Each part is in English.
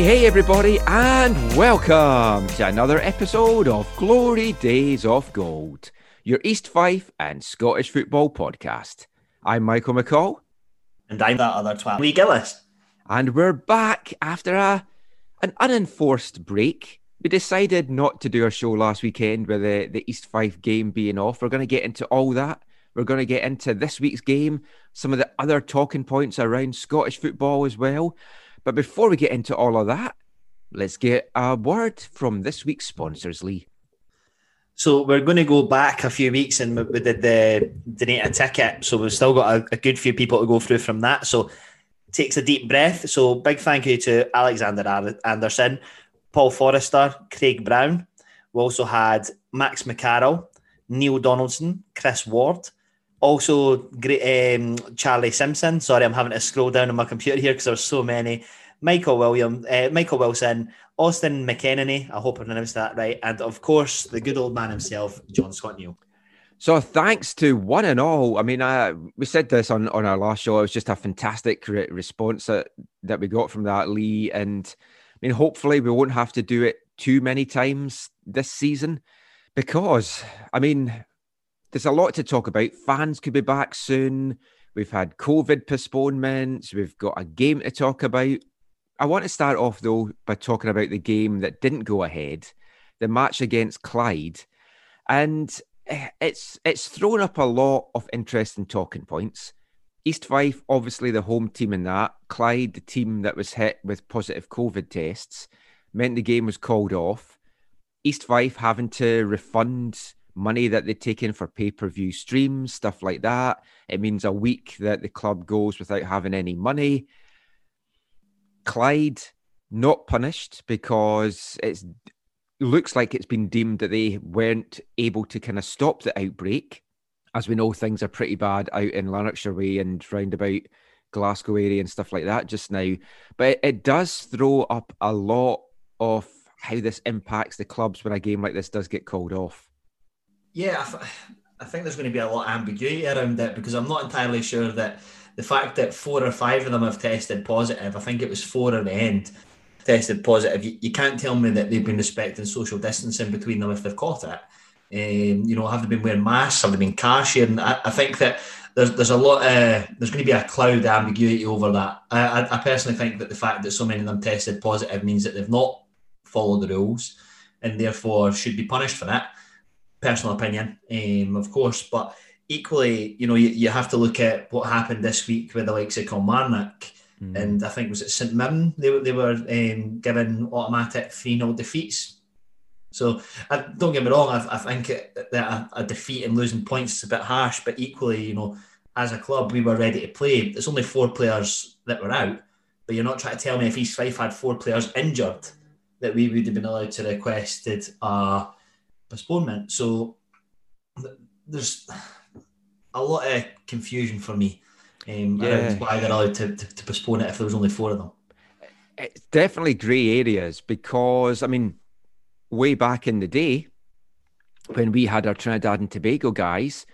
Hey, hey, everybody, and welcome to another episode of Glory Days of Gold, your East Fife and Scottish football podcast. I'm Michael McCall, And I'm that other twat, Lee Gillis. and we're back after a an unenforced break. We decided not to do our show last weekend with the, the East Fife game being off. We're going to get into all that. We're going to get into this week's game, some of the other talking points around Scottish football as well. But before we get into all of that, let's get a word from this week's sponsors, Lee. So we're going to go back a few weeks and we- did the donate a ticket. So we've still got a, a good few people to go through from that. So takes a deep breath. So big thank you to Alexander Anderson, Paul Forrester, Craig Brown. We also had Max McCarroll, Neil Donaldson, Chris Ward. Also, great um, Charlie Simpson. Sorry, I'm having to scroll down on my computer here because there's so many. Michael William, uh, Michael Wilson, Austin McKennany. I hope I pronounced that right. And of course, the good old man himself, John Scott Neal. So thanks to one and all. I mean, uh, we said this on, on our last show. It was just a fantastic re- response that, that we got from that, Lee. And I mean, hopefully we won't have to do it too many times this season because, I mean, there's a lot to talk about. Fans could be back soon. We've had COVID postponements. We've got a game to talk about. I want to start off, though, by talking about the game that didn't go ahead, the match against Clyde. And eh, it's it's thrown up a lot of interesting talking points. East Fife, obviously the home team in that. Clyde, the team that was hit with positive COVID tests, meant the game was called off. East Fife having to refund money that they take in for pay per view streams, stuff like that. It means a week that the club goes without having any money. Clyde not punished because it looks like it's been deemed that they weren't able to kind of stop the outbreak. As we know, things are pretty bad out in Lanarkshire Way and round about Glasgow area and stuff like that just now. But it, it does throw up a lot of how this impacts the clubs when a game like this does get called off. Yeah, I, th- I think there's going to be a lot of ambiguity around it because I'm not entirely sure that the fact that four or five of them have tested positive, I think it was four at the end, tested positive. You, you can't tell me that they've been respecting social distancing between them if they've caught it. Um, you know, have they been wearing masks? Have they been car sharing? I, I think that there's there's a lot. There's going to be a cloud of ambiguity over that. I, I, I personally think that the fact that so many of them tested positive means that they've not followed the rules and therefore should be punished for that. Personal opinion, um, of course, but equally, you know, you, you have to look at what happened this week with the likes of Kilmarnock and I think was it St Mirren. They, were- they were um, given automatic 3 0 defeats. So uh, don't get me wrong, I, I think it, that a, a defeat and losing points is a bit harsh, but equally, you know, as a club, we were ready to play. It's only four players that were out, but you're not trying to tell me if East Fife had four players injured that we would have been allowed to requested a postponement. So there's a lot of confusion for me um, Yeah. around why they're allowed to, to, to postpone it if there was only four of them. it's definitely grey areas because I mean, way back in the day when we had our Trinidad and Tobago guys,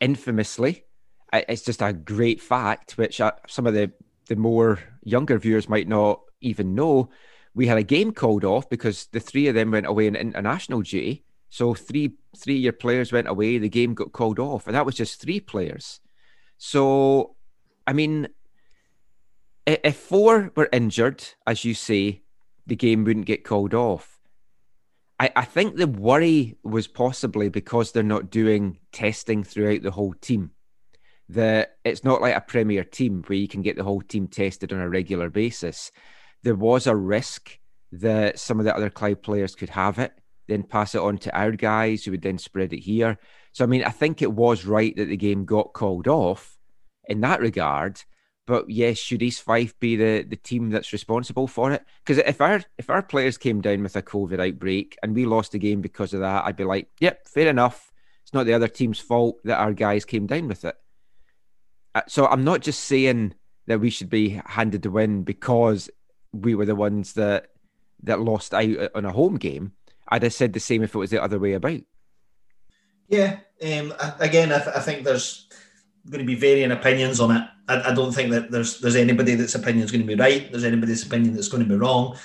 infamously, it's just a great fact which uh, some of the the more younger viewers might not even know. We had a game called off because the three of them went away on international duty. So three three year players went away. The game got called off, and that was just three players. So, I mean, if four were injured, as you say, the game wouldn't get called off. I, I think the worry was possibly because they're not doing testing throughout the whole team. That it's not like a Premier team where you can get the whole team tested on a regular basis. There was a risk that some of the other Clyde players could have it, then pass it on to our guys who would then spread it here. So, I mean, I think it was right that the game got called off in that regard. But yes, should East Fife be the, the team that's responsible for it? Because if our if our players came down with a COVID outbreak and we lost the game because of that, I'd be like, yep, fair enough. It's not the other team's fault that our guys came down with it. Uh, so I'm not just saying that we should be handed the win because we were the ones that that lost out on a home game. I'd have said the same if it was the other way about. Yeah. Um, again, I, th- I think there's going to be varying opinions on it. I, I, don't think that there's there's anybody that's opinion is going to be right. There's anybody's opinion that's going to be wrong.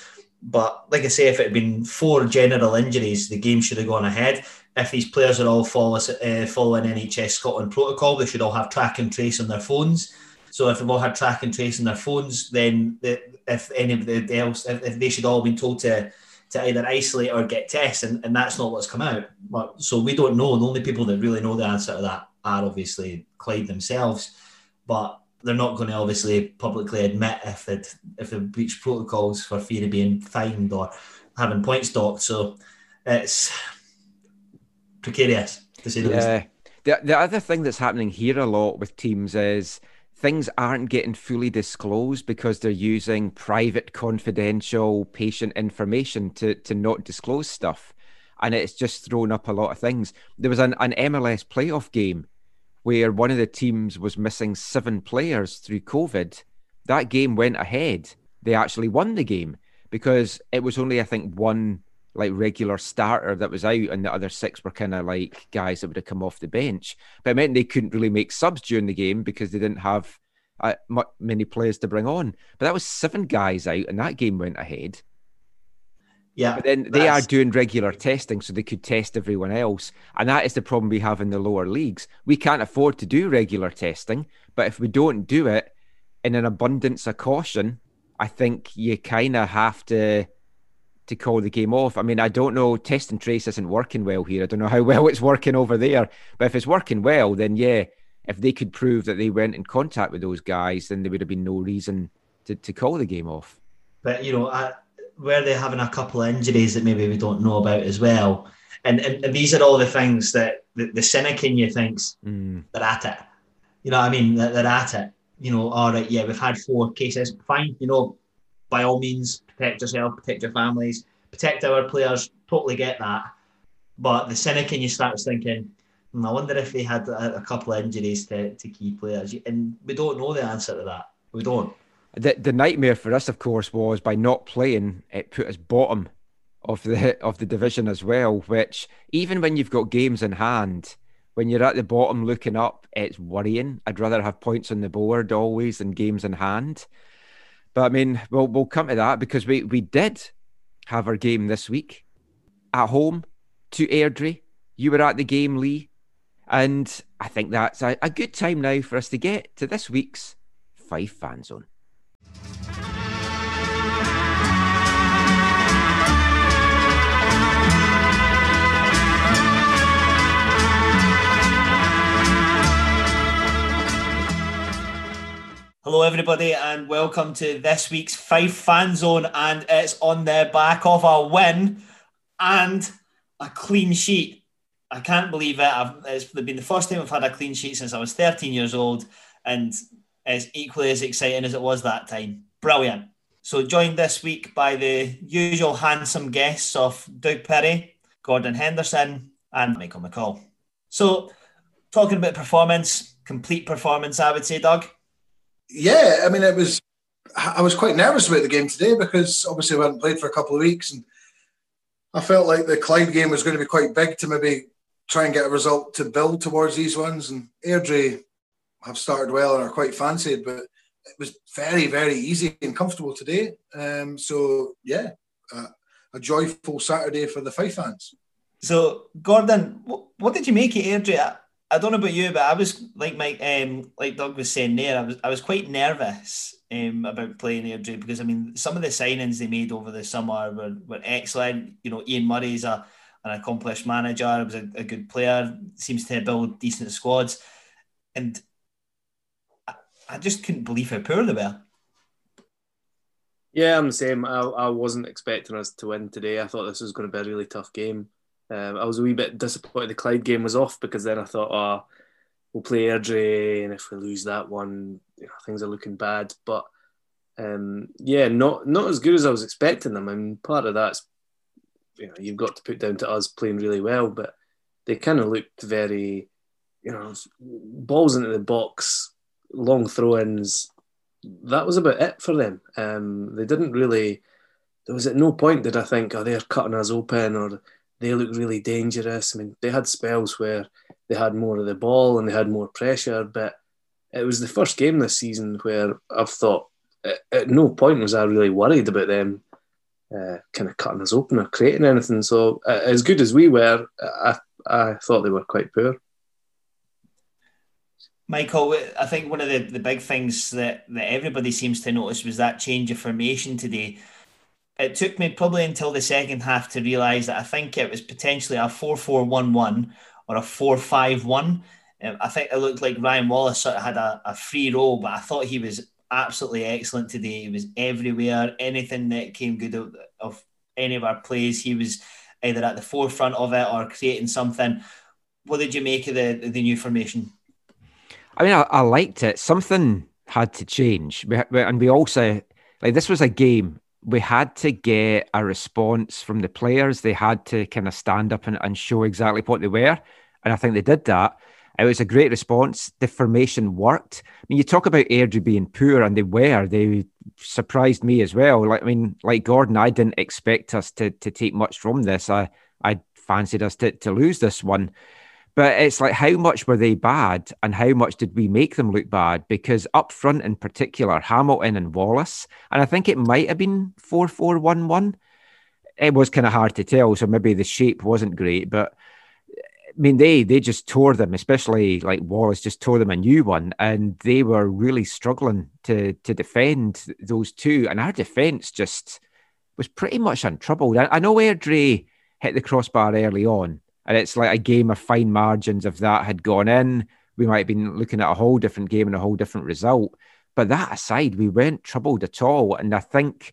But like I say, if it had been four general injuries, the game should have gone ahead. If these players are all uh, following NHS Scotland protocol, they should all have track and trace on their phones. So if they've all had track and trace on their phones, then the, if anybody else, if, if, they should all been told to to either isolate or get tests, and, and that's not what's come out. But so we don't know. The only people that really know the answer to that are obviously Clyde themselves, but they're not going to obviously publicly admit if they if they breach protocols for fear of being fined or having points docked. So it's precarious to say the yeah. least. The, the other thing that's happening here a lot with teams is things aren't getting fully disclosed because they're using private, confidential patient information to, to not disclose stuff. And it's just thrown up a lot of things. There was an, an MLS playoff game where one of the teams was missing seven players through COVID. That game went ahead. They actually won the game because it was only, I think, one like regular starter that was out, and the other six were kind of like guys that would have come off the bench. But it meant they couldn't really make subs during the game because they didn't have uh, many players to bring on. But that was seven guys out, and that game went ahead. Yeah. But then they are doing regular testing so they could test everyone else. And that is the problem we have in the lower leagues. We can't afford to do regular testing, but if we don't do it in an abundance of caution, I think you kind of have to to call the game off. I mean, I don't know. Test and trace isn't working well here. I don't know how well it's working over there. But if it's working well, then yeah, if they could prove that they went in contact with those guys, then there would have been no reason to, to call the game off. But you know, I, were they having a couple of injuries that maybe we don't know about as well? And and, and these are all the things that the, the cynic in you thinks mm. they're at it. You know what I mean? They're, they're at it. You know, all right, yeah, we've had four cases. Fine, you know, by all means, protect yourself, protect your families, protect our players. Totally get that. But the cynic in you starts thinking, hmm, I wonder if they had a, a couple of injuries to, to key players. And we don't know the answer to that. We don't the the nightmare for us, of course, was by not playing, it put us bottom of the of the division as well. Which even when you've got games in hand, when you're at the bottom looking up, it's worrying. I'd rather have points on the board always than games in hand. But I mean, we'll we'll come to that because we we did have our game this week at home to Airdrie. You were at the game, Lee, and I think that's a, a good time now for us to get to this week's Fife Fan Zone. Hello, everybody, and welcome to this week's Fife Fan Zone. And it's on the back of a win and a clean sheet. I can't believe it. I've, it's been the first time I've had a clean sheet since I was 13 years old, and it's equally as exciting as it was that time. Brilliant. So, joined this week by the usual handsome guests of Doug Perry, Gordon Henderson, and Michael McCall. So, talking about performance, complete performance, I would say, Doug yeah, I mean, it was. I was quite nervous about the game today because obviously we hadn't played for a couple of weeks, and I felt like the Clyde game was going to be quite big to maybe try and get a result to build towards these ones. And Airdrie have started well and are quite fancied, but it was very, very easy and comfortable today. Um, so yeah, uh, a joyful Saturday for the Fife fans. So Gordon, what, did you make of Airdrie? I don't know about you, but I was like Mike, um, like Doug was saying there. I was I was quite nervous um, about playing Airdrie because I mean some of the signings they made over the summer were, were excellent. You know, Ian Murray's a an accomplished manager, He was a, a good player, seems to build decent squads, and I, I just couldn't believe how poor they were. Yeah, I'm the same. I, I wasn't expecting us to win today. I thought this was going to be a really tough game. Um, I was a wee bit disappointed the Clyde game was off because then I thought, oh, we'll play Airdrie, and if we lose that one, you know, things are looking bad. But um, yeah, not not as good as I was expecting them. I mean, part of that's you know you've got to put down to us playing really well, but they kind of looked very, you know, balls into the box, long throw-ins. That was about it for them. Um, they didn't really. There was at no point did I think, oh, they're cutting us open or they look really dangerous. I mean, they had spells where they had more of the ball and they had more pressure, but it was the first game this season where I've thought at, at no point was I really worried about them uh, kind of cutting us open or creating anything. So uh, as good as we were, I, I thought they were quite poor. Michael, I think one of the, the big things that, that everybody seems to notice was that change of formation today. It took me probably until the second half to realise that I think it was potentially a 4 4 1 1 or a 4 5 1. Um, I think it looked like Ryan Wallace sort of had a, a free role, but I thought he was absolutely excellent today. He was everywhere. Anything that came good of, of any of our plays, he was either at the forefront of it or creating something. What did you make of the the new formation? I mean, I, I liked it. Something had to change, we, and we also like this was a game. We had to get a response from the players. They had to kind of stand up and, and show exactly what they were, and I think they did that. It was a great response. The formation worked. I mean, you talk about Airdrie being poor, and they were. They surprised me as well. Like, I mean, like Gordon, I didn't expect us to to take much from this. I I fancied us to to lose this one. But it's like, how much were they bad and how much did we make them look bad? Because up front, in particular, Hamilton and Wallace, and I think it might have been 4 4 1 1. It was kind of hard to tell. So maybe the shape wasn't great. But I mean, they they just tore them, especially like Wallace just tore them a new one, and they were really struggling to to defend those two. And our defense just was pretty much untroubled. I, I know Airdrie hit the crossbar early on, and it's like a game of fine margins. If that had gone in, we might have been looking at a whole different game and a whole different result. But that aside, we weren't troubled at all. And I think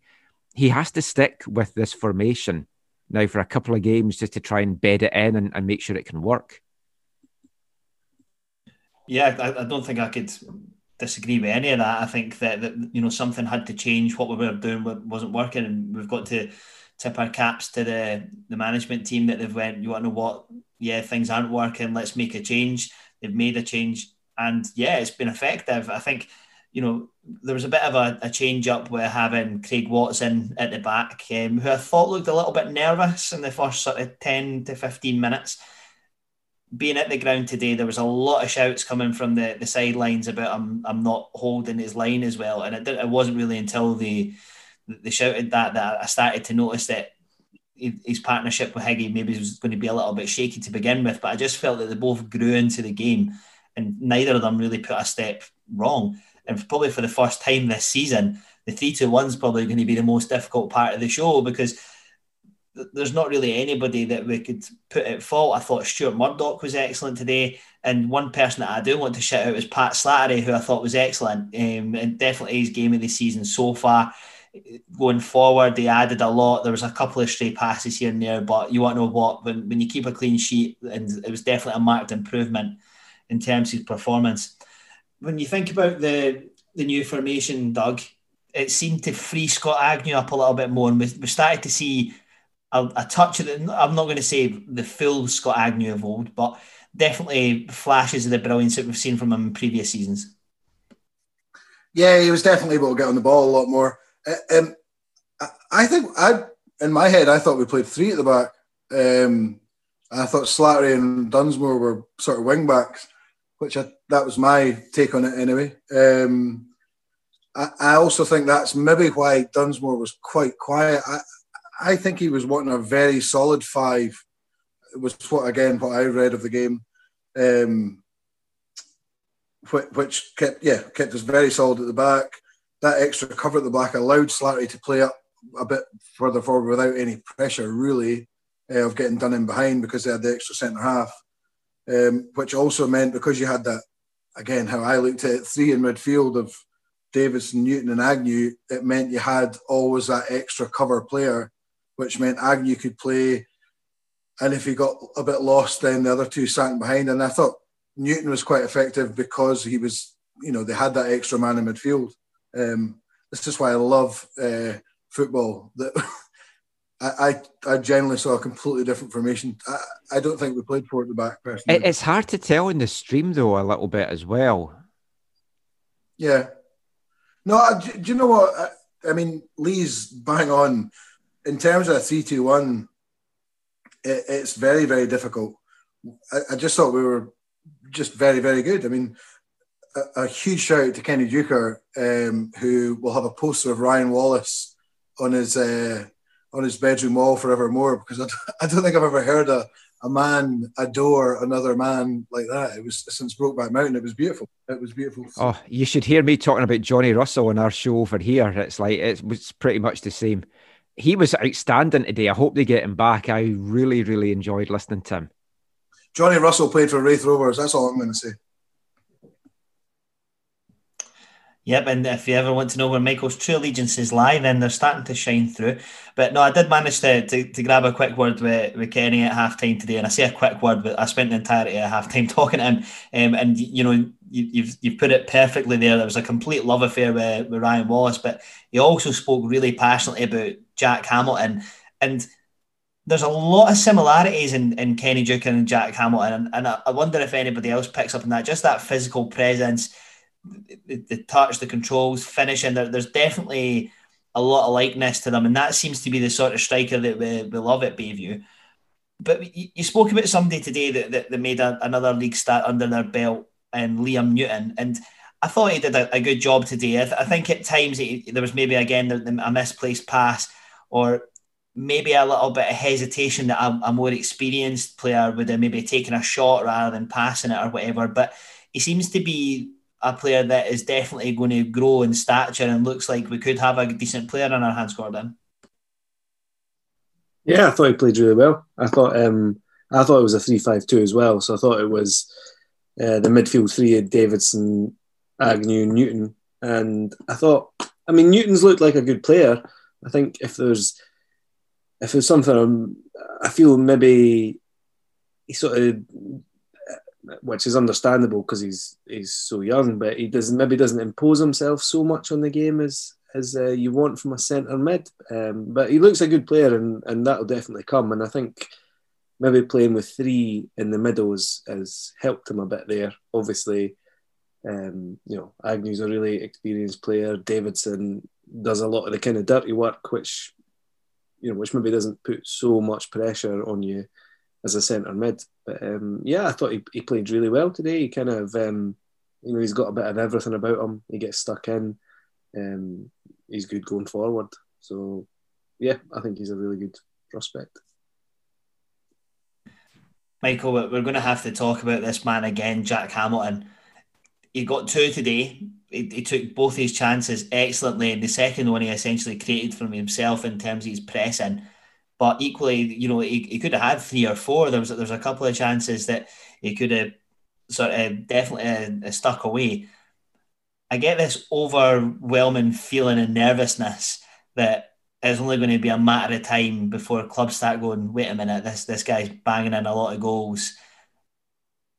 he has to stick with this formation now for a couple of games just to try and bed it in and, and make sure it can work. Yeah, I, I, don't think I could disagree with any of that. I think that, that you know something had to change. What we were doing wasn't working, and we've got to tip our caps to the the management team that they've went. You want to know what? Yeah, things aren't working. Let's make a change. They've made a change, and yeah, it's been effective. I think you know, there was a bit of a, a change up with having Craig Watson at the back, um, who I thought looked a little bit nervous in the first sort of 10 to 15 minutes. Being at the ground today, there was a lot of shouts coming from the, the sidelines about I'm, I'm not holding his line as well. And it, it wasn't really until they, they shouted that that I started to notice that his partnership with Higgy maybe was going to be a little bit shaky to begin with. But I just felt that they both grew into the game and neither of them really put a step wrong and probably for the first time this season, the three to one is probably going to be the most difficult part of the show because there's not really anybody that we could put at fault. I thought Stuart Murdoch was excellent today, and one person that I do want to shout out is Pat Slattery, who I thought was excellent, um, and definitely his game of the season so far. Going forward, they added a lot. There was a couple of stray passes here and there, but you want to know what? When when you keep a clean sheet, and it was definitely a marked improvement in terms of performance when you think about the the new formation, Doug, it seemed to free Scott Agnew up a little bit more, and we, we started to see a, a touch of the. I'm not going to say the full Scott Agnew of old, but definitely flashes of the brilliance that we've seen from him in previous seasons. Yeah, he was definitely able to get on the ball a lot more. Uh, um, I think I, in my head, I thought we played three at the back. Um, I thought Slattery and Dunsmore were sort of wing backs which I, that was my take on it anyway. Um, I, I, also think that's maybe why Dunsmore was quite quiet. I, I think he was wanting a very solid five. It was what again what I read of the game, um, which, which kept yeah kept us very solid at the back. That extra cover at the back allowed Slattery to play up a bit further forward without any pressure, really, uh, of getting done in behind because they had the extra centre half, um, which also meant because you had that, again, how I looked at it, three in midfield of Davidson, Newton, and Agnew, it meant you had always that extra cover player, which meant Agnew could play. And if he got a bit lost, then the other two sat behind. And I thought Newton was quite effective because he was, you know, they had that extra man in midfield. Um, this is why I love uh, football. That I, I, I generally saw a completely different formation. I, I don't think we played four at the back. Personally, it's hard to tell in the stream though a little bit as well. Yeah, no, I, do you know what? I, I, mean, Lee's bang on in terms of a three-two-one. It, it's very, very difficult. I, I just thought we were just very, very good. I mean, a, a huge shout out to Kenny Deuchar, um, who will have a poster of Ryan Wallace on his uh, on his bedroom wall forevermore. Because I, I don't think I've ever heard a, a man adore another man like that. It was since Brokeback Mountain. It was beautiful. It was beautiful. Oh, you should hear me talking about Johnny Russell on our show over here. It's like it was pretty much the same. He was outstanding today. I hope they get him back. I really, really enjoyed listening to him. Johnny Russell played for Raith Rovers. That's all I'm going to say. Yep, and if you ever want to know where Michael's true allegiances lie, then they're starting to shine through. But no, I did manage to, to, to grab a quick word with, with Kenny at half time today. And I say a quick word, but I spent the entirety of half time talking to him. Um, and, you know, you, you've, you've put it perfectly there. There was a complete love affair with, with Ryan Wallace, but he also spoke really passionately about Jack Hamilton. And there's a lot of similarities in, in Kenny Deuchar and Jack Hamilton. And, and I wonder if anybody else picks up on that. Just that physical presence the, the touch, the controls, finishing. There, there's definitely a lot of likeness to them, and that seems to be the sort of striker that we, we love at Bayview. But you, you spoke about somebody today that, that, that made a, another league start under their belt, and Liam Newton, and I thought he did a, a good job today. I, th- I think at times he, there was maybe again a misplaced pass, or maybe a little bit of hesitation that a, a more experienced player would have maybe taken a shot rather than passing it or whatever. But he seems to be a player that is definitely going to grow in stature and looks like we could have a decent player in our hands, Gordon. Yeah, I thought he played really well. I thought um, I thought it was a three-five-two as well. So I thought it was uh, the midfield three of Davidson, Agnew, Newton, and I thought, I mean, Newton's looked like a good player. I think if there's if there's something, um, I feel maybe he sort of which is understandable because he's he's so young, but he doesn't maybe doesn't impose himself so much on the game as as uh, you want from a centre mid. Um, but he looks a good player, and and that'll definitely come. And I think maybe playing with three in the middle has, has helped him a bit there. Obviously, um, you know Agnew's a really experienced player. Davidson does a lot of the kind of dirty work, which you know, which maybe doesn't put so much pressure on you as a centre mid. But um, yeah, I thought he, he played really well today. He kind of, um, you know, he's got a bit of everything about him. He gets stuck in. Um, he's good going forward. So yeah, I think he's a really good prospect. Michael, we're going to have to talk about this man again, Jack Hamilton. He got two today. He, he took both his chances excellently. And the second one he essentially created from himself in terms of his pressing. But equally, you know, he, he could have had three or four. There was there's a couple of chances that he could have sort of definitely uh, stuck away. I get this overwhelming feeling and nervousness that it's only going to be a matter of time before clubs start going, wait a minute, this this guy's banging in a lot of goals.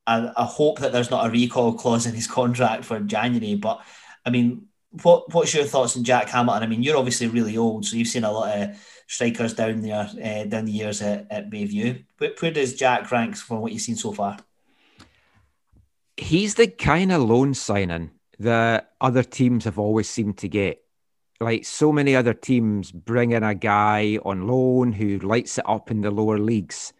I, I hope that there's not a recall clause in his contract for January. But I mean, what what's your thoughts on Jack Hamilton? I mean, you're obviously really old, so you've seen a lot of strikers down there uh, down the years at, at Bayview. But where does Jack rank from what you've seen so far? He's the kind of loan signing that other teams have always seemed to get. Like so many other teams bring in a guy on loan who lights it up in the lower leagues.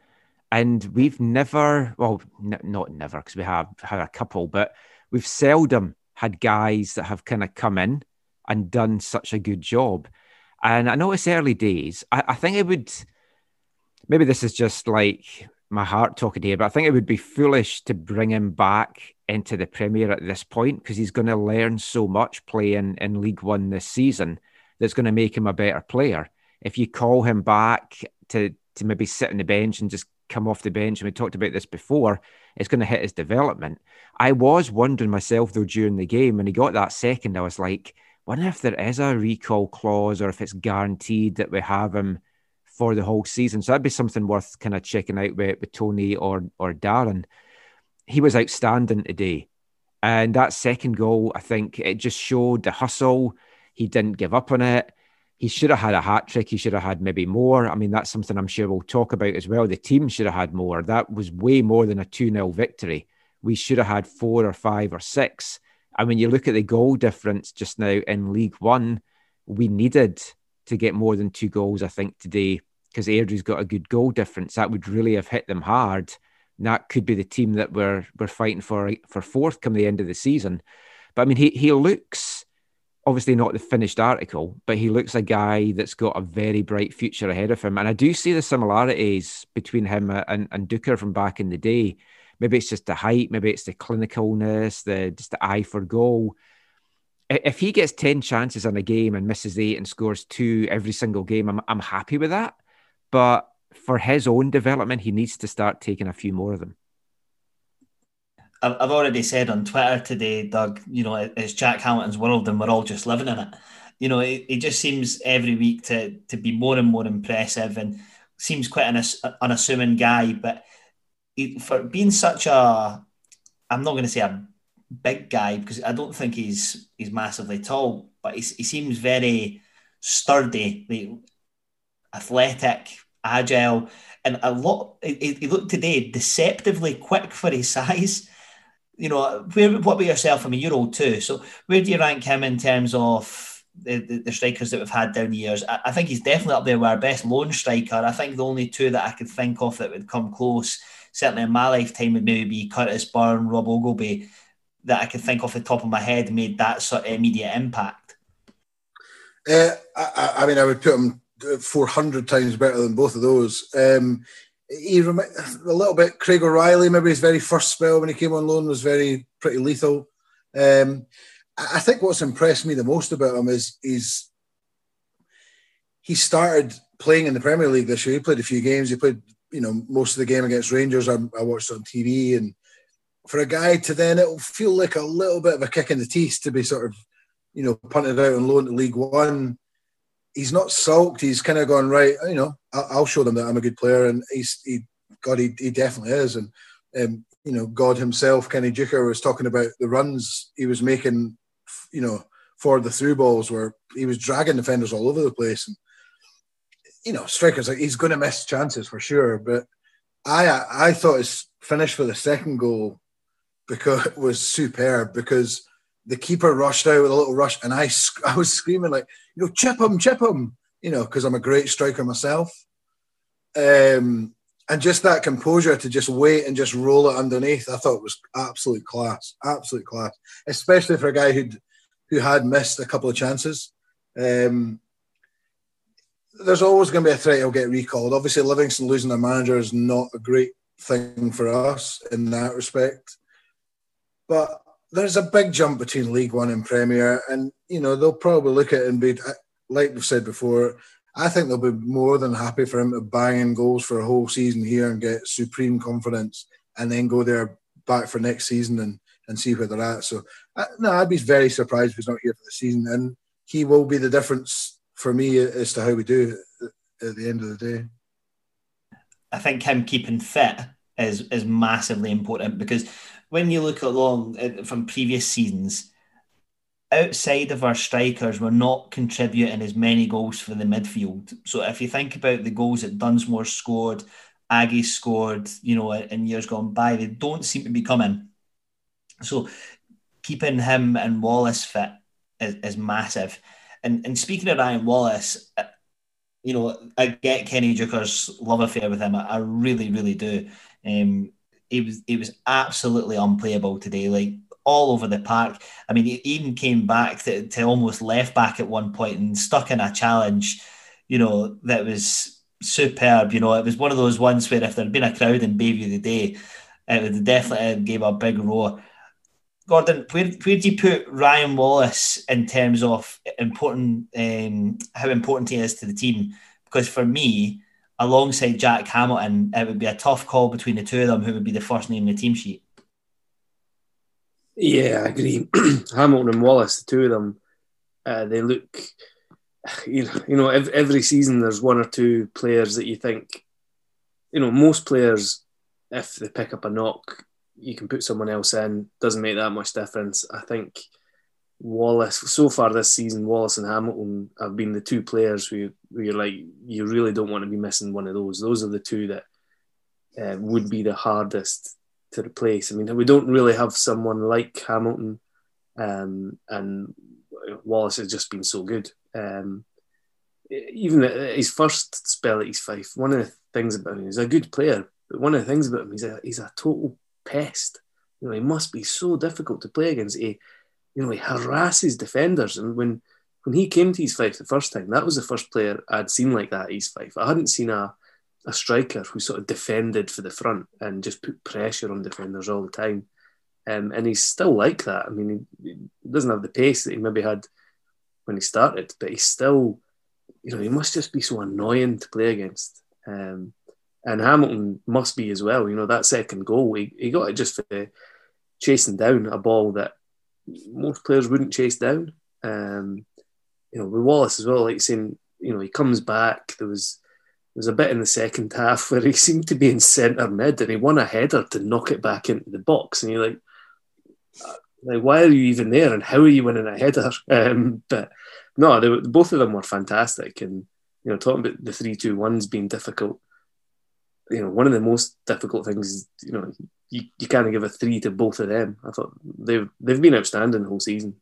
And we've never, well, n- not never, because we have had a couple, but we've seldom had guys that have kind of come in and done such a good job. And I know it's early days. I, I think it would maybe this is just like my heart talking here, but I think it would be foolish to bring him back into the Premier at this point because he's going to learn so much playing in League One this season that's going to make him a better player. If you call him back to to maybe sit on the bench and just come off the bench, and we talked about this before, it's going to hit his development. I was wondering myself though during the game when he got that second, I was like, wonder if there is a recall clause or if it's guaranteed that we have him for the whole season. So that'd be something worth kind of checking out with, with Tony or or Darren. He was outstanding today. And that second goal, I think it just showed the hustle. He didn't give up on it. He should have had a hat trick. He should have had maybe more. I mean, that's something I'm sure we'll talk about as well. The team should have had more. That was way more than a 2 0 victory. We should have had four or five or six. And when you look at the goal difference just now in League One, we needed to get more than two goals, I think, today, because Airdrie's got a good goal difference. That would really have hit them hard. And that could be the team that we're we're fighting for for fourth come the end of the season. But I mean, he he looks obviously not the finished article, but he looks a guy that's got a very bright future ahead of him. And I do see the similarities between him and, and Deuchar from back in the day. Maybe it's just the height, maybe it's the clinicalness, the just the eye for goal. If he gets 10 chances in a game and misses eight and scores two every single game, I'm, I'm happy with that. But for his own development, he needs to start taking a few more of them. I've already said on Twitter today, Doug, you know, it's Jack Hamilton's world and we're all just living in it. You know, he, just seems every week to to be more and more impressive and seems quite an unassuming guy. But for being such a, I'm not going to say a big guy because I don't think he's he's massively tall, but he, he seems very sturdy, athletic, agile, and a lot. He, he looked today deceptively quick for his size you know, where what about yourself? I mean, you're old too. So where do you rank him in terms of the, the, the strikers that we've had down the years? I, I, think he's definitely up there with our best lone striker. I think the only two that I could think of that would come close, certainly in my lifetime, would maybe be Curtis Byrne, Rob Ogilvie, that I could think off the top of my head made that sort of immediate impact. Uh, I, I mean, I would put him 400 times better than both of those. Um, he rem- a little bit Craig O'Reilly. Maybe his very first spell when he came on loan was very pretty lethal. Um, I think what's impressed me the most about him is he's he started playing in the Premier League this year. He played a few games. He played you know most of the game against Rangers. I, I watched on TV, and for a guy to then it'll feel like a little bit of a kick in the teeth to be sort of you know punted out on loan to League One he's not sulked. He's kind of gone right. You know, I'll, show them that I'm a good player, and he's he, God, he, he definitely is. And um, you know, God himself, Kenny Deuchar, was talking about the runs he was making. You know, for the through balls where he was dragging defenders all over the place. And you know, strikers like he's going to miss chances for sure. But I I thought his finish for the second goal because it was superb because the keeper rushed out with a little rush, and I I was screaming like, you know, chip him, chip him, you know, because I'm a great striker myself. Um, and just that composure to just wait and just roll it underneath, I thought was absolute class, absolute class, especially for a guy who who had missed a couple of chances. Um, there's always going to be a threat he'll get recalled. Obviously, Livingston losing their manager is not a great thing for us in that respect. But there's a big jump between League One and Premier, and you know they'll probably look at it and be like we've said before. I think they'll be more than happy for him to bang in goals for a whole season here and get supreme confidence, and then go there back for next season and, and see where they're at. So, uh, no, I'd be very surprised if he's not here for the season, and he will be the difference for me as to how we do at the end of the day. I think him keeping fit is is massively important because when you look along uh, from previous seasons, outside of our strikers, we're not contributing as many goals for the midfield. So if you think about the goals that Dunsmore scored, Aggie scored, you know, in years gone by, they don't seem to be coming. So keeping him and Wallace fit is, is massive. And and speaking of Ryan Wallace, uh, you know, I get Kenny Deuchar's love affair with him. I, I really, really do. Um, he was he was absolutely unplayable today. Like all over the park. I mean, he even came back to, to almost left back at one point and stuck in a challenge, you know, that was superb. You know, it was one of those ones where if there'd been a crowd in Bayview the day, it would definitely gave a big roar. Gordon, where, where do you put Ryan Wallace in terms of important um, how important he is to the team? Because for me, alongside Jack Hamilton, it would be a tough call between the two of them who would be the first name in the team sheet. Yeah, I agree. Hamilton and Wallace, the two of them, uh, they look. You know, you know, every season there's one or two players that you think, you know, most players, if they pick up a knock, you can put someone else in. Doesn't make that much difference. I think Wallace so far this season, Wallace and Hamilton have been the two players who, who you're like you really don't want to be missing one of those. Those are the two that uh, would be the hardest to replace. I mean, we don't really have someone like Hamilton, um, and Wallace has just been so good. Um, even his first spell at East Fife, one of the things about him, he's a good player, but one of the things about him, he's a he's a total pest. You know, he must be so difficult to play against. He, you know, he harasses defenders. And when when he came to East Fife the first time, that was the first player I'd seen like that at East Fife. I hadn't seen a a striker who sort of defended for the front and just put pressure on defenders all the time. Um, and he's still like that. I mean, he, he, doesn't have the pace that he maybe had when he started, but he's still, you know, he must just be so annoying to play against. Um, and Hamilton must be as well. You know, that second goal, he, he got it just for chasing down a ball that most players wouldn't chase down. Um, you know, with Wallace as well, like saying, you know, he comes back. There was there was a bit in the second half where he seemed to be in centre mid and he won a header to knock it back into the box. And you're like, like why are you even there and how are you winning a header? Um, but no, they, both of them were fantastic. And, you know, talking about the 3 2 1s being difficult, you know, one of the most difficult things is, you know, you, you kind of give a three to both of them. I thought they've they've been outstanding the whole season.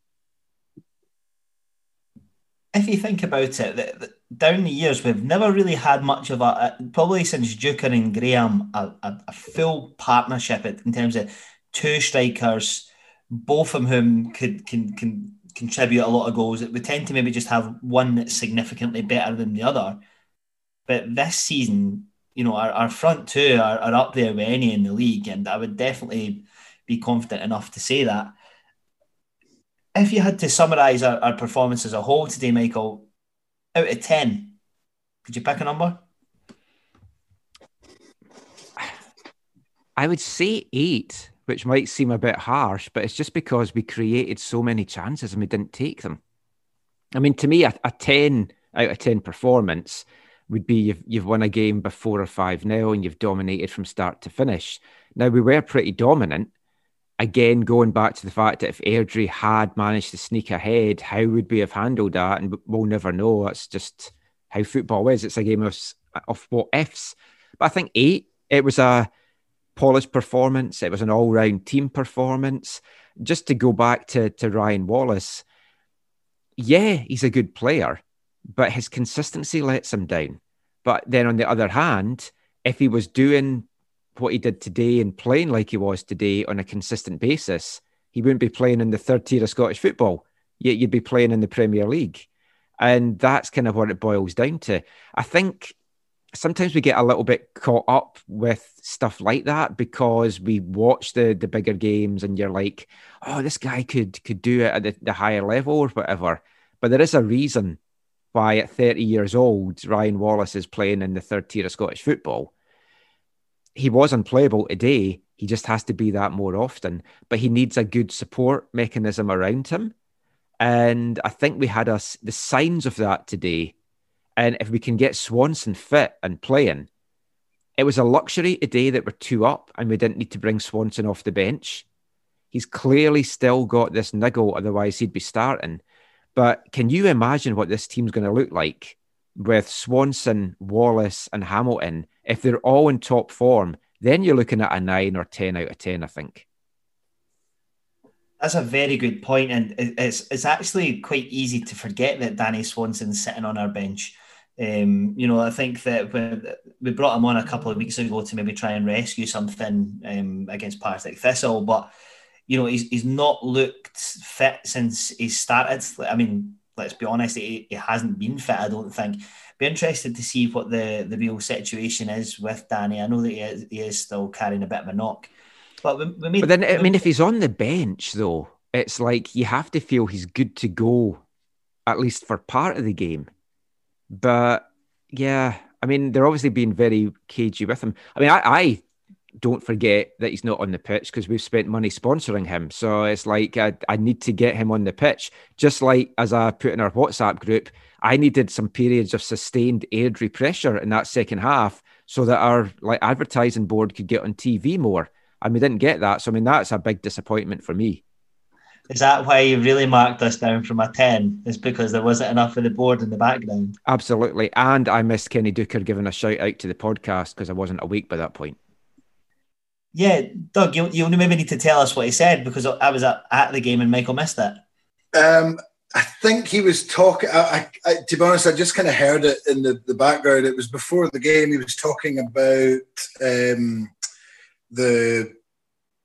If you think about it, the, the, down the years, we've never really had much of a, probably since Deuchar and Graham, a, a, a, full partnership in terms of two strikers, both of whom could can, can contribute a lot of goals. We tend to maybe just have one that's significantly better than the other. But this season, you know, our, our front two are, are up there with any in the league, and I would definitely be confident enough to say that. If you had to summarise our, our performance as a whole today, Michael, out of 10, could you pick a number? I would say eight, which might seem a bit harsh, but it's just because we created so many chances and we didn't take them. I mean, to me, a, a 10 out of 10 performance would be you've, you've won a game by four or five now and you've dominated from start to finish. Now, we were pretty dominant. Again, going back to the fact that if Airdrie had managed to sneak ahead, how would we have handled that? And we'll never know. That's just how football is. It's a game of, of what ifs. But I think eight, it was a polished performance. It was an all round team performance. Just to go back to, to Ryan Wallace, yeah, he's a good player but his consistency lets him down. But then on the other hand, if he was doing what he did today and playing like he was today on a consistent basis, he wouldn't be playing in the third tier of Scottish football. Yet you'd be playing in the Premier League. And that's kind of what it boils down to. I think sometimes we get a little bit caught up with stuff like that because we watch the the bigger games and you're like, oh, this guy could could do it at the, the higher level or whatever. But there is a reason why at 30 years old, Ryan Wallace is playing in the third tier of Scottish football. He was unplayable today. He just has to be that more often, but he needs a good support mechanism around him. And I think we had us the signs of that today. And if we can get Swanson fit and playing, it was a luxury today that we're two up and we didn't need to bring Swanson off the bench. He's clearly still got this niggle, otherwise he'd be starting. But can you imagine what this team's going to look like with Swanson, Wallace, and Hamilton? If they're all in top form, then you're looking at a nine or 10 out of 10, I think. That's a very good point, and it's it's actually quite easy to forget that Danny Swanson's sitting on our bench. Um, you know, I think that when we brought him on a couple of weeks ago to maybe try and rescue something um, against Partick Thistle, but you know, he's, he's not looked fit since he started. I mean, let's be honest, he, he hasn't been fit, I don't think. Be interested to see what the, the real situation is with Danny. I know that he is, he is still carrying a bit of a knock, but we, we made, But then, I mean, if he's on the bench, though, it's like you have to feel he's good to go, at least for part of the game. But yeah, I mean, they're obviously being very cagey with him. I mean, I, I don't forget that he's not on the pitch because we've spent money sponsoring him. So it's like I, I need to get him on the pitch. Just like as I put in our WhatsApp group, I needed some periods of sustained Airdrie pressure in that second half so that our like advertising board could get on TV more. And we didn't get that. So I mean that's a big disappointment for me. Is that why you really marked us down from a 10? Is because there wasn't enough of the board in the background? Absolutely. And I missed Kenny Deuchar giving a shout out to the podcast because I wasn't awake by that point. Yeah, Doug, you, you maybe need to tell us what he said because I was at, the game and Michael missed it. Um, I think he was talking. To be honest, I just kind of heard it in the, the background. It was before the game. He was talking about um, the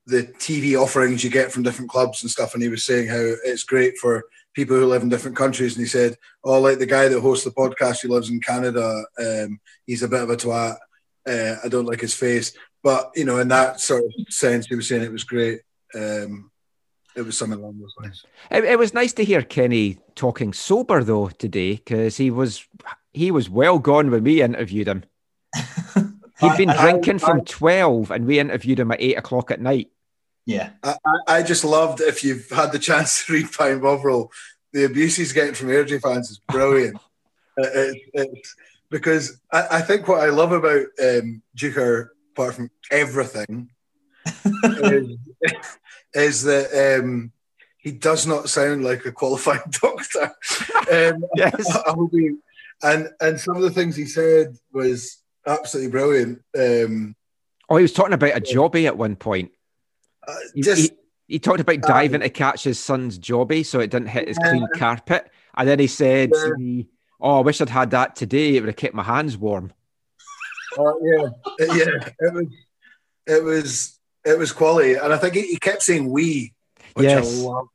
the TV offerings you get from different clubs and stuff, and he was saying how it's great for people who live in different countries. And he said, "Oh, like the guy that hosts the podcast who lives in Canada, um, he's a bit of a twat. Uh, I don't like his face." But you know, in that sort of sense, he was saying it was great. Um, it was something along those lines. It, it was nice to hear Kenny talking sober though today because he was he was well gone when we interviewed him. He'd been I- drinking I- from twelve, and we interviewed him at eight o'clock at night. Yeah. I, I- I just loved if you've had the chance to read Pie and Bovril, the abuse he's getting from Airdrie fans is brilliant. It- it- it's- because I, I think what I love about um, Deuchar, apart from everything, is, is that um, he does not sound like a qualified doctor. Um, Yes. I will be, and and some of the things he said was absolutely brilliant. Um, Oh, he was talking about a jobby at one point. uh, He, just he, he talked about diving to catch his son's jobby so it didn't hit his clean carpet. And then he said. "Oh, I wish I'd had that today. It would have kept my hands warm." Uh, yeah, yeah. It was, it was, it was quality, and I think he, he kept saying "we," which Yes. I love.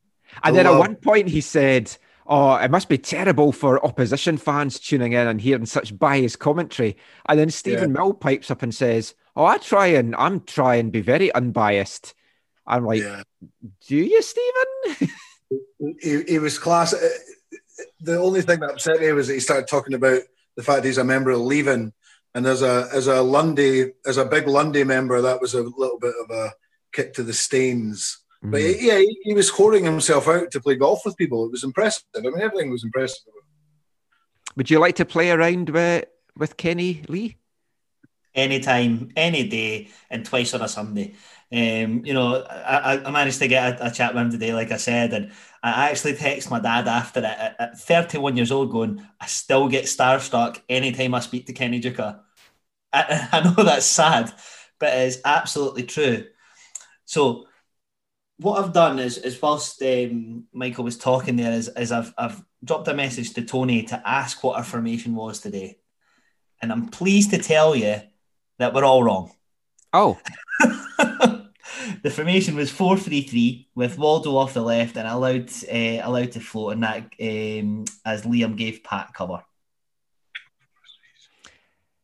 And then at one point he said, "Oh, it must be terrible for opposition fans tuning in and hearing such biased commentary." And then Stephen Mill pipes up and says, "Oh, I try and I'm trying and be very unbiased." I'm like, yeah, "Do you, Stephen?" he, he was class. Uh, The only thing that upset me was that he started talking about the fact he's a member of Leven, and as a as a Lundin, as a big Lundin member, that was a little bit of a kick to the stains. But Mm. yeah, he, he was whoring himself out to play golf with people. It was impressive. I mean, everything was impressive. Would you like to play around with with Kenny Lee? anytime, any day, and twice on a Sunday. Um, you know, I, I- I managed to get a, a chat with him today, like I said, and I actually text my dad after it at, at 31 years old, going, I still get starstruck anytime I speak to Kenny Deuchar. I, I know that's sad, but it's absolutely true. So, what I've done is, is whilst um, Michael was talking there, is, is I've, I've dropped a message to Tony to ask what our formation was today. And I'm pleased to tell you that we're all wrong. Oh, the formation was 4 3 3 with Waldo off the left and allowed uh, allowed to float, and that um, as Liam gave Pat cover.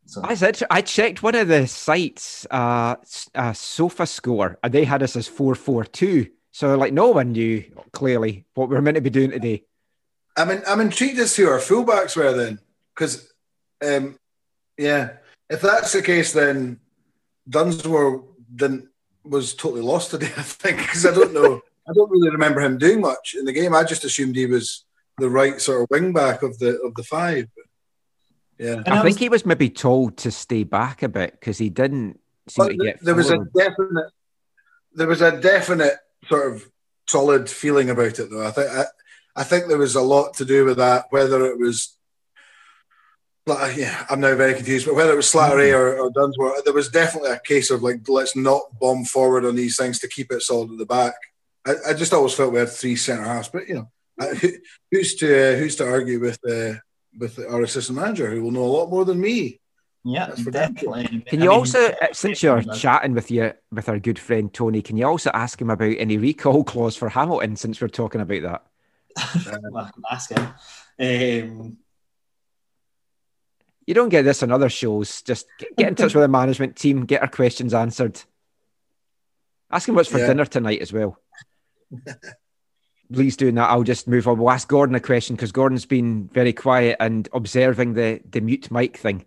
So, I said I checked one of the sites, uh, uh, Sofa Score, and they had us as four four two. So like no one knew clearly what we were meant to be doing today. I'm in, I'm intrigued as to who our fullbacks were then, because, um, yeah, if that's the case, then Dunsmore didn't was totally lost today. I think because I don't know, I don't really remember him doing much in the game. I just assumed he was the right sort of wing back of the of the five. Yeah, I I think was- he was maybe told to stay back a bit because he didn't seem to get. there was a definite, there was a definite sort of solid feeling about it though. I think I, I think there was a lot to do with that. Whether it was, like, yeah, I'm now very confused. But whether it was Slattery or, or Dunsmore, there was definitely a case of like, let's not bomb forward on these things to keep it solid at the back. I, I just always felt we had three centre halves, but you know, I- who, who's to uh, who's to argue with uh, with our assistant manager who will know a lot more than me? yeah, That's for damn definitely. Can I you mean, also, uh, since you're chatting with you with our good friend Tony, can you also ask him about any recall clause for Hamilton since we're talking about that? well, I can ask him. Um, You don't get this on other shows. Just get, in touch with the management team, get our questions answered. Ask him what's for Yeah. dinner tonight as well. Please doing that. I'll just move on. We'll ask Gordon a question because Gordon's been very quiet and observing the the mute mic thing.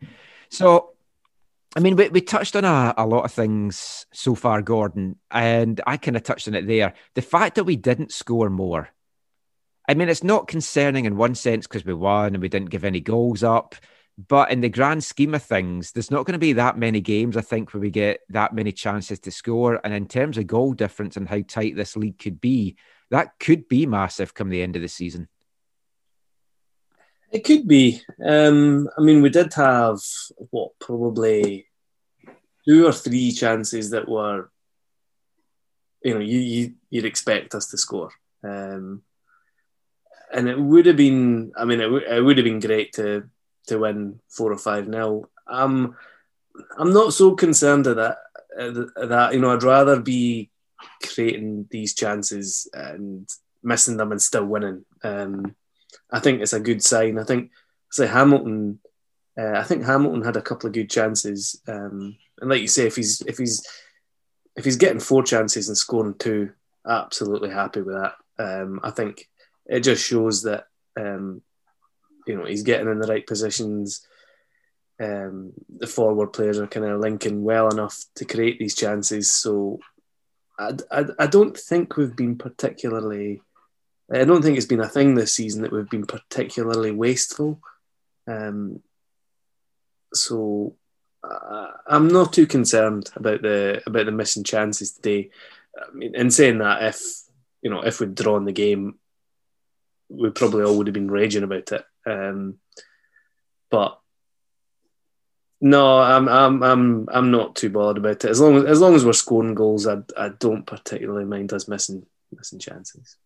So, I mean, we, we touched on a, a lot of things so far, Gordon, and I kind of touched on it there. The fact that we didn't score more. I mean, it's not concerning in one sense because we won and we didn't give any goals up. But in the grand scheme of things, there's not going to be that many games, I think, where we get that many chances to score. And in terms of goal difference and how tight this league could be, that could be massive come the end of the season. It could be. Um, I mean, we did have what probably two or three chances that were, you know, you, you you'd expect us to score, um, and it would have been. I mean, it, w- it would have been great to to win four or five nil. Um, I'm not so concerned at that. At that you know, I'd rather be creating these chances and missing them and still winning. Um, I think it's a good sign. I think say Hamilton. Uh, I think Hamilton had a couple of good chances, um, and like you say, if he's if he's if he's getting four chances and scoring two, absolutely happy with that. Um, I think it just shows that um, you know he's getting in the right positions. Um, the forward players are kind of linking well enough to create these chances. So I, I, I don't think we've been particularly. I don't think it's been a thing this season that we've been particularly wasteful. Um, so uh, I'm not too concerned about the about the missing chances today. I mean, in saying that, if you know if we'd drawn the game, we probably all would have been raging about it. Um, but no, I'm I'm I'm I'm not too bothered about it. As long as as long as we're scoring goals, I I don't particularly mind us missing missing chances.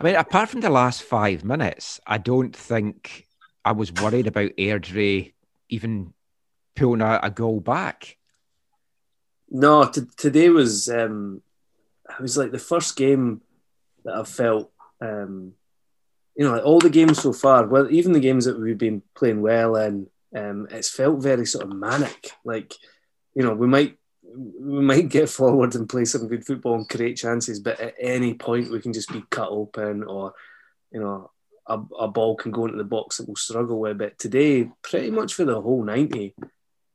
I mean, apart from the last five minutes, I don't think I was worried about Airdrie even pulling a, a goal back. No, t- today was um, it was like the first game that I've felt, um, you know, like all the games so far. Well, even the games that we've been playing well in, um, it's felt very sort of manic. Like, you know, we might we might get forward and play some good football and create chances, but at any point we can just be cut open, or you know, a, a ball can go into the box that we'll struggle with. But today, pretty much for the whole ninety,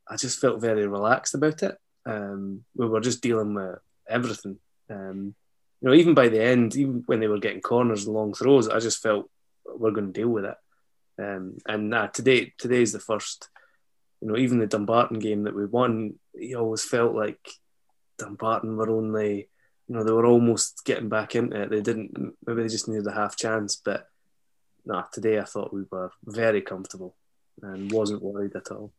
I just felt very relaxed about it. Um, we were just dealing with everything. Um, you know, even by the end, even when they were getting corners and long throws, I just felt we're going to deal with it. Um, and nah, today, today is the first. You know, even the Dumbarton game that we won, you always felt like Dumbarton were only, you know, they were almost getting back into it. They didn't, maybe they just needed a half chance. But nah, today I thought we were very comfortable and wasn't worried at all.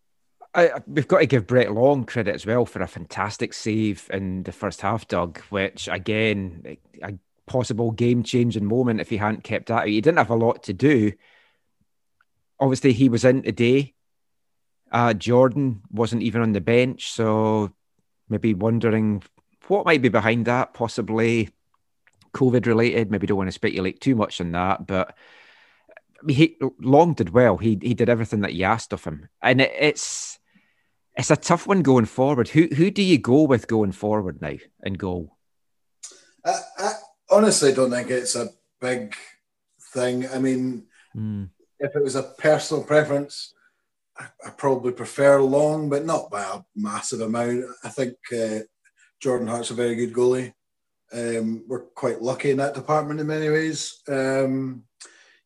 I, we've got to give Brett Long credit as well for a fantastic save in the first half, Doug, which again, a possible game changing moment if he hadn't kept that. He didn't have a lot to do. Obviously, he was in today. Uh, Jordan wasn't even on the bench, so maybe wondering what might be behind that, possibly COVID related. Maybe don't want to speculate too much on that, but he Long did well. He he did everything that you asked of him, and it, it's it's a tough one going forward. Who who do you go with going forward now in goal? I, I honestly don't think it's a big thing. I mean, Mm. if it was a personal preference, I, I probably prefer Long, but not by a massive amount. I think uh, Jordan Hart's a very good goalie. Um, we're quite lucky in that department in many ways. Um,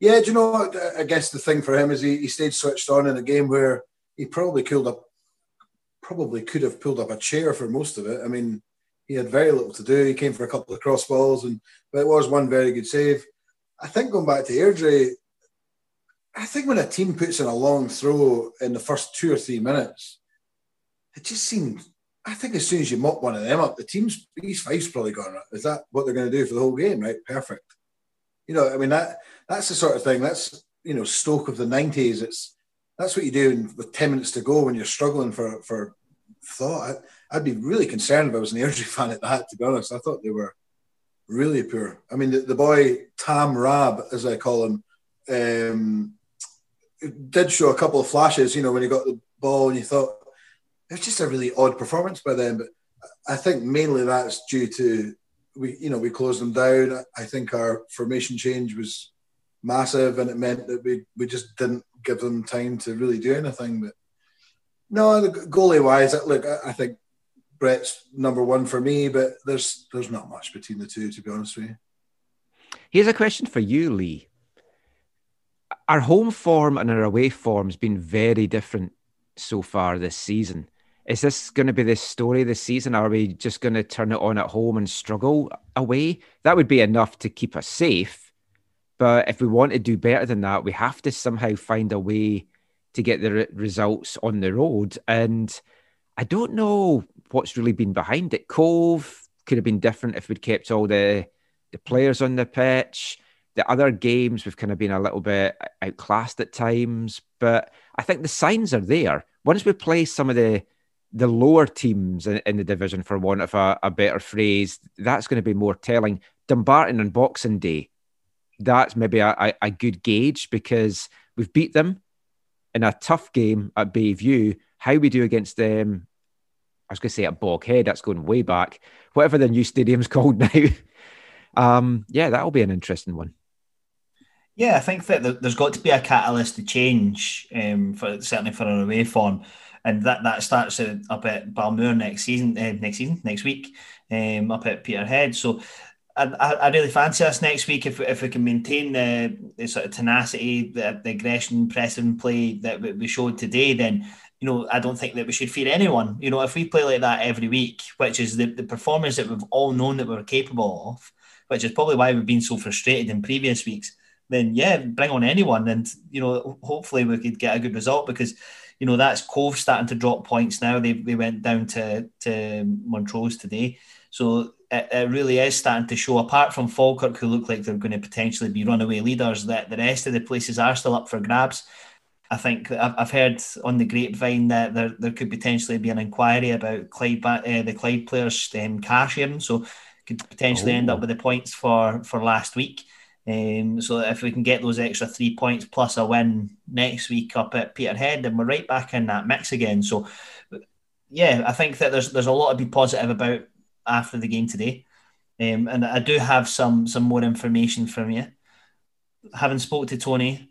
yeah, do you know what? I guess the thing for him is he, he stayed switched on in a game where he probably could have probably could have pulled up a chair for most of it. I mean, he had very little to do. He came for a couple of cross balls, and but it was one very good save. I think going back to Airdrie, I think when a team puts in a long throw in the first two or three minutes, it just seemed. I think as soon as you mop one of them up, the team's these five's probably gone. Is that what they're going to do for the whole game? Right, perfect. You know, I mean that that's the sort of thing. That's you know Stoke of the nineties. It's that's what you do in, with ten minutes to go when you're struggling for for thought. I, I'd be really concerned if I was an Airdrie fan at that. To be honest, I thought they were really poor. I mean, the, the boy Tam Rab, as I call him, um, did show a couple of flashes. You know, when he got the ball, and you thought it was just a really odd performance by them. But I think mainly that's due to we, you know, we closed them down. I think our formation change was massive, and it meant that we we just didn't give them time to really do anything. But no, the goalie wise, look, I think Brett's number one for me, but there's there's not much between the two, to be honest with you. Here's a question for you, Lee. Our home form and our away form has been very different so far this season. Is this going to be the story this season? Are we just going to turn it on at home and struggle away? That would be enough to keep us safe. But if we want to do better than that, we have to somehow find a way to get the re- results on the road. And I don't know what's really been behind it. Cove could have been different if we'd kept all the the players on the pitch. The other games we've kind of been a little bit outclassed at times, but I think the signs are there. Once we play some of the the lower teams in, in the division, for want of a, a better phrase, that's going to be more telling. Dumbarton on Boxing Day, that's maybe a, a, a good gauge because we've beat them in a tough game at Bayview. How we do against them, I was going to say at Boghead, that's going way back. Whatever the new stadium's called now. um, yeah, that'll be an interesting one. Yeah, I think that there's got to be a catalyst to change, um, for certainly for an away form, and that that starts up at Balmoor next season, uh, next season, next week, um, up at Peterhead. So I, I, really fancy us next week if, if we can maintain the, the sort of tenacity, the, the aggression, pressing play that we showed today. Then you know I don't think that we should fear anyone. You know if we play like that every week, which is the, the performance that we've all known that we're capable of, which is probably why we've been so frustrated in previous weeks. Then yeah, bring on anyone, and you know hopefully we could get a good result because you know that's Cove starting to drop points now. They, they went down to to Montrose today, so it, it, really is starting to show. Apart from Falkirk, who look like they're going to potentially be runaway leaders, that the rest of the places are still up for grabs. I think I've, heard on the grapevine that there, there could potentially be an inquiry about Clyde, uh, the Clyde players' um, car sharing, so could potentially oh. end up oh. with the points for for last week. Um, so if we can get those extra three points plus a win next week up at Peterhead, then we're right back in that mix again. So yeah, I think that there's there's a lot to be positive about after the game today. Um, and I do have some some more information from you. Having spoke to Tony,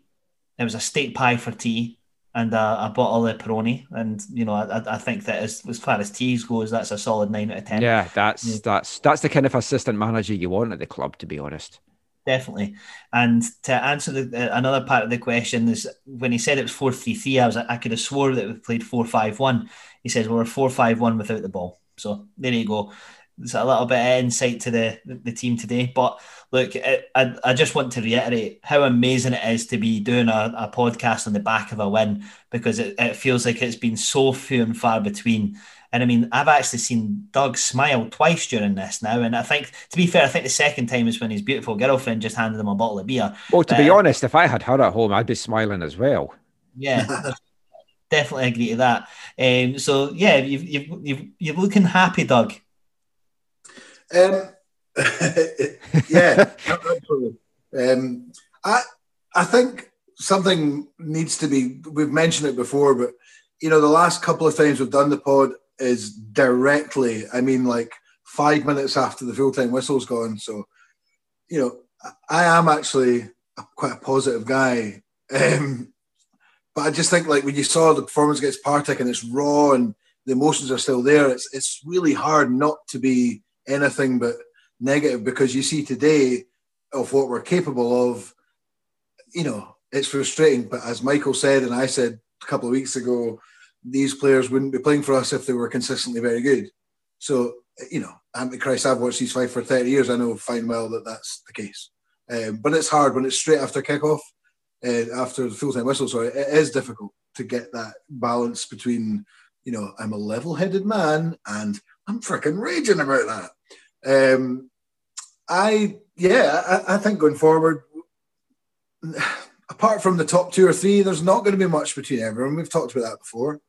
it was a steak pie for tea and a, a bottle of Peroni. And you know, I, I think that as, as far as teas goes, that's a solid nine out of ten. Yeah, that's yeah. that's that's the kind of assistant manager you want at the club, to be honest. Definitely. And to answer the, uh, another part of the question is when he said it was four three three, I was I could have swore that we played four five one. He says well, we're four five one without the ball. So there you go it's a little bit of insight to the the team today. But look, it, I, I just want to reiterate how amazing it is to be doing a, a podcast on the back of a win because it, it feels like it's been so few and far between. And I mean, I've actually seen Doug smile twice during this now. And I think, to be fair, I think the second time is when his beautiful girlfriend just handed him a bottle of beer. Well, to be uh, honest, if I had her at home, I'd be smiling as well. Yeah, definitely agree to that. Um, so, yeah, you've, you've, you've, you're looking happy, Doug. Um, yeah, absolutely. Um, I I think something needs to be. We've mentioned it before, but you know, the last couple of times we've done the pod is directly. I mean, like five minutes after the full time whistle's gone. So, you know, I am actually quite a positive guy. Um, but I just think like when you saw the performance against Partick and it's raw and the emotions are still there, it's it's really hard not to be anything but negative because you see today of what we're capable of, you know, it's frustrating. But as Michael said, and I said a couple of weeks ago, these players wouldn't be playing for us if they were consistently very good. So, you know, Antichrist, I've watched these fight for 30 years. I know fine well that that's the case. Um, but it's hard when it's straight after kickoff, uh, after the full time whistle. Sorry, it is difficult to get that balance between, you know, I'm a level headed man and I'm freaking raging about that. Um, I yeah, I, I, think going forward, apart from the top two or three, there's not going to be much between everyone. We've talked about that before.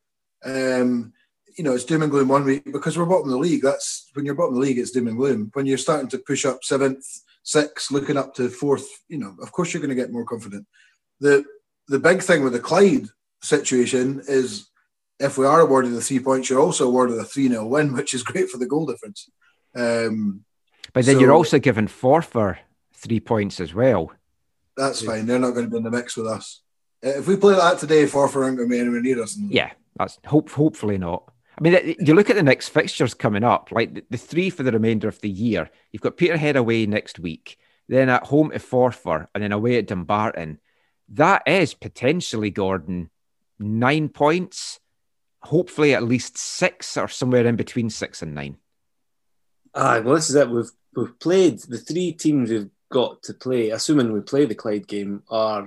Um, you know, it's doom and gloom one week because we're bottom of the league. That's when you're bottom of the league, it's doom and gloom. When you're starting to push up seventh, sixth, looking up to fourth, you know, of course you're going to get more confident. The the big thing with the Clyde situation is if we are awarded the three points, you're also awarded a 3 0 win, which is great for the goal difference. Um, but then so, you're also given Forfar three points as well. That's fine. They're not going to be in the mix with us. If we play that today, Forfar aren't going to be anywhere near us. Yeah, that's hope, hopefully not. I mean, you look at the next fixtures coming up, like the, the three for the remainder of the year. You've got Peterhead away next week, then at home to Forfar, and then away at Dumbarton. That is potentially, Gordon, nine points. Hopefully, at least six or somewhere in between six and nine. Ah, well, this is it. We've we've played the three teams we've got to play. Assuming we play the Clyde game, are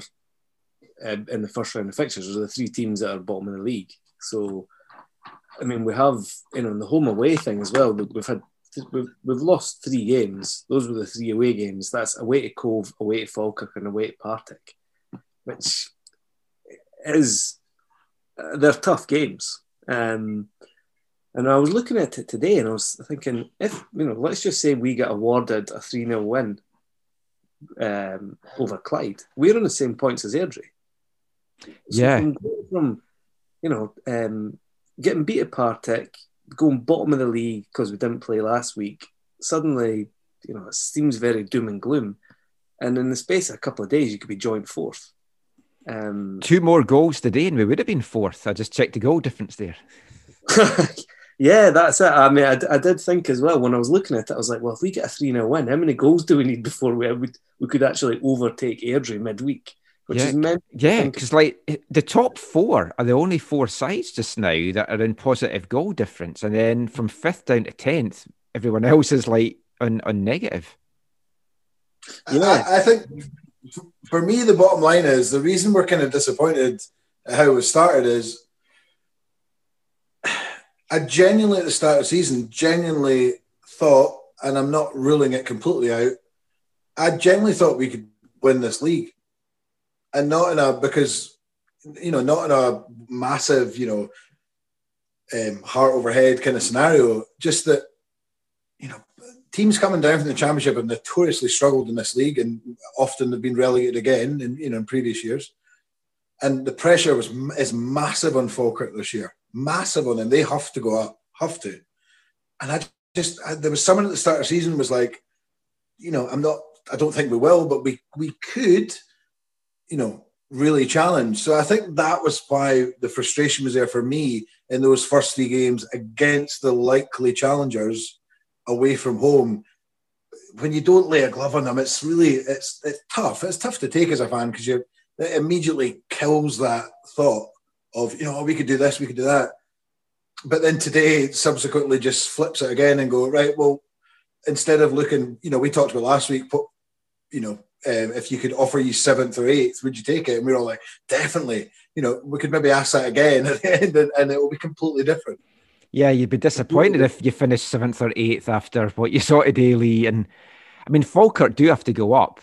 uh, in the first round of fixtures. Are the three teams that are bottom of the league. So I mean, we have you know in the home away thing as well. We've had we've, we've lost three games. Those were the three away games. That's away to Cove, away to Falkirk, and away to Partick, which is they're tough games. Um, and I was looking at it today, and I was thinking, if you know, let's just say we get awarded a three 0 win um, over Clyde, we're on the same points as Airdrie. So yeah. From you know, um, getting beat at Partick, going bottom of the league because we didn't play last week, suddenly, you know, it seems very doom and gloom. And in the space of a couple of days, you could be joint fourth. Um, Two more goals today, and we would have been fourth. I just checked the goal difference there. yeah, that's it. I mean, I, I, did think as well when I was looking at it, I was like, well, if we get a 3 0 win, how many goals do we need before we, we could actually overtake Airdrie midweek? which yeah, is meant. Yeah, because like the top four are the only four sides just now that are in positive goal difference, and then from fifth down to tenth, everyone else is like on, on negative. Yeah, I, I think for me the bottom line is the reason we're kind of disappointed at how it started is I genuinely at the start of the season genuinely thought, and I'm not ruling it completely out. I genuinely thought we could win this league and not in a because you know not in a massive you know um, heart overhead kind of scenario. Just that teams coming down from the championship have notoriously struggled in this league and often have been relegated again in you know in previous years. And the pressure was is massive on Falkirk this year, massive on them. They have to go up, have to. And I just I, there was someone at the start of the season was like, you know, I'm not. I don't think we will, but we we could you know, really challenge. So I think that was why the frustration was there for me in those first three games against the likely challengers away from home. When you don't lay a glove on them, it's really it's it's tough. It's tough to take as a fan because you it immediately kills that thought of you know oh, we could do this, we could do that. But then today, subsequently, just flips it again and go right. Well, instead of looking, you know, we talked about last week. Put, you know, um, if you could offer you seventh or eighth, would you take it? And we are all like, definitely. You know, we could maybe ask that again and, and it will be completely different. Yeah, you'd be disappointed if you finished seventh or eighth after what you saw today, Lee. And I mean, Falkirk do have to go up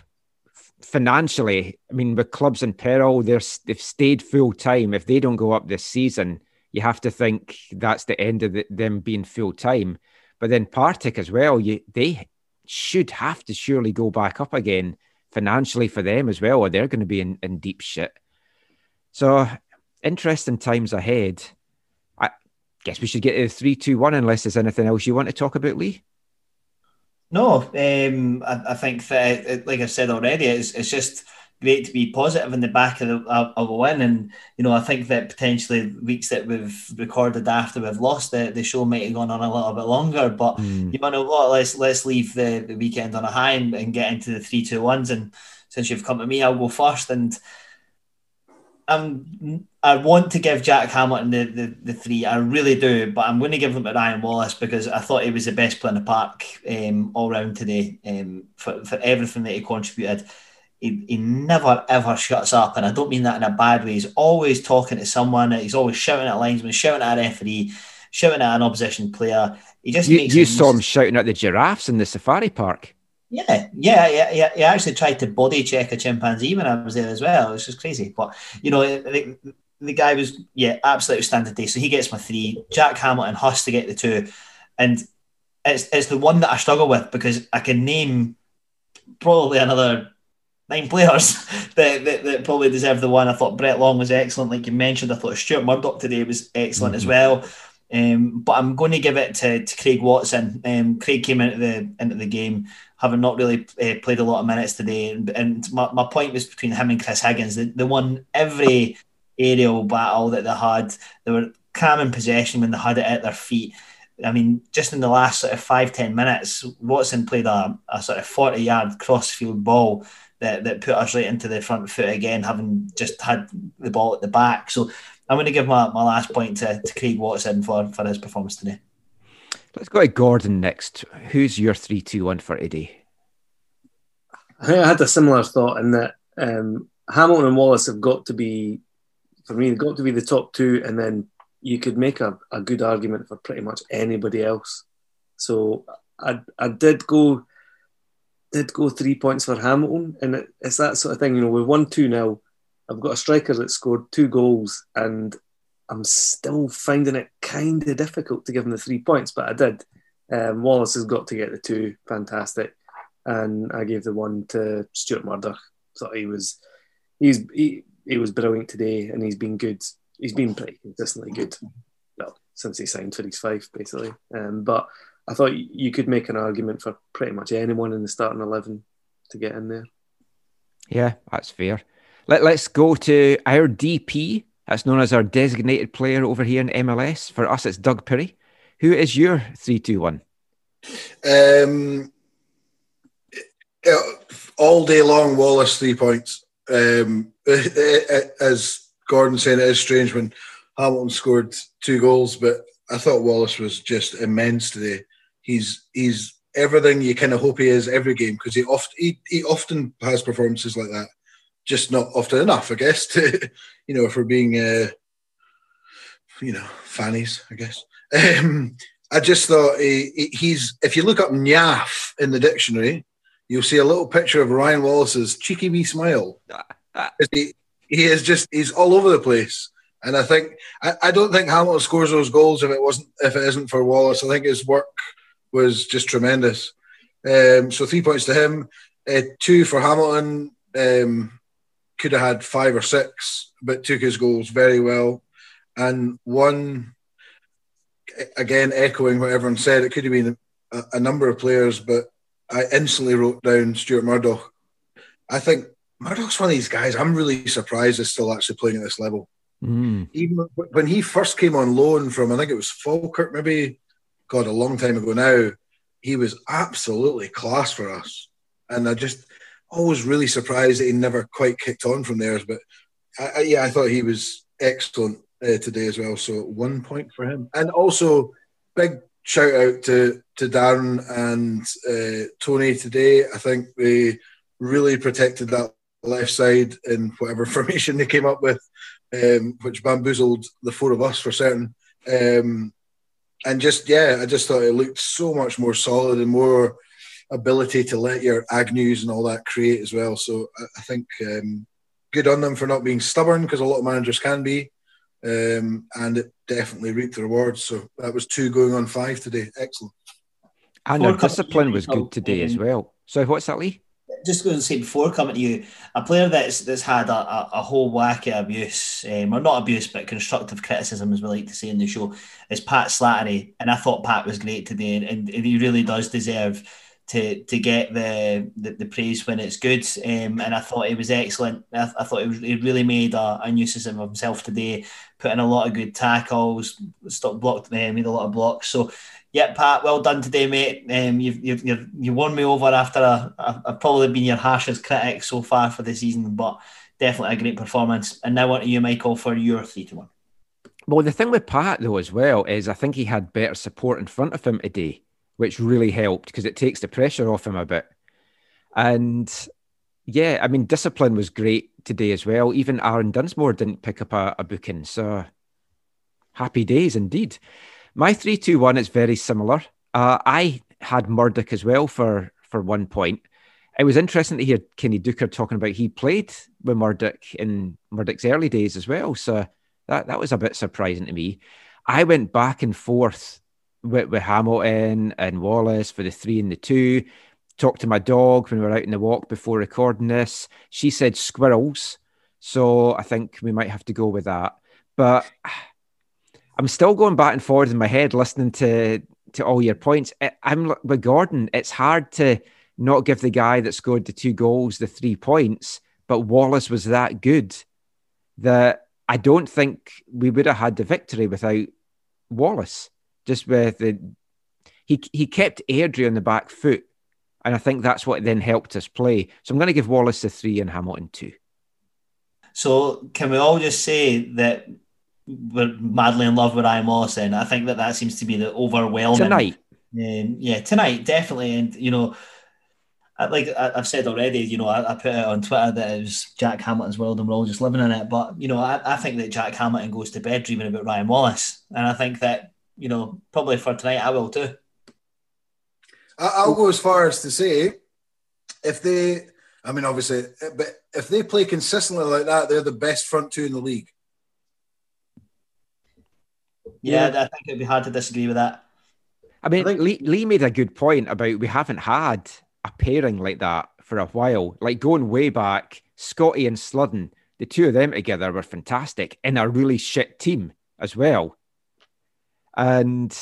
financially. I mean, with clubs in peril, they're they've stayed full time. If they don't go up this season, you have to think that's the end of the, them being full time. But then Partick as well, you they should have to surely go back up again financially for them as well, or they're going to be in, in deep shit. So, interesting times ahead. Guess we should get to three, two, one, unless there's anything else you want to talk about, Lee. No, um, I, I, think that, like I said already, it's, it's just great to be positive in the back of, the, of a win. And, you know, I think that potentially weeks that we've recorded after we've lost the, the show might have gone on a little bit longer. But mm. you know what? Let's let's leave the, the weekend on a high and, and get into the three, two, ones. And since you've come to me, I'll go first. And I'm I want to give Jack Hamilton the, the, the three. I really do, but I'm going to give them to Ryan Wallace because I thought he was the best player in the park um, all round today um, for, for everything that he contributed he, he never ever shuts up, and I don't mean that in a bad way. He's always talking to someone. He's always shouting at linesmen, shouting at a referee, shouting at an opposition player. He just you, you saw him shouting at the giraffes in the safari park. Yeah, yeah, yeah, yeah. He actually tried to body check a chimpanzee when I was there as well. It's just crazy, but you know, the, the guy was yeah, absolutely standard day. So he gets my three. Jack Hamilton has to get the two, and it's it's the one that I struggle with because I can name probably another nine players that, that, that, probably deserve the one. I thought Brett Long was excellent, like you mentioned. I thought Stuart Murdoch today was excellent mm-hmm. as well. Um, but I'm going to give it to, to Craig Watson. Um, Craig came into the into the game having not really uh, played a lot of minutes today, and, and my, my point was between him and Chris Higgins. They, they won every aerial battle that they had. They were calm in possession when they had it at their feet. I mean, just in the last sort of five ten minutes, Watson played a, a sort of forty yard cross field ball that, that put us right into the front foot again, having just had the ball at the back. So I'm going to give my, my last point to, to Craig Watson for, for his performance today. Let's go to Gordon next. Who's your 3 2 1 for Eddie? I had a similar thought in that um, Hamilton and Wallace have got to be, for me, they've got to be the top two, and then you could make a, a good argument for pretty much anybody else. So I, I did go did go three points for Hamilton, and it, it's that sort of thing. You know, we won two now. I've got a striker that scored two goals, and I'm still finding it kind of difficult to give him the three points, but I did. Um, Wallace has got to get the two, fantastic, and I gave the one to Stuart Murdoch. Thought he was, he's he, he was brilliant today, and he's been good. He's been pretty consistently good. Well, since he signed for his five, basically. Um, but I thought you could make an argument for pretty much anyone in the starting 11 to get in there. Yeah, that's fair. Let, let's go to our DP. That's known as our designated player over here in MLS. For us, it's Doug Perry. Who is your 3 2 1? Um, all day long, Wallace three points. Um, as Gordon said, it is strange when Hamilton scored two goals, but I thought Wallace was just immense today he's he's everything you kind of hope he is every game because he often he, he often has performances like that, just not often enough, I guess. To you know, for being uh, you know fannies, I guess. Um, I just thought he, he, he's if you look up Nyaf in the dictionary, you'll see a little picture of Ryan Wallace's cheeky wee smile. he, he is just he's all over the place. And I think I, I don't think Hamilton scores those goals if it wasn't if it isn't for Wallace. I think his work was just tremendous. Um, so three points to him, uh, two for Hamilton. Um, could have had five or six, but took his goals very well. And one, again, echoing what everyone said, it could have been a, a number of players, but I instantly wrote down Stuart Murdoch. I think Murdoch's one of these guys. I'm really surprised is still actually playing at this level. Mm. Even when he first came on loan from, I think it was Falkirk, maybe God, a long time ago now, he was absolutely class for us. And I just always really surprised that he never quite kicked on from there. But I, I, yeah, I thought he was excellent uh, today as well. So one point for him. And also, big shout out to, to Darren and uh, Tony today. I think they really protected that left side in whatever formation they came up with, um, which bamboozled the four of us for certain. Um, and just yeah, I just thought it looked so much more solid and more ability to let your Agnews and all that create as well. So I, I think um, good on them for not being stubborn because a lot of managers can be, um, and it definitely reaped the rewards. So that was two going on five today. Excellent. And our discipline was good today as well. So what's that, Lee? just going to say before coming to you, a player that's that's had a, a, a whole whack of abuse, um, or not abuse, but constructive criticism, as we like to say in the show, is Pat Slattery. And I thought Pat was great today, and, and he really does deserve to to get the, the, the praise when it's good. Um, and I thought he was excellent. I, I thought he, was, he really made a, a nuisance of himself today, put in a lot of good tackles, stopped blocked, uh, made a lot of blocks. So yeah, Pat, well done today, mate. Um, you've, you've, you've you won me over after a, a, I've probably been your harshest critic so far for the season, but definitely a great performance. And now on to you, Michael, for your three to one. Well, the thing with Pat though as well is I think he had better support in front of him today, which really helped because it takes the pressure off him a bit. And yeah, I mean, discipline was great today as well. Even Aaron Dunsmore didn't pick up a, a booking, so happy days indeed. My three, two, one is very similar. Uh, I had Murdoch as well for for one point. It was interesting to hear Kenny Deuchar talking about he played with Murdoch in Murdoch's early days as well. So that that was a bit surprising to me. I went back and forth with, with Hamilton and Wallace for the three and the two. talked to my dog when we were out in the walk before recording this. She said squirrels. So I think we might have to go with that. But I'm still going back and forth in my head listening to to all your points. I'm with Gordon. It's hard to not give the guy that scored the two goals the three points, but Wallace was that good that I don't think we would have had the victory without Wallace. Just with the he he kept Airdrie on the back foot, and I think that's what then helped us play. So I'm going to give Wallace a three and Hamilton two. So can we all just say that we're madly in love with Ryan Wallace? And I think that that seems to be the overwhelming tonight. Um, yeah, tonight definitely, and you know like I've said already, you know, I, I, put it on Twitter that it was Jack Hamilton's world and we're all just living in it. But, you know, I, I think that Jack Hamilton goes to bed dreaming about Ryan Wallace. And I think that, you know, probably for tonight, I will too. I'll go as far as to say if they, I mean, obviously, but if they play consistently like that, they're the best front two in the league. Yeah, yeah. I think it'd be hard to disagree with that. I mean, I think- Lee, Lee made a good point about we haven't had a pairing like that for a while. Like going way back, Scotty and Sludden, the two of them together were fantastic in a really shit team as well. And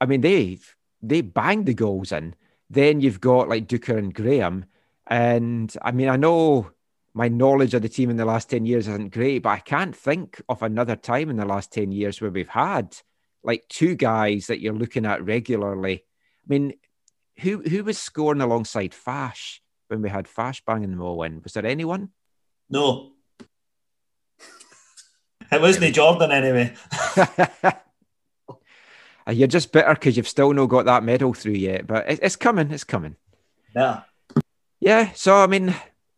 I mean, they they banged the goals in. Then you've got like Deuchar and Graham. And I mean, I know my knowledge of the team in the last 10 years isn't great, but I can't think of another time in the last 10 years where we've had like two guys that you're looking at regularly. I mean, who who was scoring alongside Fash when we had Fash banging them all in? Was there anyone? No. It wasn't Jordan anyway. Uh, you're just bitter because you've still not got that medal through yet, but it's coming. It's coming. Yeah. Yeah. So I mean,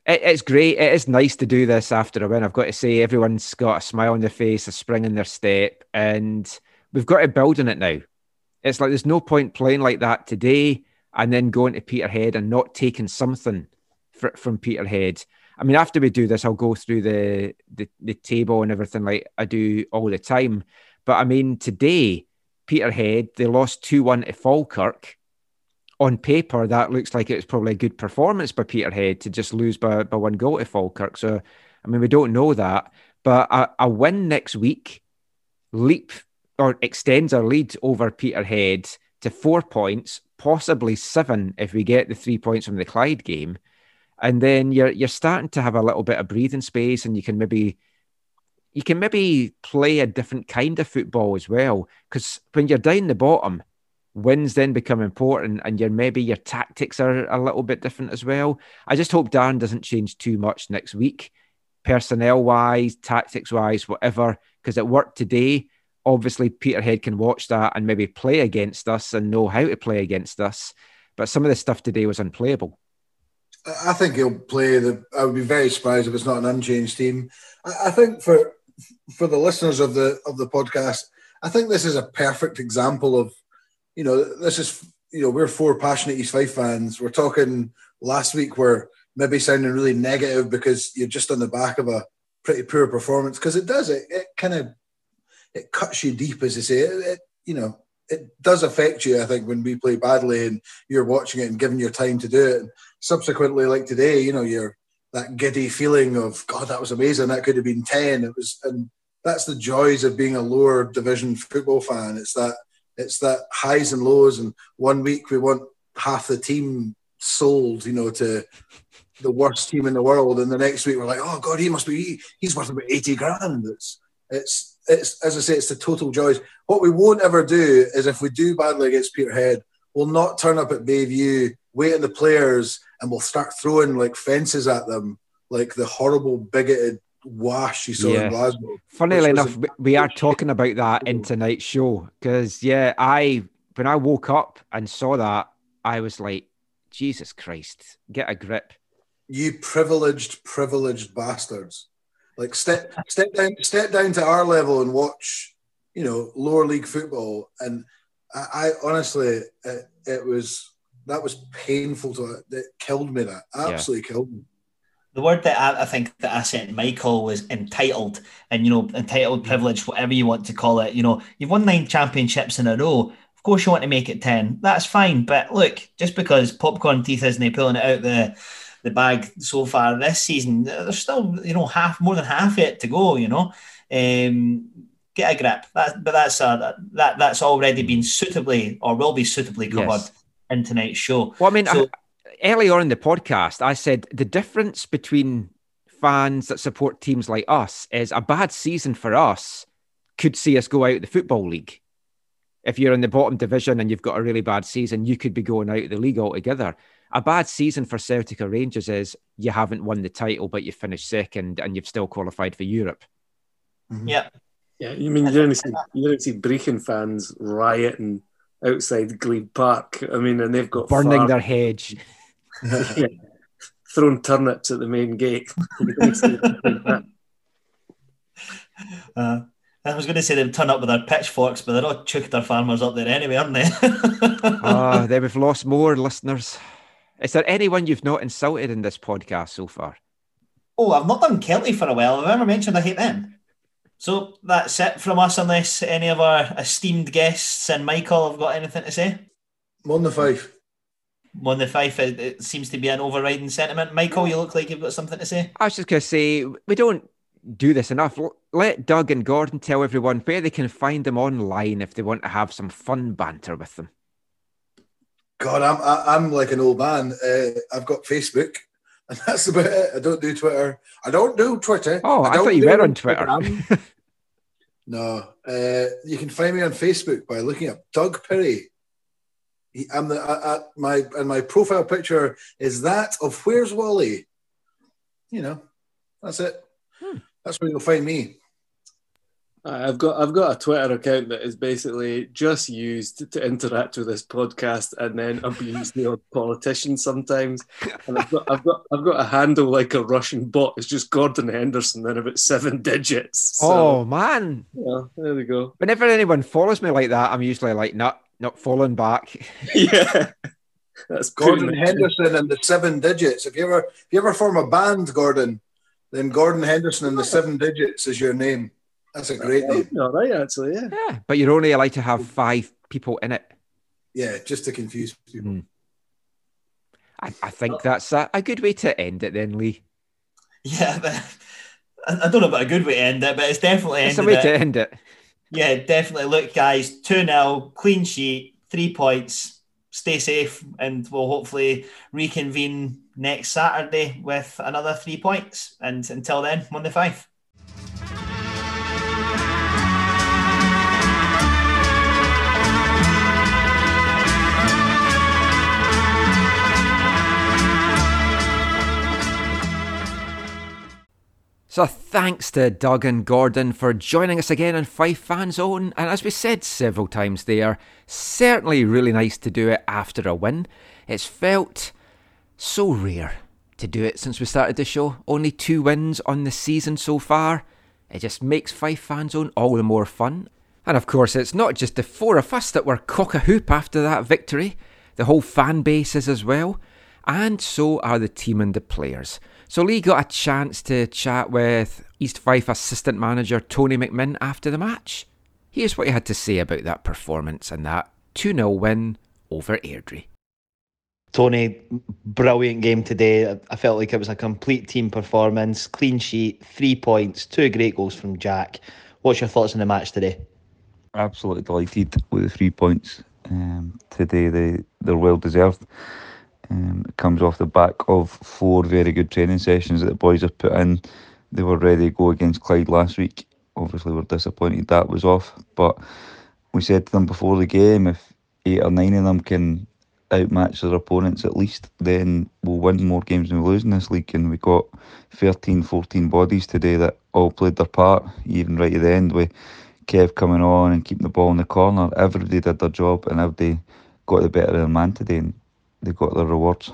it, it's great. It is nice to do this after a win. I've got to say, everyone's got a smile on their face, a spring in their step, and we've got to build on it now. It's like there's no point playing like that today and then going to Peterhead and not taking something fr- from Peterhead. I mean, after we do this, I'll go through the, the, the table and everything like I do all the time. But I mean, today, Peterhead, they lost 2 1 to Falkirk. On paper, that looks like it was probably a good performance by Peterhead to just lose by, by one goal to Falkirk. So, I mean, we don't know that. But a, a win next week, leap or extends our lead over Peterhead to four points, possibly seven if we get the three points from the Clyde game. And then you're you're starting to have a little bit of breathing space, and you can maybe you can maybe play a different kind of football as well. Because when you're down the bottom, wins then become important, and your maybe your tactics are a little bit different as well. I just hope Darren doesn't change too much next week, personnel wise, tactics wise, whatever. Because it worked today obviously Peterhead can watch that and maybe play against us and know how to play against us. But some of the stuff today was unplayable. I think he'll play the. I would be very surprised if it's not an unchanged team. I, think for for the listeners of the of the podcast, I think this is a perfect example of, you know, this is you know we're four passionate East Fife fans. We're talking last week where maybe sounding really negative because you're just on the back of a pretty poor performance because it does it it kind of it cuts you deep, as they say. It, it, you know, it does affect you. I think when we play badly and you're watching it and giving your time to do it. And subsequently, like today, you know, you're that giddy feeling of God, that was amazing. That could have been ten. It was, and that's the joys of being a lower division football fan. It's that it's that highs and lows. And one week we want half the team sold, you know, to the worst team in the world, and the next week we're like, oh God, he must be he's worth about eighty grand. It's it's it's as I say, it's the total joys. What we won't ever do is if we do badly against Peterhead, we'll not turn up at Bayview, wait on the players, and we'll start throwing like fences at them, like the horrible bigoted wash you saw yeah. in Glasgow. Funnily enough, a- we are talking about that in tonight's show because yeah, I when I woke up and saw that, I was like, Jesus Christ, get a grip. You privileged, privileged bastards. Like step step down step down to our level and watch, you know, lower league football. And I, I honestly, it, it, was that was painful to that killed me. That absolutely yeah. killed me. The word that I, I, think that I sent Michael was entitled, and you know, entitled privilege, whatever you want to call it. You know, you've won nine championships in a row. Of Of course, you want to make it 10. That's fine. But look, just because popcorn teeth isn't pulling it out the the bag so far this season, there's still, you know, half more than half it to go, you know. Um, get a grip. That, but that's uh, that that's already been suitably or will be suitably covered yes. In tonight's show. Well, I mean, so, I, early on in the podcast, I said the difference between fans that support teams like us is a bad season for us could see us go out of the football league. If you're in the bottom division and you've got a really bad season, you could be going out of the league altogether. A bad season for Celtic or Rangers is you haven't won the title, but you finished second and you've still qualified for Europe. Mm-hmm. Yeah. Yeah, you mean you don't see you don't see Brechin fans rioting outside Glebe Park. I mean, and they've got burning far- their hedge, yeah, throwing turnips at the main gate. uh, I was going to say they'd turn up with their pitchforks, but they're all chucked their farmers up there anyway, aren't they? Ah, then we've lost more listeners. Is there anyone you've not insulted in this podcast so far? Oh, I've not done Kelty for a while. Have I ever mentioned I hate them? So that's it from us, unless any of our esteemed guests and Michael have got anything to say. One the Fife. One the Fife. It, it seems to be an overriding sentiment. Michael, you look like you've got something to say. I was just going to say we don't do this enough. Let Doug and Gordon tell everyone where they can find them online if they want to have some fun banter with them. God, I'm I'm like an old man. Uh, I've got Facebook, and that's about it. I don't do Twitter. I don't do Twitter. Oh, I, I thought you were on Twitter. no, uh, you can find me on Facebook by looking up Doug Perry. I'm the uh, my and my profile picture is that of Where's Wally. You know, that's it. That's where you'll find me. I've got I've got a Twitter account that is basically just used to interact with this podcast and then abuse the odd politician sometimes. And I've got I've got I've got a handle like a Russian bot. It's just Gordon Henderson, then about seven digits. So, oh man! Yeah, there we go. Whenever anyone follows me like that, I'm usually like, not not falling back. yeah. That's Gordon Henderson and the seven digits. If you ever if you ever form a band, Gordon, then Gordon Henderson and the seven digits is your name. That's a great name. All right, actually, yeah. Yeah, but you're only allowed to have five people in it. Yeah, just to confuse people. Mm. I, I, think that's a, a, good way to end it, then, Lee. Yeah, but I don't know about a good way to end it, but it's definitely it's a way it. to end it. Yeah, definitely. Look, guys, 2 0, clean sheet, three points. Stay safe, and we'll hopefully reconvene next Saturday with another three points. And until then, Monday Fife. So thanks to Doug and Gordon for joining us again on Fife Fan Zone. And as we said several times there, certainly really nice to do it after a win. It's felt so rare to do it since we started the show. Only two wins on the season so far. It just makes Fife Fan Zone all the more fun. And of course, it's not just the four of us that were cock a hoop after that victory, the whole fan base is as well, and so are the team and the players. So Lee got a chance to chat with East Fife assistant manager Tony McMinn after the match. Here's what he had to say about that performance and that 2 0 win over Airdrie. Tony, brilliant game today. I felt like it was a complete team performance, clean sheet, three points, two great goals from Jack. What's your thoughts on the match today? Absolutely delighted with the three points um, today. They they're well deserved. Um, it comes off the back of four very good training sessions that the boys have put in. They were ready to go against Clyde last week. Obviously, we're disappointed that was off, but we said to them before the game if eight or nine of them can outmatch their opponents at least, then we'll win more games than we lose in this league. And we got 13, 14 bodies today that all played their part, even right at the end with Kev coming on and keeping the ball in the corner. Everybody did their job and everybody got the better of their man today and they got their rewards.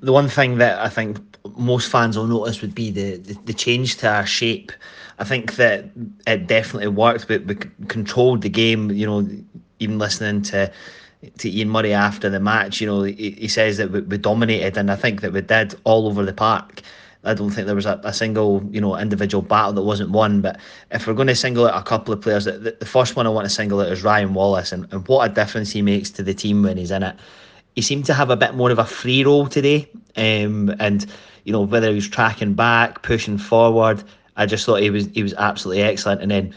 The one thing that I think most fans will notice would be the, the, the change to our shape. I think that it definitely worked, but we controlled the game. You know, even listening to to Ian Murray after the match, you know, he, he says that we, we, dominated, and I think that we did all over the park. I don't think there was a, a, single, you know, individual battle that wasn't won. But if we're going to single out a couple of players, the, the first one I want to single out is Ryan Wallace, and, and what a difference he makes to the team when he's in it. He seemed to have a bit more of a free role today, um, and you know whether he was tracking back, pushing forward. I just thought he was he was absolutely excellent. And then,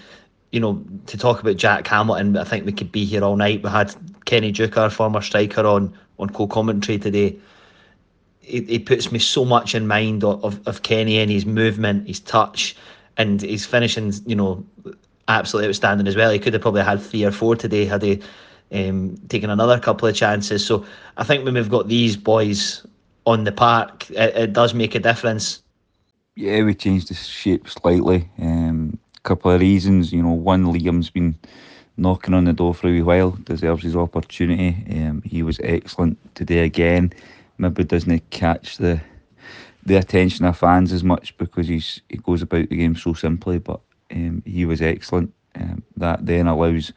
you know, to talk about Jack Hamilton, I think we could be here all night. We had Kenny Deuchar, our former striker, on on co-commentary today It, he puts me so much in mind of, of, of Kenny and his movement, his touch, and his finishing, you know, absolutely outstanding as well. He could have probably had three or four today had he um, taken another couple of chances. So I think when we've got these boys on the park, it, it does make a difference. Yeah, we changed the shape slightly. Um, a couple of reasons, you know, one Liam's been knocking on the door for a wee while, deserves his opportunity. Um, he was excellent today again maybe doesn't catch the the attention of fans as much because he's he goes about the game so simply. But um, he was excellent. Um, that then allows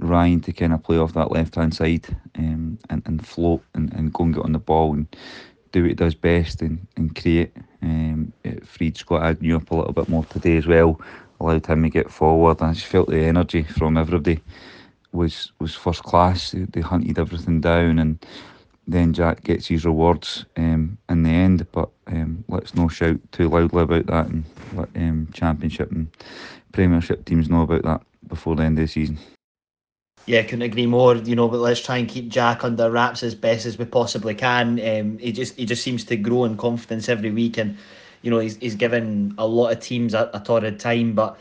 Ryan to kind of play off that left hand side um, and and float and, and go and get on the ball and do what he does best and, and create. Um, it freed Scott Agnew up a little bit more today as well, allowed him to get forward. And I just felt the energy from everybody was was first class. They, hunted everything down and then Jack gets his rewards um, in the end. But um, let's not shout too loudly about that and let um, Championship and Premiership teams know about that before the end of the season. Yeah, couldn't agree more. You know, but let's try and keep Jack under wraps as best as we possibly can. Um, he just he just seems to grow in confidence every week, and you know he's he's given a lot of teams a, a torrid time. But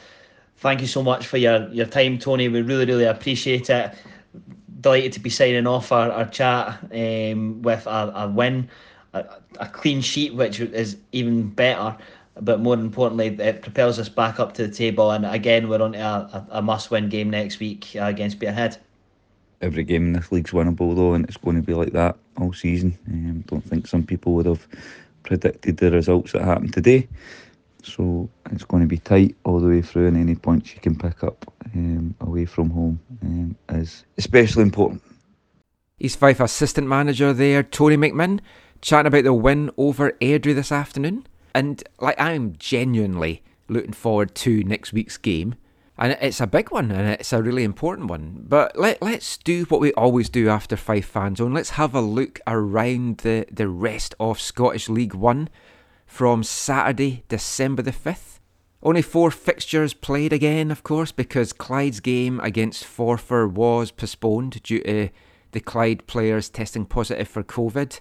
thank you so much for your your time, Tony. We really really appreciate it delighted to be signing off our, our chat um, with a, a win, a, a, clean sheet, which is even better. But more importantly, it propels us back up to the table. And again, we're on a, a must win game next week uh, against Peterhead. Every game in this league's winnable, though, and it's going to be like that all season. I um, don't think some people would have predicted the results that happened today. So it's going to be tight all the way through, and any points you can pick up um, away from home um, is especially important. East Fife assistant manager there, Tony McMinn, chatting about the win over Airdrie this afternoon. And like I'm genuinely looking forward to next week's game. And it's a big one and it's a really important one. But let, let's do what we always do after Fife Fan Zone. Let's have a look around the, the rest of Scottish League One from Saturday, December the 5th. Only four fixtures played again, of course, because Clyde's game against Forfar was postponed due to the Clyde players testing positive for COVID.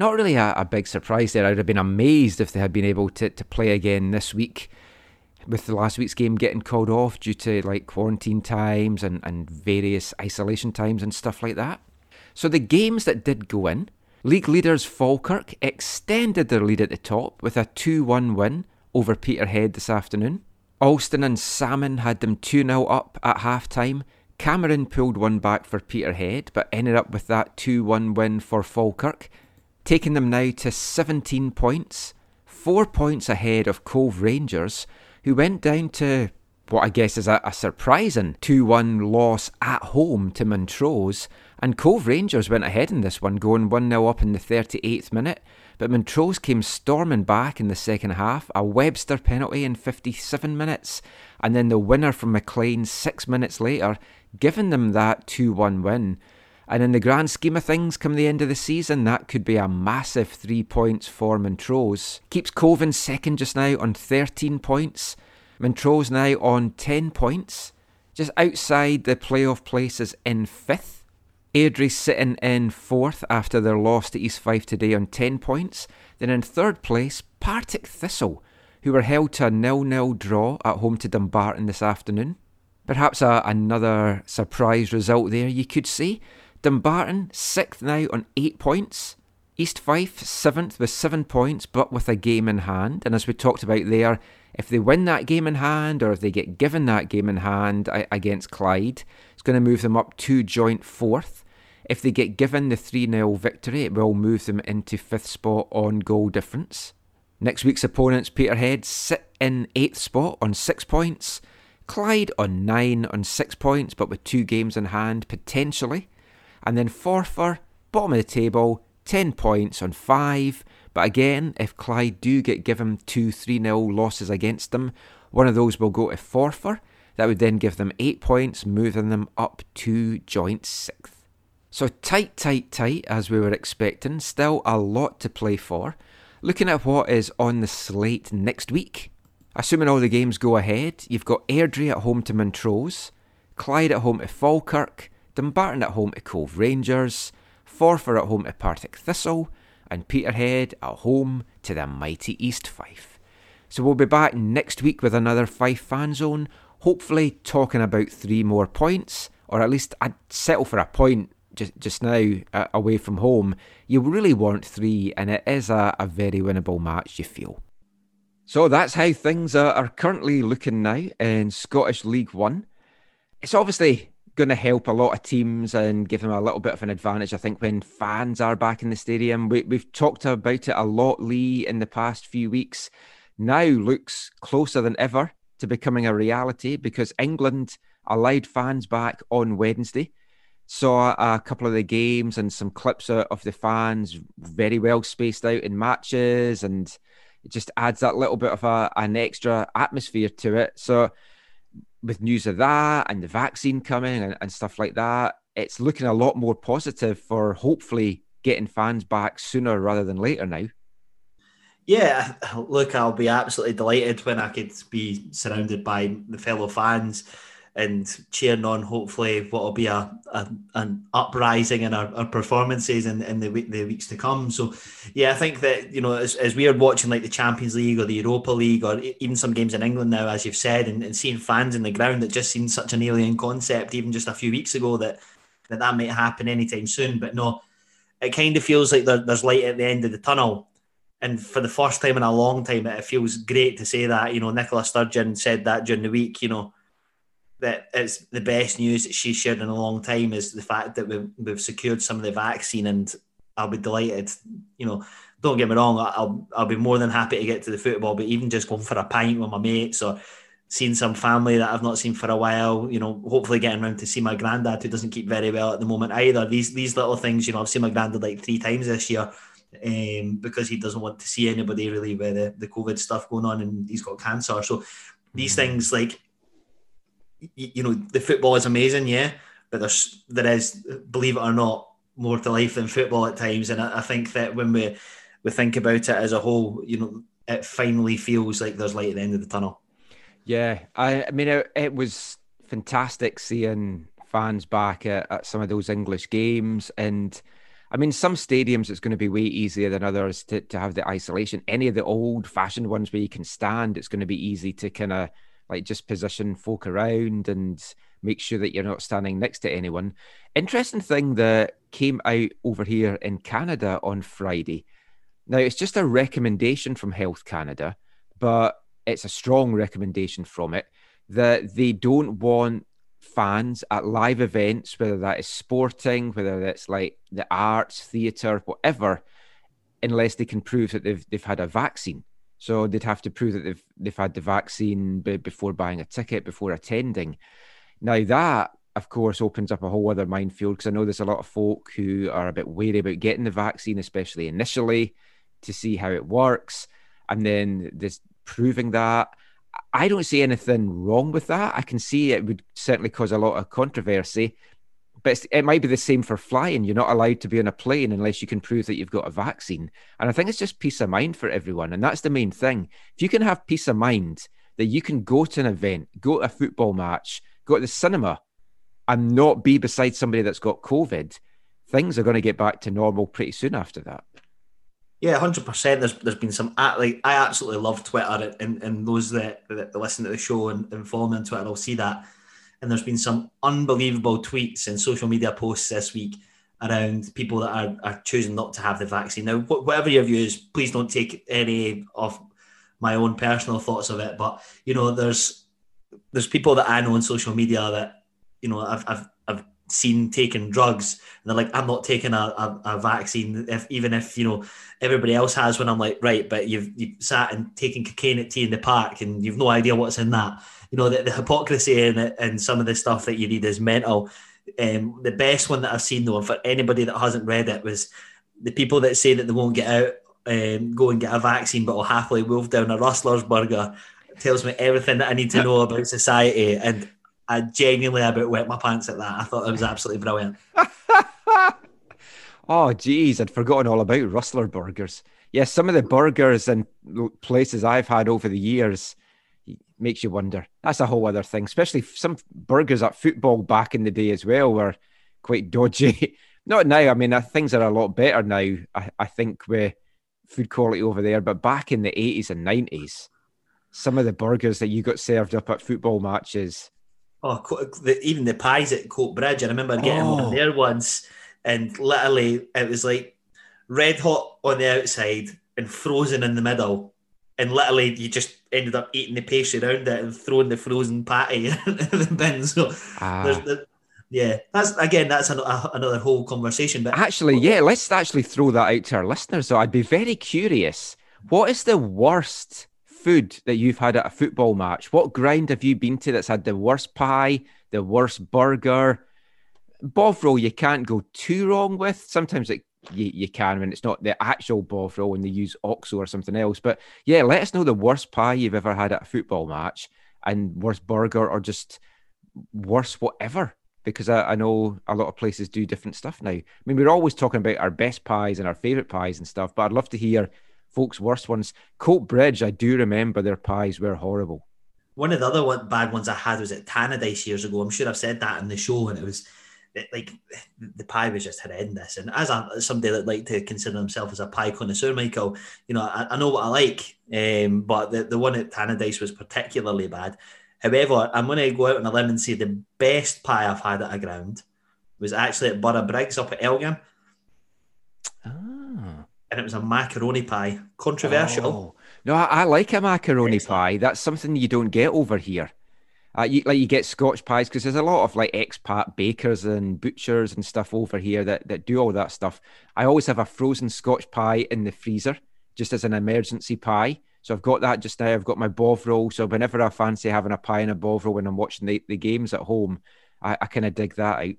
Not really a, a big surprise there. I'd have been amazed if they had been able to, to play again this week with the last week's game getting called off due to like quarantine times and, and various isolation times and stuff like that. So the games that did go in League leaders Falkirk extended their lead at the top with a 2 1 win over Peterhead this afternoon. Alston and Salmon had them 2 0 up at half time. Cameron pulled one back for Peterhead, but ended up with that 2 1 win for Falkirk, taking them now to 17 points, four points ahead of Cove Rangers, who went down to what I guess is a, a surprising 2 1 loss at home to Montrose and Cove Rangers went ahead in this one, going 1 0 up in the 38th minute. But Montrose came storming back in the second half, a Webster penalty in 57 minutes, and then the winner from McLean six minutes later, giving them that 2 1 win. And in the grand scheme of things, come the end of the season, that could be a massive three points for Montrose. Keeps Cove in second just now on 13 points. Montrose now on 10 points, just outside the playoff places in fifth. Airdrie sitting in fourth after their loss to East Fife today on 10 points. Then in third place, Partick Thistle, who were held to a nil-nil draw at home to Dumbarton this afternoon. Perhaps a, another surprise result there, you could say. Dumbarton sixth now on 8 points. East Fife seventh with 7 points but with a game in hand. And as we talked about there, if they win that game in hand or if they get given that game in hand against Clyde, it's going to move them up to joint fourth. If they get given the 3 0 victory, it will move them into fifth spot on goal difference. Next week's opponents, Peterhead, sit in eighth spot on six points. Clyde on nine on six points, but with two games in hand potentially. And then Forfar, bottom of the table, 10 points on five, But again, if Clyde do get given two 3 0 losses against them, one of those will go to Forfar. That would then give them eight points, moving them up to joint sixth. So tight, tight, tight, as we were expecting. Still a lot to play for. Looking at what is on the slate next week. Assuming all the games go ahead, you've got Airdrie at home to Montrose, Clyde at home to Falkirk, Dumbarton at home to Cove Rangers, Forfar at home to Partick Thistle, and Peterhead at home to the mighty East Fife. So we'll be back next week with another Fife fan zone, hopefully talking about three more points, or at least I'd settle for a point just just now uh, away from home. You really want three, and it is a, a very winnable match. You feel. So that's how things are, are currently looking now in Scottish League One. It's obviously going to help a lot of teams and give them a little bit of an advantage. I think when fans are back in the stadium, we, we've talked about it a lot, Lee, in the past few weeks. Now looks closer than ever to becoming a reality because England allowed fans back on Wednesday. Saw a couple of the games and some clips of the fans very well spaced out in matches and it just adds that little bit of a, an extra atmosphere to it. So, with news of that and the vaccine coming and, and stuff like that, it's looking a lot more positive for hopefully getting fans back sooner rather than later now. Yeah, look, I'll be absolutely delighted when I could be surrounded by the fellow fans and cheering on hopefully what will be a, a an uprising in our, our performances in, in the week, the weeks to come. So yeah, I think that you know as, as we are watching like the Champions League or the Europa League or even some games in England now, as you've said, and, and seeing fans in the ground that just seemed such an alien concept even just a few weeks ago that that that might happen anytime soon. But no, it kind of feels like there, there's light at the end of the tunnel. And for the first time in a long time, it feels great to say that. You know, Nicola Sturgeon said that during the week. You know, that it's the best news that she's shared in a long time is the fact that we've, we've secured some of the vaccine and I'll be delighted. You know, don't get me wrong, I'll I'll be more than happy to get to the football, but even just going for a pint with my mates or seeing some family that I've not seen for a while, you know, hopefully getting around to see my granddad who doesn't keep very well at the moment either. These these little things, you know, I've seen my granddad like three times this year. Um, because he doesn't want to see anybody really with the, the COVID stuff going on and he's got cancer. So these mm-hmm. things like you know the football is amazing, yeah, but there's there is believe it or not more to life than football at times, and I, I think that when we we think about it as a whole, you know, it finally feels like there's light at the end of the tunnel. Yeah, I, I mean, it, it was fantastic seeing fans back at, at, some of those English games. And I mean, some stadiums it's going to be way easier than others to, to have the isolation. Any of the old fashioned ones where you can stand, it's going to be easy to kind of like just position folk around and make sure that you're not standing next to anyone. Interesting thing that came out over here in Canada on Friday. Now, it's just a recommendation from Health Canada, but it's a strong recommendation from it that they don't want fans at live events, whether that is sporting, whether that's like the arts, theatre, whatever, unless they can prove that they've they've had a vaccine. So they'd have to prove that they've they've had the vaccine before buying a ticket, before attending. Now that, of course, opens up a whole other minefield because I know there's a lot of folk who are a bit wary about getting the vaccine, especially initially, to see how it works, and then this proving that. I don't see anything wrong with that. I can see it would certainly cause a lot of controversy, but it might be the same for flying. You're not allowed to be on a plane unless you can prove that you've got a vaccine. And I think it's just peace of mind for everyone. And that's the main thing. If you can have peace of mind that you can go to an event, go to a football match, go to the cinema, and not be beside somebody that's got COVID, things are going to get back to normal pretty soon after that. Yeah, hundred percent. There's there's been some like I absolutely love Twitter and, and those that, that listen to the show and, and follow me on Twitter I'll see that and there's been some unbelievable tweets and social media posts this week around people that are, are choosing not to have the vaccine. Now, whatever your view is, please don't take any of my own personal thoughts of it. But you know, there's there's people that I know on social media that you know I've I've, I've seen taking drugs and they're like i'm not taking a, a, a, vaccine if even if you know everybody else has when i'm like right but you've you sat and taken cocaine at T in the Park and you've no idea what's in that you know the, the hypocrisy in it and some of the stuff that you read is mental. Um, the best one that I've seen though, for anybody that hasn't read it, was the people that say that they won't get out um, go and get a vaccine, but will happily wolf down a Rustler's burger. tells me everything that I need to know about society, and I genuinely about wet my pants at that. I thought it was absolutely brilliant. oh, geez, I'd forgotten all about Rustler burgers. Yes, yeah, some of the burgers and places I've had over the years makes you wonder. That's a whole other thing, especially some burgers at football back in the day as well were quite dodgy. Not now. I mean, uh, things are a lot better now. I, I think with food quality over there, but back in the eighties and nineties, some of the burgers that you got served up at football matches. Oh, the, even the pies at Coatbridge. I remember getting oh. one there once, and literally it was like red hot on the outside and frozen in the middle and literally you just ended up eating the pastry around it and throwing the frozen patty in the bin. So ah. there's, yeah, that's again, that's an, a, another whole conversation. But actually, yeah, let's actually throw that out to our listeners. So I'd be very curious. What is the worst food that you've had at a football match? What ground have you been to that's had the worst pie, the worst burger? Bovril, you can't go too wrong with. Sometimes it you, you can when it's not the actual Bovril when they use oxo or something else. But yeah, let us know the worst pie you've ever had at a football match and worst burger or just worst whatever. Because I, I know a lot of places do different stuff now. I mean, we're always talking about our best pies and our favourite pies and stuff, but I'd love to hear folks' worst ones. Coatbridge, I do remember their pies were horrible. One of the other one, bad ones I had was at Tannadice years ago. I'm sure I've said that in the show, and it was like the pie was just horrendous. And as a, somebody that like to consider himself as a pie connoisseur, Michael, you know, I, I know what I like, um, but the, the one at Tannadice was particularly bad. However, I'm going to go out on a limb and say the best pie I've had at a ground was actually at Borough Briggs up at Elgin. Ah. And it was a macaroni pie. Controversial. Oh. No, I, I, like a macaroni Excellent. pie. That's something you don't get over here. Uh, you, like you get Scotch pies because there's a lot of like expat bakers and butchers and stuff over here that, that do all that stuff. I always have a frozen Scotch pie in the freezer just as an emergency pie. So I've got that just now. I've got my bovril. So whenever I fancy having a pie and a bovril when I'm watching the, the games at home, I, I kind of dig that out.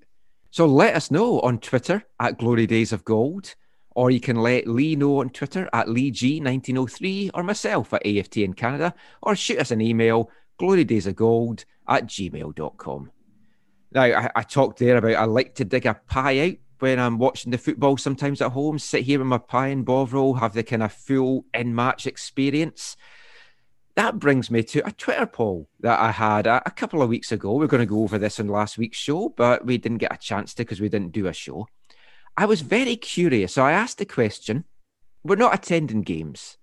So let us know on Twitter at Glory Days of Gold, or you can let Lee know on Twitter at Lee G1903 or myself at AFT in Canada, or shoot us an email glorydaysofgold at gmail.com. Now, I, I, talked there about I like to dig a pie out when I'm watching the football sometimes at home, sit here with my pie and bovril, have the kind of full in match experience. That brings me to a Twitter poll that I had a, a couple of weeks ago. We are going to go over this in last week's show, but we didn't get a chance to because we didn't do a show. I was very curious. So I asked the question We're not attending games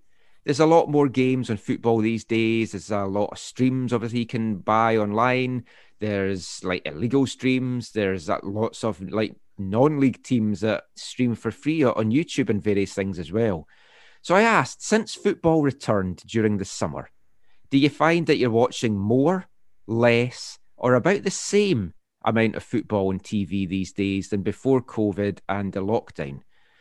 there's a lot more games on football these days. There's a lot of streams obviously you can buy online. There's like illegal streams. There's uh, lots of like non-league teams that stream for free on YouTube and various things as well. So I asked, since football returned during the summer, do you find that you're watching more, less, or about the same amount of football on TV these days than before COVID and the lockdown?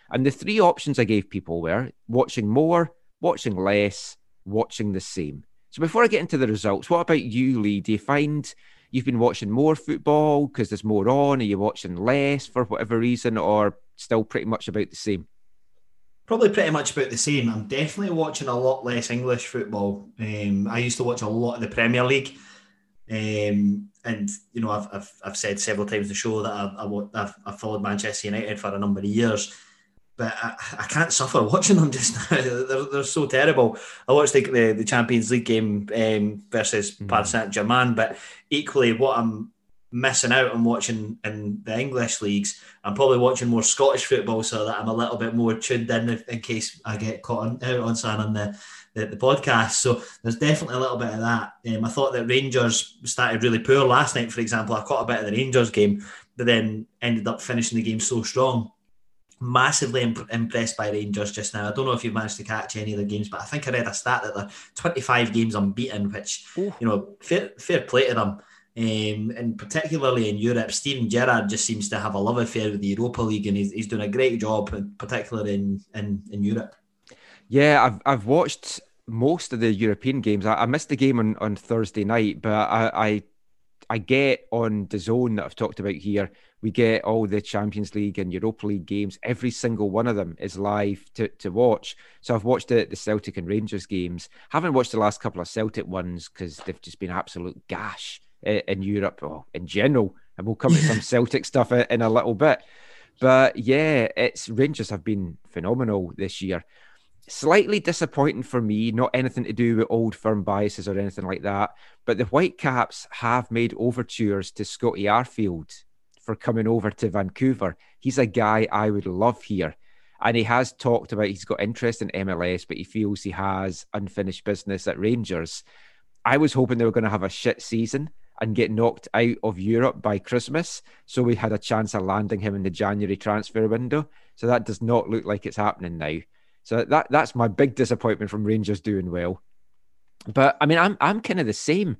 And the three options I gave people were watching more, watching less, watching the same. So before I get into the results, what about you, Lee? Do you find you've been watching more football because there's more on? Are you watching less for whatever reason, or still pretty much about the same? Probably pretty much about the same. I'm definitely watching a lot less English football. Um, I used to watch a lot of the Premier League. Um, and you know, I've, I've, I've said several times the show that I've, I've, I've followed Manchester United for a number of years but I, I, can't suffer watching them just now. They're, they're so terrible. I watched the, the, the Champions League game um, versus mm. Paris Saint Germain, but equally, what I'm missing out on watching in the English leagues, I'm probably watching more Scottish football so that I'm a little bit more tuned in if, in case I get caught on, out on sign on the, the, the, podcast. So there's definitely a little bit of that. Um, I thought that Rangers started really poor last night, for example. I caught a bit of the Rangers game, but then ended up finishing the game so strong massively imp- impressed by Rangers just now. I don't know if you've managed to catch any of the games, but I think I read a stat that they're 25 games unbeaten, which, Ooh. you know, fair, fair play to them. Um, and particularly in Europe, Steven Gerrard just seems to have a love affair with the Europa League, and he's, he's doing a great job, particularly in, in, in Europe. Yeah, I've, I've watched most of the European games. I, I missed the game on, on Thursday night, but I, I I get on the zone that I've talked about here We get all the Champions League and Europa League games. Every single one of them is live to, to watch. So I've watched the, the Celtic and Rangers games. Haven't watched the last couple of Celtic ones because they've just been absolute gash eh, in Europe or in general. And we'll come to some Celtic stuff in a little bit. But yeah, it's Rangers have been phenomenal this year. Slightly disappointing for me, not anything to do with old firm biases or anything like that. But the Whitecaps have made overtures to Scotty Arfield for coming over to Vancouver. He's a guy I would love here. And he has talked about he's got interest in MLS, but he feels he has unfinished business at Rangers. I was hoping they were going to have a shit season and get knocked out of Europe by Christmas. So we had a chance of landing him in the January transfer window. So that does not look like it's happening now. So that that's my big disappointment from Rangers doing well. But I mean, I'm I'm kind of the same.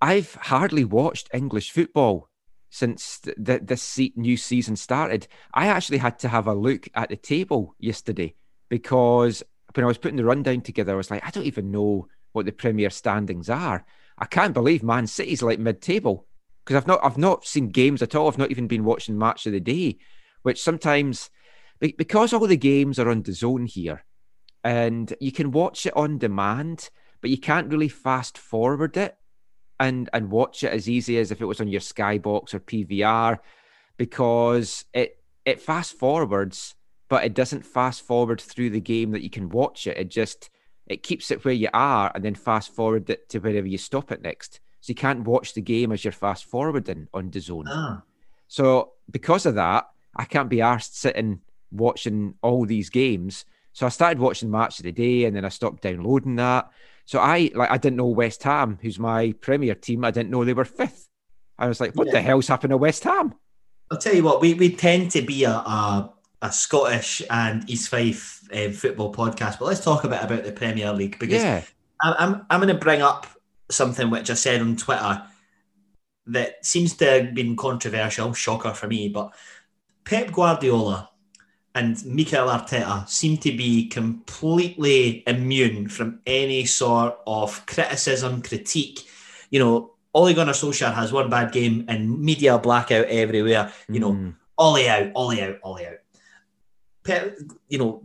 I've hardly watched English football since th- th- this new season started. I actually had to have a look at the table yesterday because when I was putting the rundown together, I was like, I don't even know what the Premier standings are. I can't believe Man City's like mid-table because I've not I've not seen games at all. I've not even been watching match of the day, which sometimes because all the games are on the zone here, and you can watch it on demand, but you can't really fast forward it and and watch it as easy as if it was on your Skybox or PVR, because it it fast forwards, but it doesn't fast forward through the game that you can watch it. It just it keeps it where you are and then fast forward it to wherever you stop it next. So you can't watch the game as you're fast forwarding on the zone. Ah. So because of that, I can't be asked sitting watching all these games. So I started watching match of the day and then I stopped downloading that. So I like I didn't know West Ham, who's my Premier team, I didn't know they were fifth. I was like, what Yeah. the hell's happened to West Ham? I'll tell you what, we, we tend to be a, a, a Scottish and East Fife um, football podcast, but let's talk a bit about the Premier League because Yeah. I- I'm I'm going to bring up something which I said on Twitter that seems to have been controversial, shocker for me, but Pep Guardiola and Mikel Arteta seem to be completely immune from any sort of criticism, critique. You know, Ole Gunnar Solskjaer has one bad game and media blackout everywhere. You know, Mm. Ollie out, Ollie out, Ollie out. Pep, you know,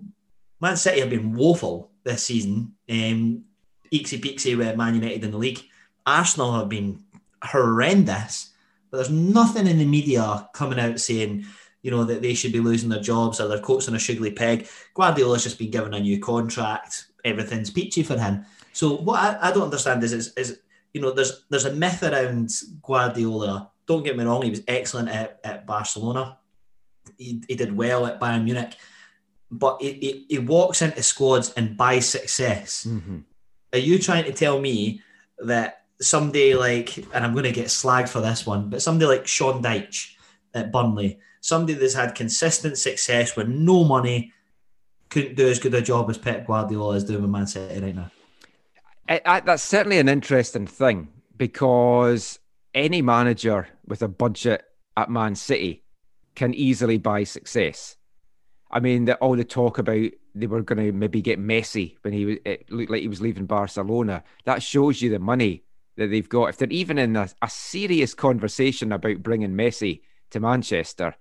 Man City have been woeful this season. Um, eeksy peeksy with Man United in the league. Arsenal have been horrendous, but there's nothing in the media coming out saying, you know, that they should be losing their jobs or their coats on a sugary peg. Guardiola's just been given a new contract. Everything's peachy for him. So what I, I don't understand is, is, is, you know, there's there's a myth around Guardiola. Don't get me wrong, he was excellent at, at Barcelona. He, he did well at Bayern Munich, but he, he, he walks into squads and buys success. Mhm. Are you trying to tell me that somebody like, and I'm going to get slagged for this one, but somebody like Sean Dyche at Burnley, somebody that's had consistent success with no money, couldn't do as good a job as Pep Guardiola is doing with Man City right now? I, I, that's certainly an interesting thing because any manager with a budget at Man City can easily buy success. I mean, the, all the talk about they were going to maybe get Messi when he it looked like he was leaving Barcelona. That shows you the money that they've got. If they're even in a, a serious conversation about bringing Messi to Manchester,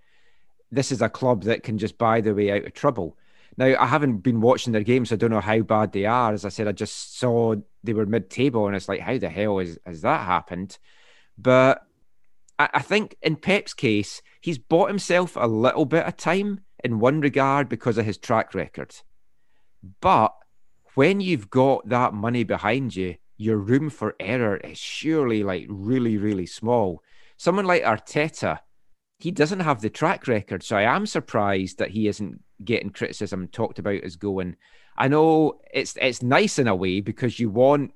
this is a club that can just buy their way out of trouble. Now, I haven't been watching their games, so I don't know how bad they are. As I said, I just saw they were mid-table, and it's like, how the hell is, has that happened? But I, I think in Pep's case, he's bought himself a little bit of time in one regard because of his track record. But when you've got that money behind you, your room for error is surely like really, really small. Someone like Arteta, he doesn't have the track record. So I am surprised that he isn't getting criticism talked about as going. I know it's it's nice in a way because you want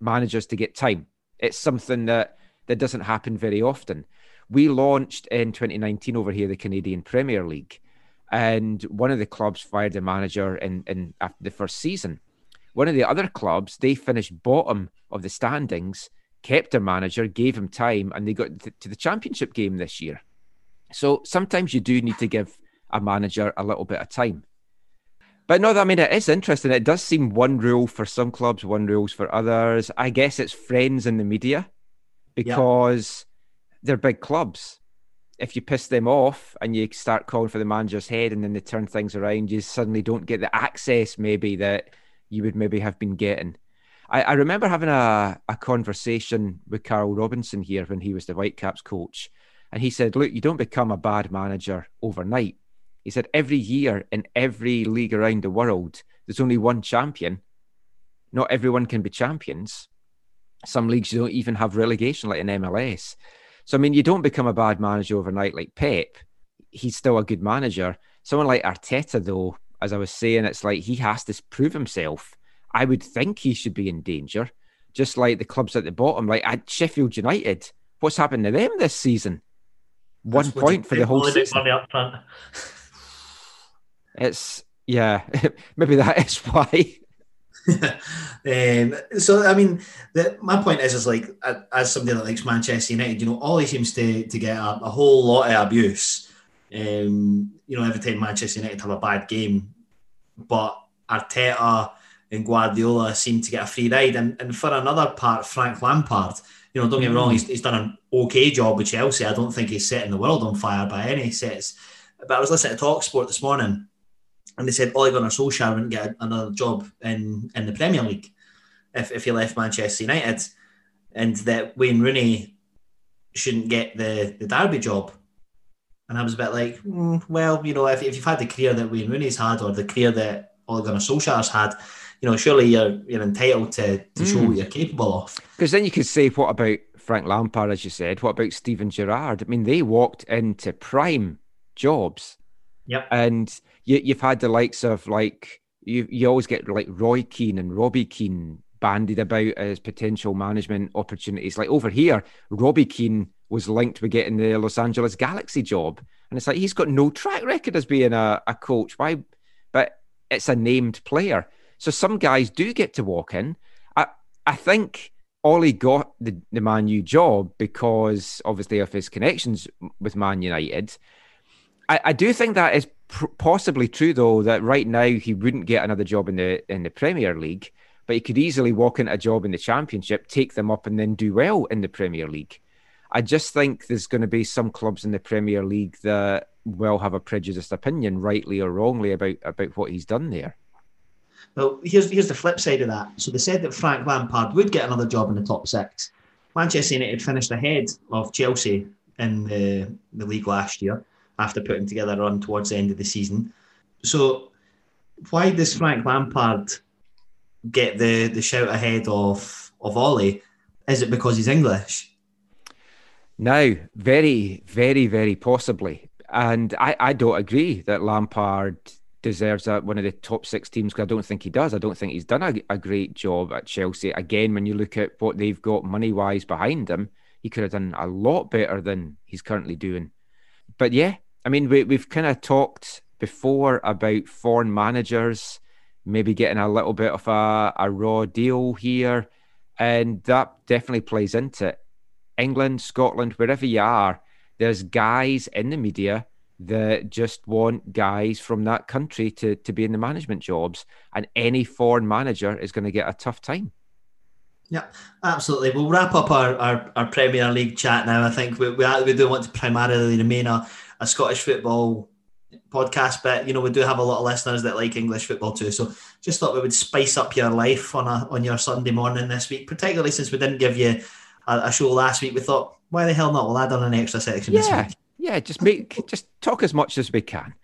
managers to get time. It's something that that doesn't happen very often. We launched in 2019 over here the Canadian Premier League, and one of the clubs fired the manager in, in after the first season. One of the other clubs, they finished bottom of the standings, kept their manager, gave him time, and they got to the championship game this year. So sometimes you do need to give a manager a little bit of time. But no, I mean, it is interesting. It does seem one rule for some clubs, one rules for others. I guess it's friends in the media because they're big clubs. if you piss them off and you start calling for the manager's head and then they turn things around, you suddenly don't get the access maybe that you would maybe have been getting. I, I remember having a, a conversation with Carl Robinson here when he was the Whitecaps coach. And he said, Look, you don't become a bad manager overnight. He said, Every year in every league around the world, there's only one champion. Not everyone can be champions. Some leagues don't even have relegation, like in MLS. So, I mean, you don't become a bad manager overnight like Pep. He's still a good manager. Someone like Arteta, though, as I was saying, it's like he has to prove himself. I would think he should be in danger, just like the clubs at the bottom, like at Sheffield United. What's happened to them this season? One That's point for the whole Money season. up front. It's yeah, maybe that is why. um, so I mean, the, my point is, is like as somebody that likes Manchester United, you know, Ollie seems to to get a, a whole lot of abuse. Um, you know, every time Manchester United have a bad game, but Arteta and Guardiola seem to get a free ride. And, and for another part, Frank Lampard, you know, don't get me wrong, he's, he's done an okay job with Chelsea. I don't think he's setting the world on fire by any sets. But I was listening to Talksport this morning, and they said Ole Gunnar Solskjaer wouldn't get another job in, in the Premier League if, if he left Manchester United, and that Wayne Rooney shouldn't get the, the Derby job. And I was a bit like, mm, well, you know, if, if you've had the career that Wayne Rooney's had or the career that Ole Gunnar Solskjaer's had, you know, surely you're you're entitled to, to show Mm. what you're capable of. Because then you could say, what about Frank Lampard, as you said? What about Steven Gerrard? I mean, they walked into prime jobs, Yep. and you, you've had the likes of like you. You always get like Roy Keane and Robbie Keane bandied about as potential management opportunities. Like over here, Robbie Keane was linked with getting the Los Angeles Galaxy job, and it's like he's got no track record as being a, a coach. Why? But it's a named player. So some guys do get to walk in. I I think Ollie got the, the Man U job because obviously of his connections with Man United. I, I do think that is pr- possibly true though that right now he wouldn't get another job in the in the Premier League, but he could easily walk into a job in the Championship, take them up, and then do well in the Premier League. I just think there's going to be some clubs in the Premier League that will have a prejudiced opinion, rightly or wrongly, about about what he's done there. Well, here's here's the flip side of that. So they said that Frank Lampard would get another job in the top six. Manchester United finished ahead of Chelsea in the, the league last year after putting together a run towards the end of the season. So why does Frank Lampard get the, the shout ahead of of Ollie? Is it because he's English? Now, very, very, very possibly. And I, I don't agree that Lampard deserves a, one of the top six teams because I don't think he does. I don't think he's done a, a great job at Chelsea. Again, when you look at what they've got money wise behind him, he could have done a lot better than he's currently doing. But yeah, I mean, we, we've kind of talked before about foreign managers maybe getting a little bit of a, a raw deal here. And that definitely plays into it. England, Scotland, wherever you are, there's guys in the media that just want guys from that country to, to be in the management jobs. And any foreign manager is going to get a tough time. Yeah, absolutely. We'll wrap up our, our, our Premier League chat now. I think we, we, we do want to primarily remain a, a Scottish football podcast, but you know we do have a lot of listeners that like English football too. So just thought we would spice up your life on a on your Sunday morning this week, particularly since we didn't give you a, a show last week. We thought, why the hell not? We'll add on an extra section this week. Yeah. Just make just talk as much as we can.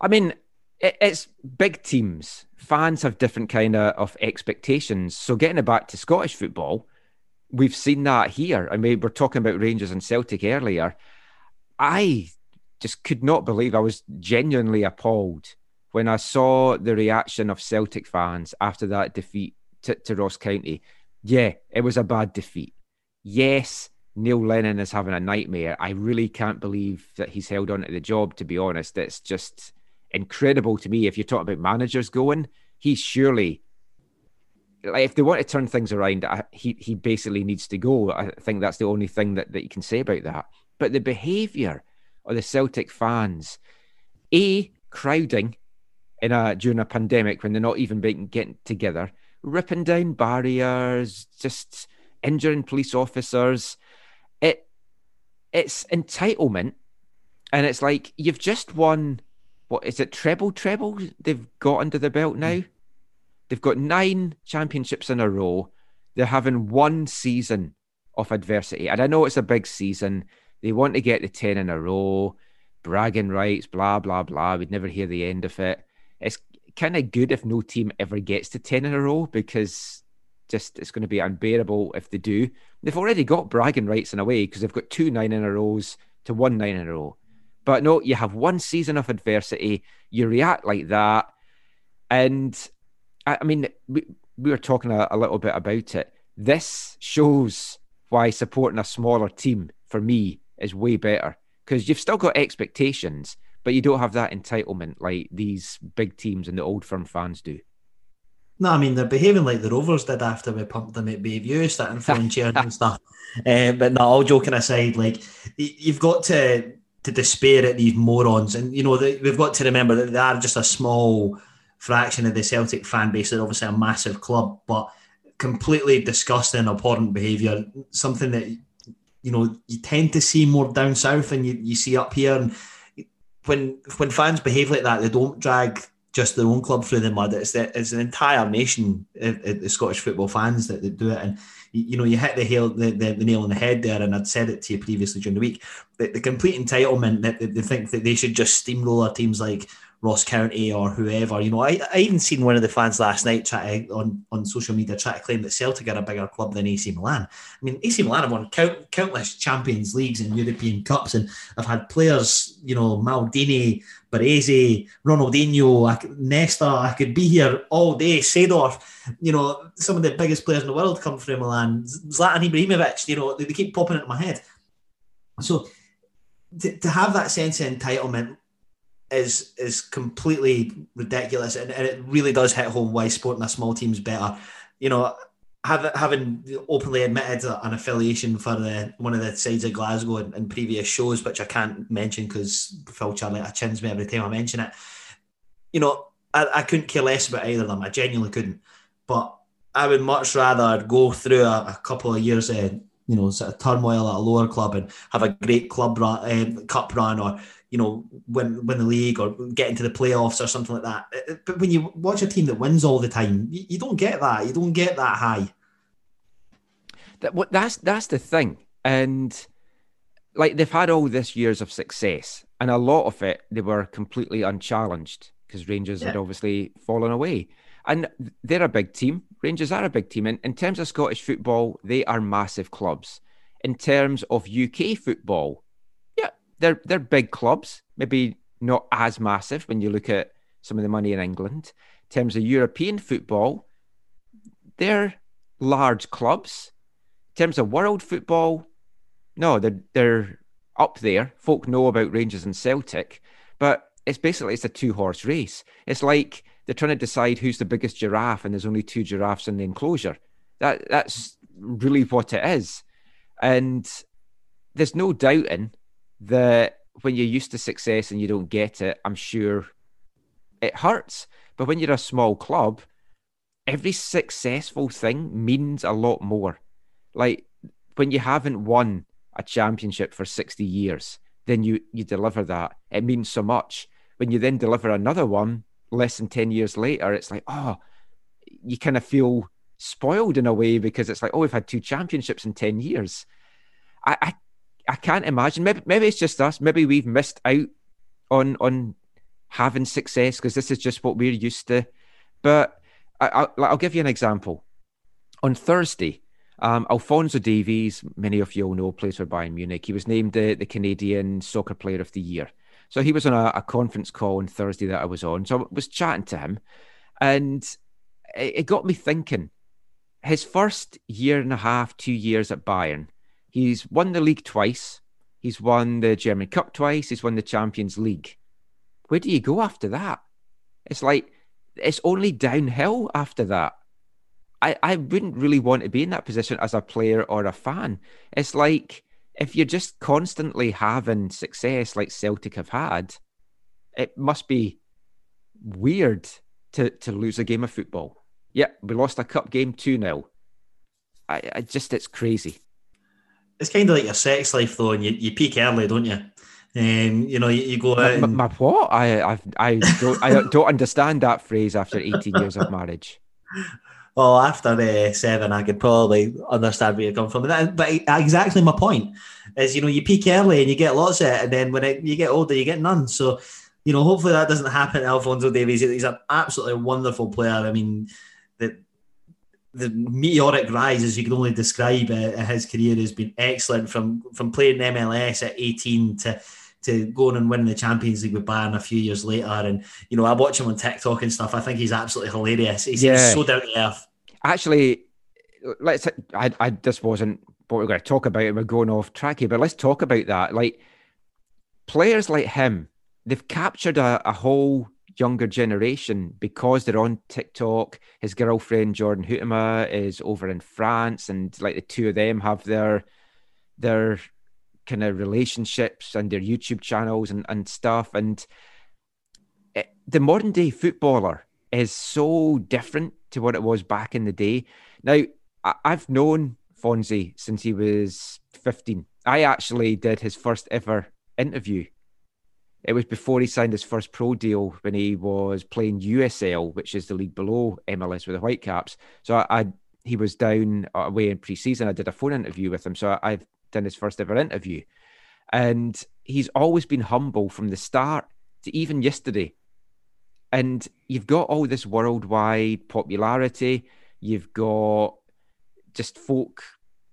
I mean, it, it's big teams. Fans have different kind of, of expectations. So getting it back to Scottish football, we've seen that here. I mean, we're talking about Rangers and Celtic earlier. I just could not believe I was genuinely appalled when I saw the reaction of Celtic fans after that defeat to, to Ross County. Yeah, it was a bad defeat. Yes, Neil Lennon is having a nightmare. I really can't believe that he's held on to the job, to be honest. It's just incredible to me. If you're talking about managers going, he's surely like if they want to turn things around, I, he he basically needs to go. I think that's the only thing that, that you can say about that. But the behaviour of the Celtic fans, a crowding in a during a pandemic when they're not even being, getting together, ripping down barriers, just injuring police officers. It it's entitlement and it's like you've just won. What is it? Treble, treble. They've got under the belt now. They've got nine championships in a row. They're having one season of adversity, and I know it's a big season. They want to get the ten in a row, bragging rights, blah blah blah. We'd never hear the end of it. It's kind of good if no team ever gets to ten in a row because just it's going to be unbearable if they do. They've already got bragging rights in a way because they've got two nine in a rows to one nine in a row. But no, you have one season of adversity, you react like that. And I, I mean, we, we were talking a, a little bit about it. This shows why supporting a smaller team for me is way better because you've still got expectations, but you don't have that entitlement like these big teams and the old firm fans do. No, I mean they're behaving like the Rovers did after we pumped them at Bayview, starting throwing chairs and stuff. Uh, but no, all joking aside, like you've got to to despair at these morons, and you know they, we've got to remember that they are just a small fraction of the Celtic fan base. They're obviously a massive club, but completely disgusting, abhorrent behaviour. Something that you know you tend to see more down south, and you, you see up here. And when when fans behave like that, they don't drag just their own club through the mud. It's the, it's an entire nation, the Scottish football fans that, that do it. And you know, you hit the, hail, the, the, the, nail on the head there, and I'd said it to you previously during the week. The, the complete entitlement that they think that they should just steamroller teams like Ross County or whoever. You know, I, I even seen one of the fans last night try to, on, on social media try to claim that Celtic are a bigger club than AC Milan. I mean, AC Milan have won count, countless Champions Leagues and European Cups and have had players, you know, Maldini, Baresi, Ronaldinho, Nesta. I could be here all day. Seedorf, you know, some of the biggest players in the world come from Milan. Zlatan Ibrahimovic, you know, they, they keep popping into my head. So to, to have that sense of entitlement is is completely ridiculous, and, and it really does hit home why supporting a small team's better. You know, having openly admitted an affiliation for the one of the sides of Glasgow in, in previous shows, which I can't mention because Phil Charlie chins me every time I mention it. You know, I, I couldn't care less about either of them. I genuinely couldn't. But I would much rather go through a, a couple of years of you know sort of turmoil at a lower club and have a great club run, uh, cup run, or you know, win win the league or get into the playoffs or something like that. Uh, uh, but when you watch a team that wins all the time, you, you don't get that. You don't get that high. That what that's that's the thing, and like they've had all this years of success, and a lot of it they were completely unchallenged because Rangers yeah. had obviously fallen away. And they're a big team. Rangers are a big team. And in terms of Scottish football, they are massive clubs. In terms of UK football, they're they're big clubs, maybe not as massive when you look at some of the money in England. In terms of European football, they're large clubs. In terms of world football, no, they're they're up there. Folk know about Rangers and Celtic, but it's basically it's a two horse race. It's like they're trying to decide who's the biggest giraffe, and there's only two giraffes in the enclosure. That that's really what it is, and there's no doubting that when you're used to success and you don't get it, I'm sure it hurts. But when you're a small club, every successful thing means a lot more. Like when you haven't won a championship for 60 years, then you you deliver that. It means so much. When you then deliver another one less than 10 years later, it's like, oh, you kind of feel spoiled in a way because it's like, oh, we've had two championships in 10 years. I, I I can't imagine. Maybe maybe it's just us. Maybe we've missed out on on having success because this is just what we're used to. But I, will give you an example. On Thursday, um, Alphonso Davies, many of you all know, plays for Bayern Munich. He was named the, the Canadian Soccer Player of the Year. So he was on a, a, conference call on Thursday that I was on. So I was chatting to him, and it, it got me thinking. His first year and a half, two years at Bayern, He's won the league twice. He's won the German Cup twice. He's won the Champions League. Where do you go after that? It's like it's only downhill after that. I, I wouldn't really want to be in that position as a player or a fan. It's like if you're just constantly having success like Celtic have had, it must be weird to, to lose a game of football. Yeah, we lost a cup game 2 0. I, I just, it's crazy it's kind of like your sex life though, and you, you peak early, don't you? Um, you know, you, you go out. My, and- my what? I I I don't I don't understand that phrase after 18 years of marriage. Well, after uh, seven, I could probably understand where you come from. But, that, but exactly my point is, you know, you peak early and you get lots of it, and then when it, you get older, you get none. So, you know, hopefully that doesn't happen to Alphonso Davies. He's an absolutely wonderful player. I mean, the the meteoric rise, as you can only describe uh, his career, has been excellent from from playing MLS at 18 to to going and winning the Champions League with Bayern a few years later. And you know, I watch him on TikTok and stuff. I think he's absolutely hilarious. He's, Yeah. he's so down to earth. Actually, let's. I I this wasn't what we are going to talk about, and we're going off track here. But let's talk about that. Like players like him, they've captured a, a whole younger generation because they're on TikTok. His girlfriend Jordyn Huitema is over in France, and like the two of them have their their kind of relationships and their YouTube channels and, and stuff. And it, the modern day footballer is so different to what it was back in the day. Now, I, I've known Fonzie since he was 15. I actually did his first ever interview. It was before he signed his first pro deal when he was playing USL, which is the league below MLS with the Whitecaps. So I, I he was down away in pre-season. I did a phone interview with him, so I've done his first ever interview, and he's always been humble from the start to even yesterday. And you've got all this worldwide popularity. You've got just folk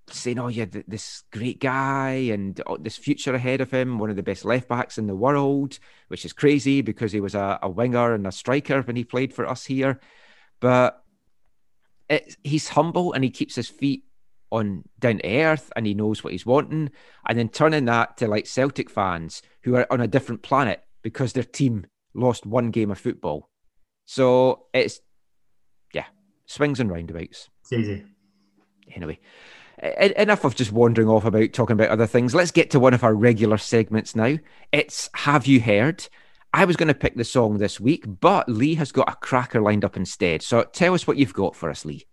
saying, "Oh, yeah, th- this great guy and oh, this future ahead of him, one of the best left backs in the world," which is crazy because he was a, a winger and a striker when he played for us here. But it, he's humble and he keeps his feet on down to earth and he knows what he's wanting. And then turning that to like Celtic fans who are on a different planet because their team lost one game of football. So it's yeah, swings and roundabouts. It's easy. Anyway, enough of just wandering off about talking about other things. Let's get to one of our regular segments now. It's Have You Heard? I was going to pick the song this week, but Lee has got a cracker lined up instead. So tell us what you've got for us, Lee.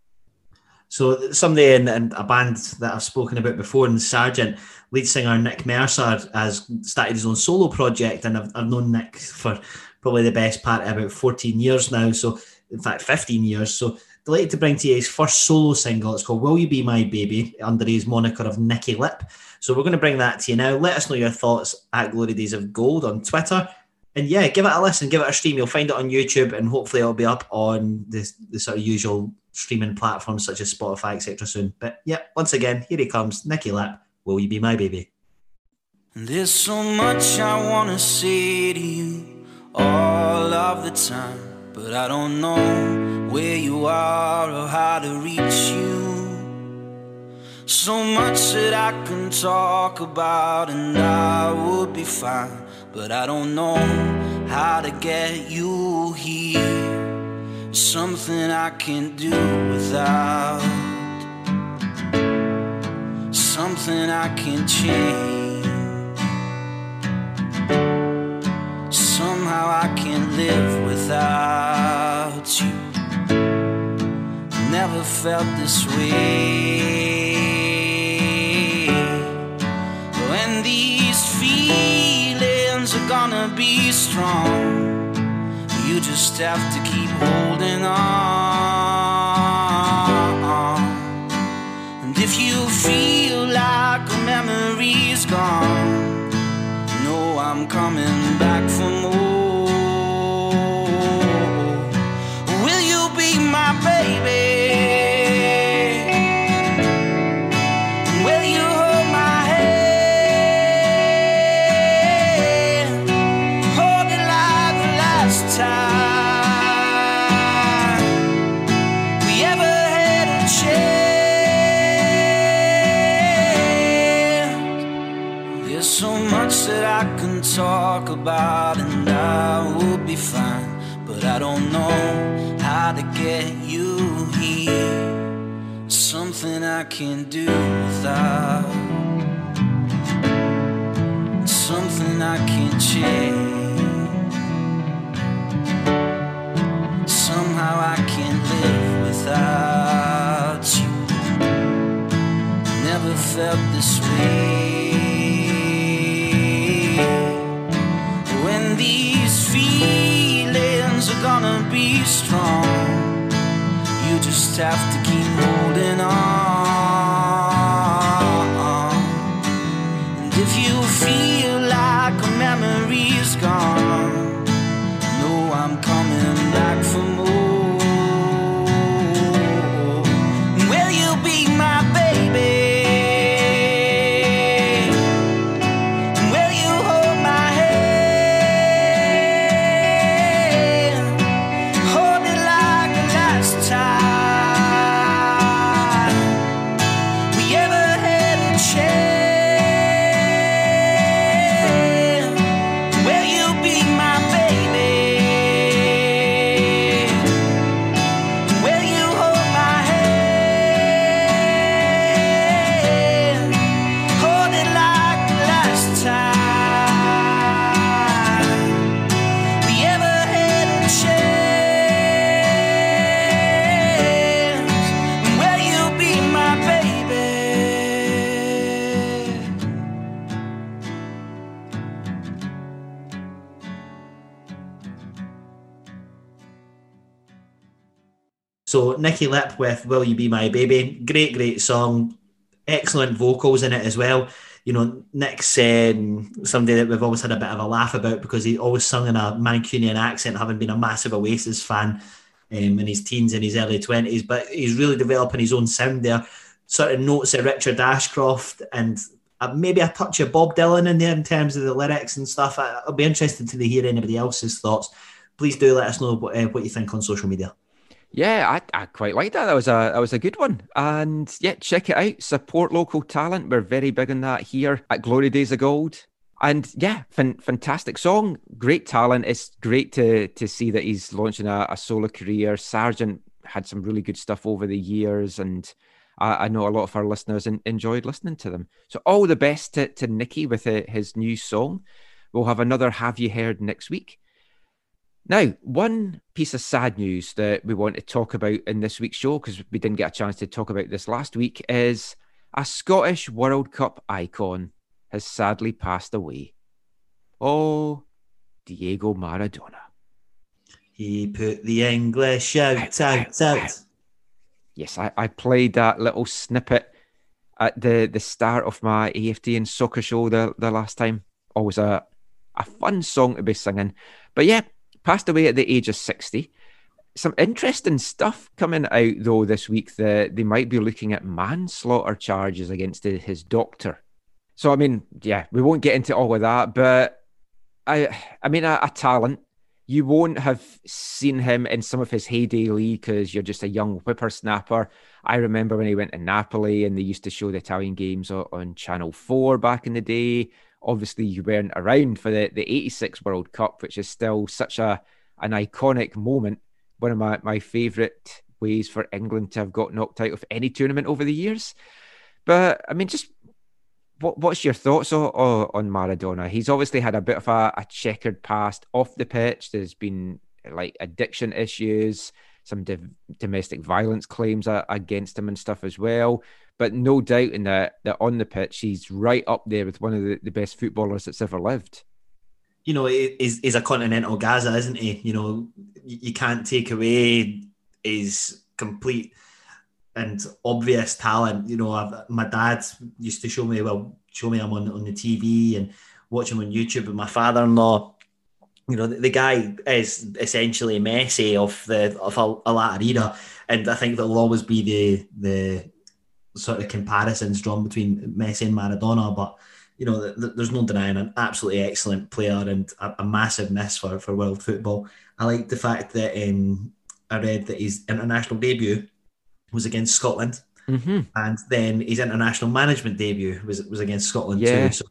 So somebody in, in a band that I've spoken about before, in Sargent, lead singer Nick Mercer has started his own solo project, and I've, I've known Nick for probably the best part about 14 years now. So in fact, 15 years. So delighted to bring to you his first solo single. It's called "Will You Be My Baby" under his moniker of Nicky Lip. So we're going to bring that to you now. Let us know your thoughts at Glory Days of Gold on Twitter. And yeah, give it a listen, give it a stream. You'll find it on YouTube, and hopefully it'll be up on the, the sort of usual streaming platforms such as Spotify, etc. Soon. But yeah, once again, here he comes, Nicky Lip. Will you be my baby? There's so much I wanna say to you all of the time, but I don't know where you are or how to reach you. So much that I can talk about, and I would be fine, but I don't know how to get you here. Something I can't do without, something I can't change. Somehow I can't live without you. Never felt this way. When these feelings are gonna be strong, you just have to keep holding on. About, and I will be fine. But I don't know how to get you here. Something I can't do without. Something I can't change. Somehow I can't live without you. Never felt this way. Gonna be strong. You just have to keep holding on. Nicky Lip with "Will You Be My Baby," great, great song, excellent vocals in it as well. You know, Nick's um, somebody that we've always had a bit of a laugh about because he always sung in a Mancunian accent, having been a massive Oasis fan um, in his teens and his early twenties. But he's really developing his own sound there. Sort of notes of Richard Ashcroft and uh, maybe a touch of Bob Dylan in there in terms of the lyrics and stuff. I, I'll be interested to hear anybody else's thoughts. Please do let us know what, uh, what you think on social media. Yeah, I, I quite like that. That was a that was a good one. And yeah, check it out. Support local talent. We're very big on that here at Glory Days of Gold. And yeah, fan, fantastic song, great talent. It's great to to see that he's launching a, a solo career. Sargent had some really good stuff over the years, and I, I know a lot of our listeners en- enjoyed listening to them. So all the best to, to Nicky with uh, his new song. We'll have another Have You Heard next week. Now, one piece of sad news that we want to talk about in this week's show, because we didn't get a chance to talk about this last week, is a Scottish World Cup icon has sadly passed away. Oh, Diego Maradona. He put the English out, out, out. Yes, I, I played that little snippet at the, the start of my AFTN soccer show the, the last time. Always a, a fun song to be singing. But yeah, passed away at the age of 60. Some interesting stuff coming out though this week that they might be looking at manslaughter charges against his doctor. So I mean, yeah, we won't get into all of that, but I I mean a, a talent. You won't have seen him in some of his heyday league because you're just a young whippersnapper. I remember when he went to Napoli and they used to show the Italian games on, on Channel 4 back in the day obviously you weren't around for the, the 86 World Cup, which is still such a an iconic moment. One of my, my favourite ways for England to have got knocked out of any tournament over the years. But I mean, just what what's your thoughts on, on Maradona? He's obviously had a bit of a, a checkered past off the pitch. There's been like addiction issues, some domestic violence claims against him and stuff as well. But no doubt in that that on the pitch, he's right up there with one of the, the best footballers that's ever lived. You know, he's, he's a continental Gazza, isn't he? You know, you can't take away his complete and obvious talent. You know, I've, my dad used to show me, well, show me him on, on the TV and watch him on YouTube. And my father-in-law, you know, the, the guy is essentially Messi of the of a, a latter era, and I think there'll always be the the sort of comparisons drawn between Messi and Maradona, but you know, th- th- there's no denying an absolutely excellent player and a, a, massive miss for, for world football. I like the fact that um, I read that his international debut was against Scotland, mm-hmm. and then his international management debut was was against Scotland yeah. too. So,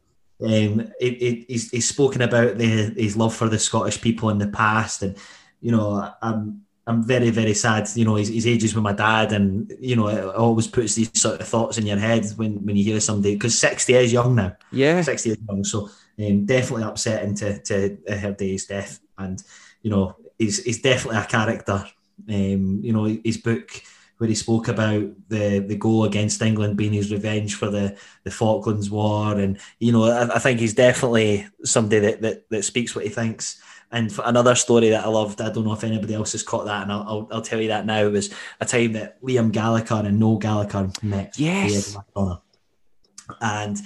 um, it, it, he's, he's spoken about the, his love for the Scottish people in the past, and you know, I'm I'm very, very sad. You know, his, his ages with my dad, and you know, it always puts these sort of thoughts in your head when, when you hear somebody because sixty is young now. Yeah, sixty is young. So, um, definitely upsetting to to hear Dave's death, and you know, he's he's definitely a character. Um, you know, his book where he spoke about the the goal against England being his revenge for the the Falklands War, and you know, I, I think he's definitely somebody that, that that speaks what he thinks And for another story that I loved, I don't know if anybody else has caught that, and I'll, I'll, I'll tell you that now, was a time that Liam Gallagher and Noel Gallagher met Yes. And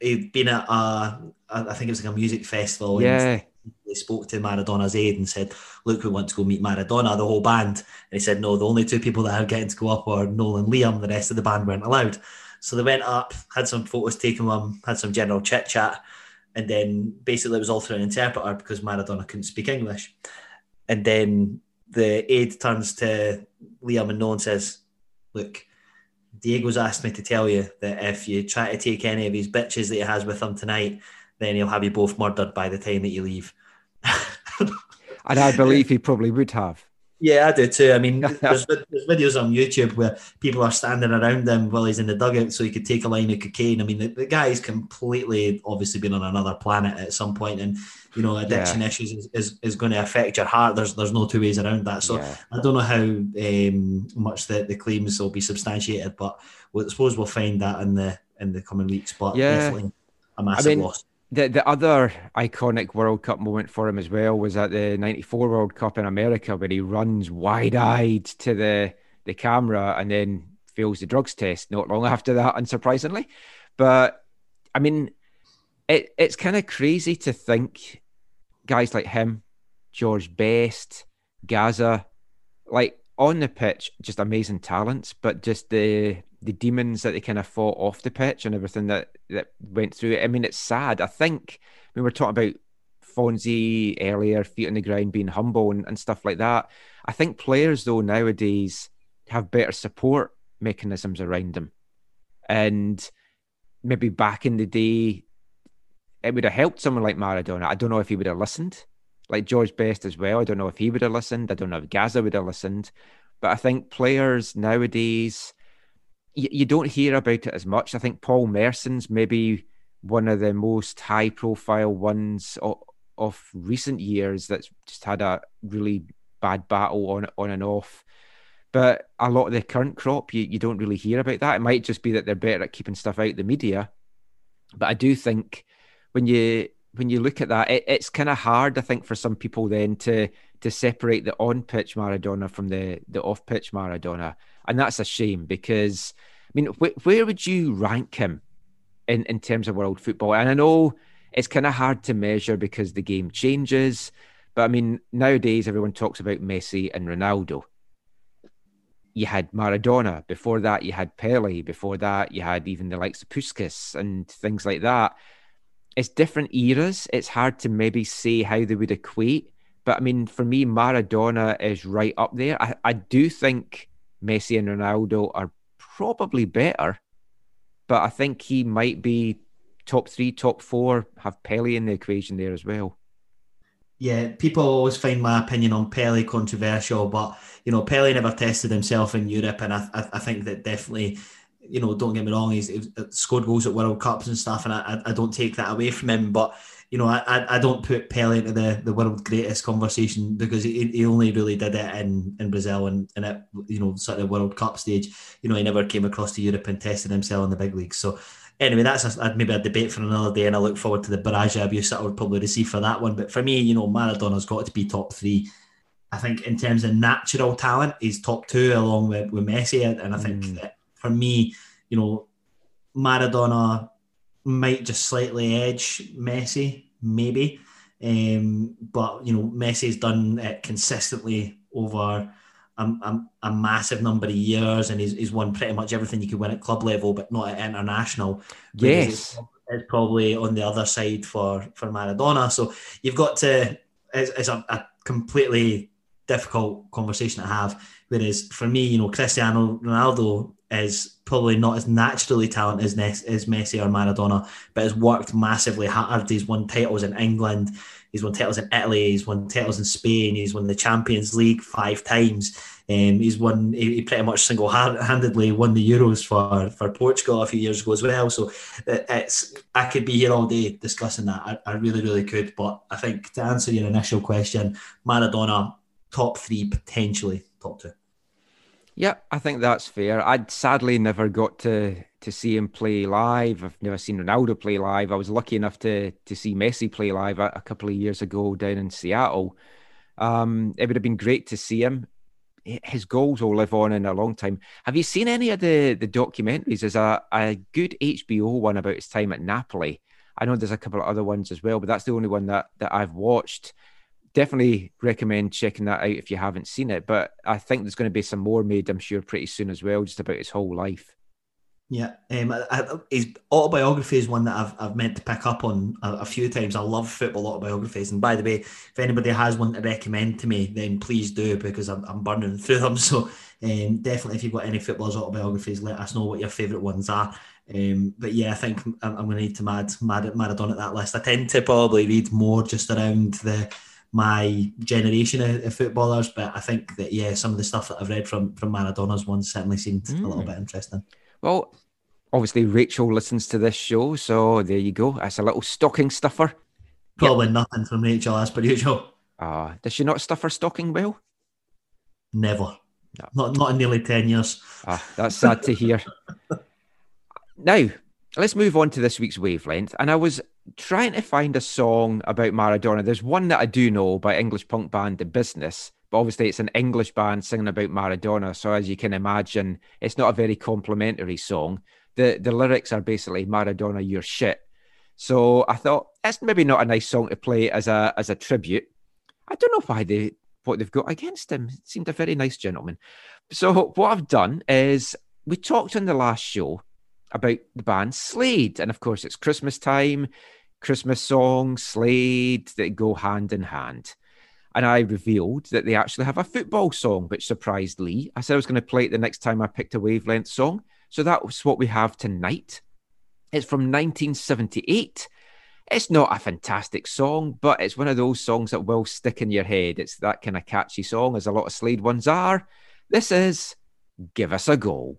he'd been at a, I think it was like a music festival. and Yeah. they spoke to Maradona's aide and said, Look, we want to go meet Maradona, the whole band. And he said, No, the only two people that are getting to go up are Noel and Liam. The rest of the band weren't allowed. So they went up, had some photos taken with them, had some general chit chat, and then basically it was all through an interpreter because Maradona couldn't speak English. And then the aide turns to Liam and Noel and says, Look, Diego's asked me to tell you that if you try to take any of his bitches that he has with him tonight, then he'll have you both murdered by the time that you leave. And I believe he probably would have. Yeah, I do too. I mean, there's, there's videos on YouTube where people are standing around him while he's in the dugout so he could take a line of cocaine. I mean, the, the guy's completely obviously been on another planet at some point, and you know, addiction Yeah. issues is, is, is going to affect your heart. There's there's no two ways around that. So Yeah. I don't know how um, much the, the claims will be substantiated, but I suppose we'll find that in the in the coming weeks. But Yeah. definitely a massive mean, loss. The the other iconic World Cup moment for him as well was at the '94 World Cup in America, where he runs wide-eyed to the the camera and then fails the drugs test not long after that, unsurprisingly. But I mean, it it's kind of crazy to think guys like him, George Best, Gazza, like on the pitch, just amazing talents, but just the the demons that they kind of fought off the pitch and everything that that went through it. I mean, it's sad. I think we were talking about Fonzie earlier, feet on the ground, being humble and, and stuff like that. I think players though nowadays have better support mechanisms around them, and maybe back in the day, it would have helped someone like Maradona. I don't know if he would have listened, like George Best as well. I don't know if he would have listened. I don't know if Gazza would have listened. But I think players nowadays, you, you don't hear about it as much. I think Paul Merson's maybe one of the most high profile ones of, of recent years that's just had a really bad battle on on and off. But a lot of the current crop, you, you don't really hear about that. It might just be that they're better at keeping stuff out of the media. But I do think when you when you look at that, it, it's kind of hard, I think, for some people then to to separate the on pitch Maradona from the the off pitch Maradona, and that's a shame because I mean, wh- where would you rank him in in terms of world football? And I know it's kind of hard to measure because the game changes, but I mean, nowadays everyone talks about Messi and Ronaldo. You had Maradona. Before that, you had Pele. Before that, you had even the likes of Puskas and things like that it's different eras. It's hard to maybe say how they would equate. But I mean, for me, Maradona is right up there. I, I do think Messi and Ronaldo are probably better, but I think he might be top three, top four, have Pele in the equation there as well. Yeah, people always find my opinion on Pele controversial, but you know, Pele never tested himself in Europe, and I, I, I think that definitely, you know, don't get me wrong, he's, he's scored goals at World Cups and stuff, and I, I don't take that away from him. But you know, I, I don't put Pele into the, the world greatest conversation because he, he only really did it in, in Brazil and, and at you know sort of World Cup stage. You know, he never came across to Europe and tested himself in the big leagues. So anyway, that's a, maybe a debate for another day, and I look forward to the barrage of abuse that I would probably receive for that one. But for me, you know, Maradona's got to be top three. I think in terms of natural talent, he's top two along with, with Messi, and I think Mm. that for me, you know, Maradona might just slightly edge Messi, maybe. Um, but you know, Messi's done it consistently over a, a, a massive number of years, and he's, he's won pretty much everything you could win at club level, but not at international. Yes. it's, it's probably on the other side for for Maradona. So you've got to. It's, it's a, a completely difficult conversation to have. Whereas for me, you know, Cristiano Ronaldo is probably not as naturally talented as, as Messi or Maradona, but has worked massively hard. He's won titles in England, he's won titles in Italy, he's won titles in Spain, he's won the Champions League five times. Um, he's won. He, pretty much single-handedly won the Euros for, for Portugal a few years ago as well. So it's I could be here all day discussing that. I, I really, really could. But I think to answer your initial question, Maradona top three, potentially top two. Yeah, I think that's fair. I'd sadly never got to to see him play live. I've never seen Ronaldo play live. I was lucky enough to to see Messi play live a, a couple of years ago down in Seattle. Um, it would have been great to see him. His goals will live on in a long time. Have you seen any of the the documentaries? There's a, a good HBO one about his time at Napoli. I know there's a couple of other ones as well, but that's the only one that that I've watched. Definitely recommend checking that out if you haven't seen it. But I think there's going to be some more made, I'm sure, pretty soon as well, just about his whole life. Yeah, um, I, I, his autobiography is one that I've, I've meant to pick up on a, a, few times. I love football autobiographies, and by the way, if anybody has one to recommend to me, then please do because I'm, I'm burning through them. So um, definitely, if you've got any footballers' autobiographies, let us know what your favourite ones are. Um, but yeah, I think I'm, I'm going to need to Mad at Maradona at that list. I tend to probably read more just around the my generation of, of, footballers, but I think that yeah, some of the stuff that I've read from from Maradona's one certainly seemed mm. a little hmm. bit interesting. Well, obviously Rachel listens to this show, so there you go. That's a little stocking stuffer. Probably yep. nothing from Rachel as per usual. Ah, uh, does she not stuff her stocking well? Never. No. Not not in nearly ten years. Ah, that's sad to hear. now, let's move on to this week's wavelength. And I was trying to find a song about Maradona. There's one that I do know by English punk band The Business, but obviously it's an English band singing about Maradona. So as you can imagine, it's not a very complimentary song. The the lyrics are basically Maradona, you're shit. So I thought it's maybe not a nice song to play as a as a tribute. I don't know why they what they've got against him. It seemed a very nice gentleman. So what I've done is we talked on the last show about the band Slade, and of course it's Christmas time, Christmas songs, Slade that go hand in hand and I revealed that they actually have a football song, which surprised Lee. I said I was going to play it the next time I picked a wavelength song. So that was what we have tonight. It's from 1978. It's not a fantastic song, but it's one of those songs that will stick in your head. It's that kind of catchy song, as a lot of Slade ones are. This is Give Us a Goal.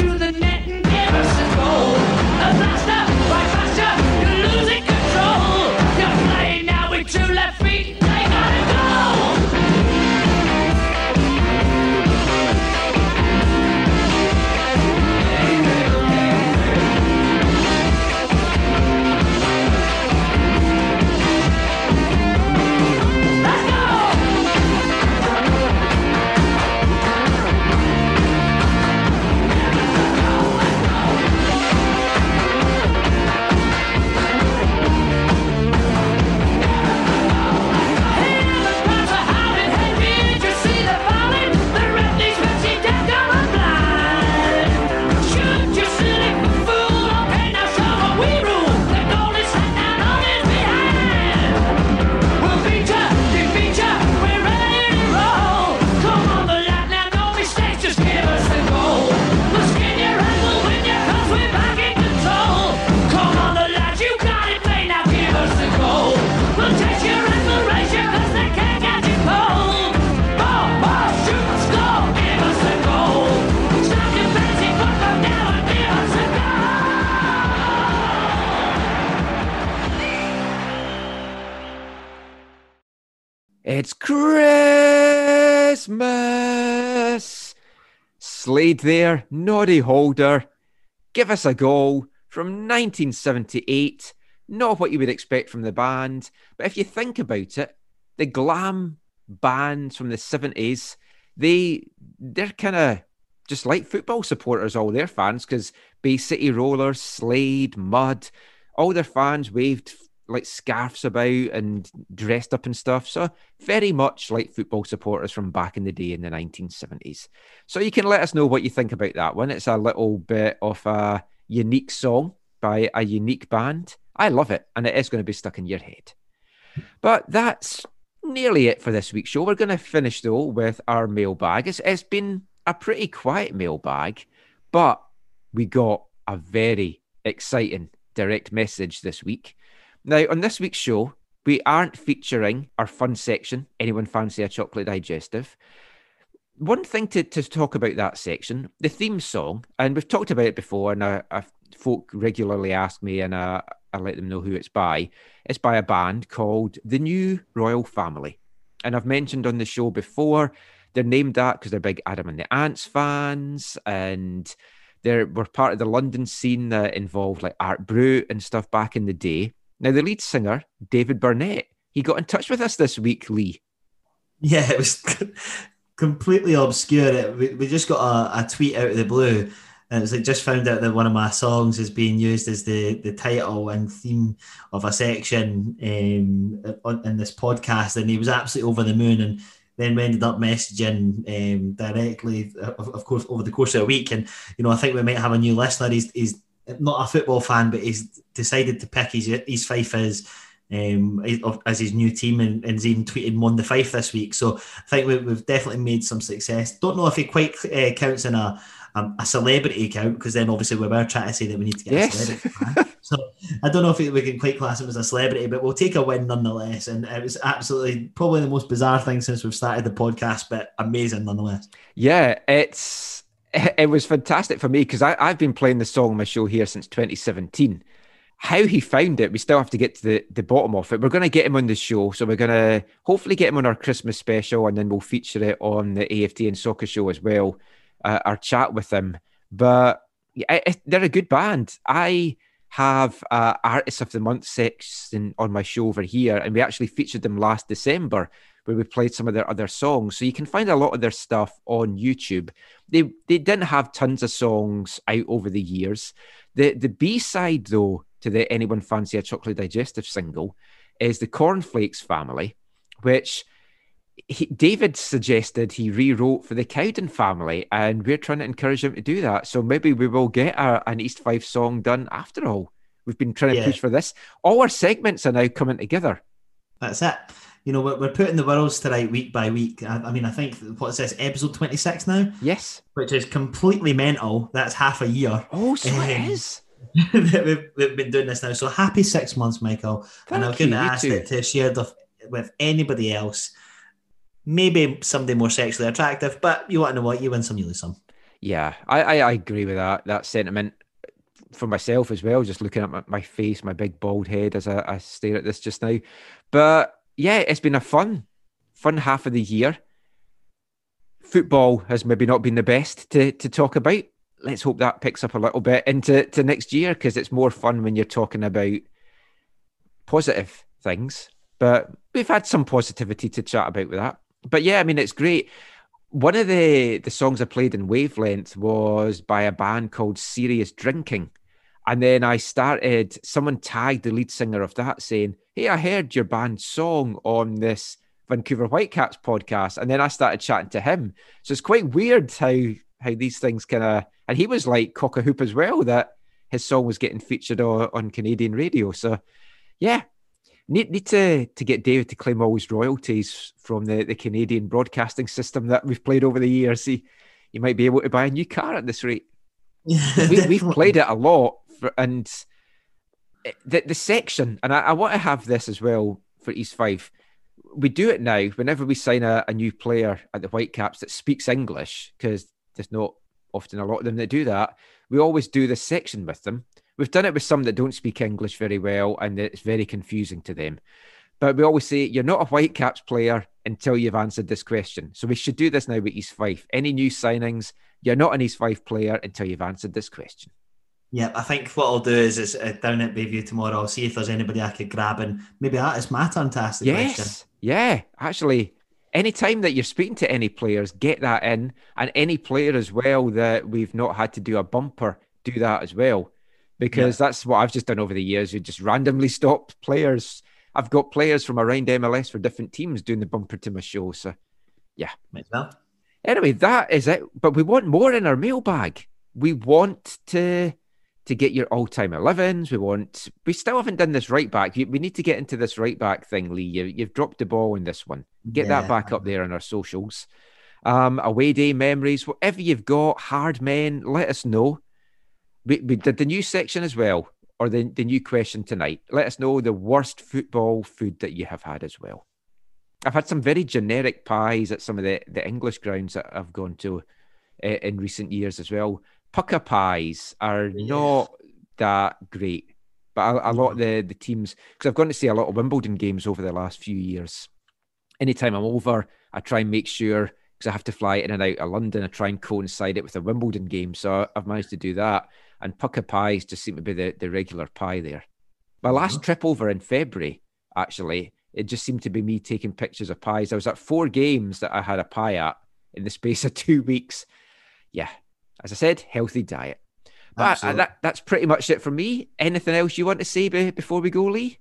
It's Christmas. There, Noddy Holder. Give us a goal from 1978. Not what you would expect from the band, but if you think about it, the glam bands from the 70s, they they're kind of just like football supporters, all their fans, because Bay City Rollers, Slade, Mud, all their fans waved like scarves about and dressed up and stuff. So very much like football supporters from back in the day in the 1970s. So you can let us know what you think about that one. It's a little bit of a unique song by a unique band. I love it, and it is going to be stuck in your head. But that's nearly it for this week's show. We're going to finish though with our mailbag. It's, it's been a pretty quiet mailbag, but we got a very exciting direct message this week. Now, on this week's show, we aren't featuring our fun section, Anyone Fancy a Chocolate Digestive? One thing to, to talk about that section, the theme song, and we've talked about it before, and I, folk regularly ask me, and I, I let them know who it's by. It's by a band called The New Royal Family. And I've mentioned on the show before, they're named that because they're big Adam and the Ants fans, and they were part of the London scene that involved like Art Brut and stuff back in the day. Now, the lead singer, David Burnett, he got in touch with us this week, Lee. Yeah, it was completely obscure. We, we just got a, a tweet out of the blue and it was like just found out that one of my songs is being used as the the title and theme of a section um, in this podcast, and he was absolutely over the moon. And then we ended up messaging um, directly, of, of, course, over the course of a week. And you know, I think we might have a new listener. He's, he's not a football fan, but he's decided to pick his his Fife as um, as his new team and, and he's even tweeted Monday Fife this week. So I think we, have definitely made some success. Don't know if he quite uh, counts in a um, a celebrity account because then obviously we were trying to say that we need to get yes. a celebrity so I don't know if we can quite class him as a celebrity, but we'll take a win nonetheless. And it was absolutely probably the most bizarre thing since we've started the podcast, but amazing nonetheless. Yeah, it's it was fantastic for me because I've been playing the song on my show here since 2017. How he found it, we still have to get to the, the bottom of it. We're going to get him on the show. So we're going to hopefully get him on our Christmas special and then we'll feature it on the AFTN soccer show as well uh, our chat with them. But yeah, they're a good band. I have uh, of the Month section on my show over here, and we actually featured them last December where we played some of their other songs. So you can find a lot of their stuff on YouTube. They they didn't have tons of songs out over the years. The the B side though to the Anyone Fancy a Chocolate Digestive single is the Cornflakes family, which he, David suggested he rewrote for the Cowden family, and we're trying to encourage him to do that. So maybe we will get a, an East Fife song done after all. We've been trying to yeah. push for this. All our segments are now coming together. That's it. You know, we're, we're putting the worlds to right week by week. I, I mean, I think what is this episode twenty six now? Yes, which is completely mental. That's half a year. Oh, so um, it is. we've, we've, been doing this now. So happy six months, Michael. Thank and I'm going to ask it to share the, with anybody else maybe somebody more sexually attractive, but you want to know what you win some, you lose some. Yeah, I, I, I agree with that that sentiment for myself as well. Just looking at my, my face, my big bald head as I, I stare at this just now. But yeah, it's been a fun, fun half of the year. Football has maybe not been the best to to talk about. Let's hope that picks up a little bit into to next year because it's more fun when you're talking about positive things. But we've had some positivity to chat about with that but yeah, I mean, it's great. One of the the songs I played in Wavelength was by a band called Serious Drinking. And then I started, someone tagged the lead singer of that saying, Hey, I heard your band's song on this Vancouver Whitecaps podcast. And then I started chatting to him. So it's quite weird how how these things kind of, and he was like cock a hoop as well, that his song was getting featured on, on Canadian radio. So yeah, Need, need to, to get David to claim all his royalties from the, the Canadian broadcasting system that we've played over the years. He, he might be able to buy a new car at this rate. Yeah, we, have played it a lot, for, and eh, the, the section, and I, I, want to have this as well for East Fife. We do it now whenever we sign a, a new player at the Whitecaps that speaks English, because there's not often a lot of them that do that. We always do this section with them We've done it with some that don't speak English very well and it's very confusing to them. But we always say you're not a Whitecaps player until you've answered this question. So we should do this now with East Fife. Any new signings, you're not an East Fife player until you've answered this question. Yeah, I think what I'll do is, is uh, down at Bayview tomorrow, I'll see if there's anybody I could grab, and maybe that is my turn to ask the yes. question. Yeah, actually, anytime that you're speaking to any players, get that in, and any player as well that we've not had to do a bumper, do that as well, because yeah. that's what I've just done over the years. You just randomly stop players. I've got players from around MLS for different teams doing the bumper to my show. So, yeah. Might well. Anyway, that is it. But we want more in our mailbag. We want to to get your all-time 11s. We want. We still haven't done this right back. We need to get into this right back thing, Lee. You, have dropped the ball in this one. Get yeah. that back up there on our socials. Um, away day memories, whatever you've got, hard men. Let us know. We, we did the new section as well, or the the new question tonight. Let us know the worst football food that you have had as well. I've had some very generic pies at some of the, the English grounds that I've gone to uh, in recent years as well Pukka pies are yeah. not that great. But a, a lot of the, the teams, because I've gone to see a lot of Wimbledon games over the last few years. Anytime I'm over, I try and make sure, because I have to fly in and out of London, I try and coincide it with a Wimbledon game. So I've managed to do that. And Pukka pies just seem to be the, the regular pie there. My last uh-huh. trip over in February, actually, it just seemed to be me taking pictures of pies. I was at four games that I had a pie at in the space of two weeks. Yeah, as I said, healthy diet. But uh, that, that's pretty much it from me. Anything else you want to say before we go, Lee?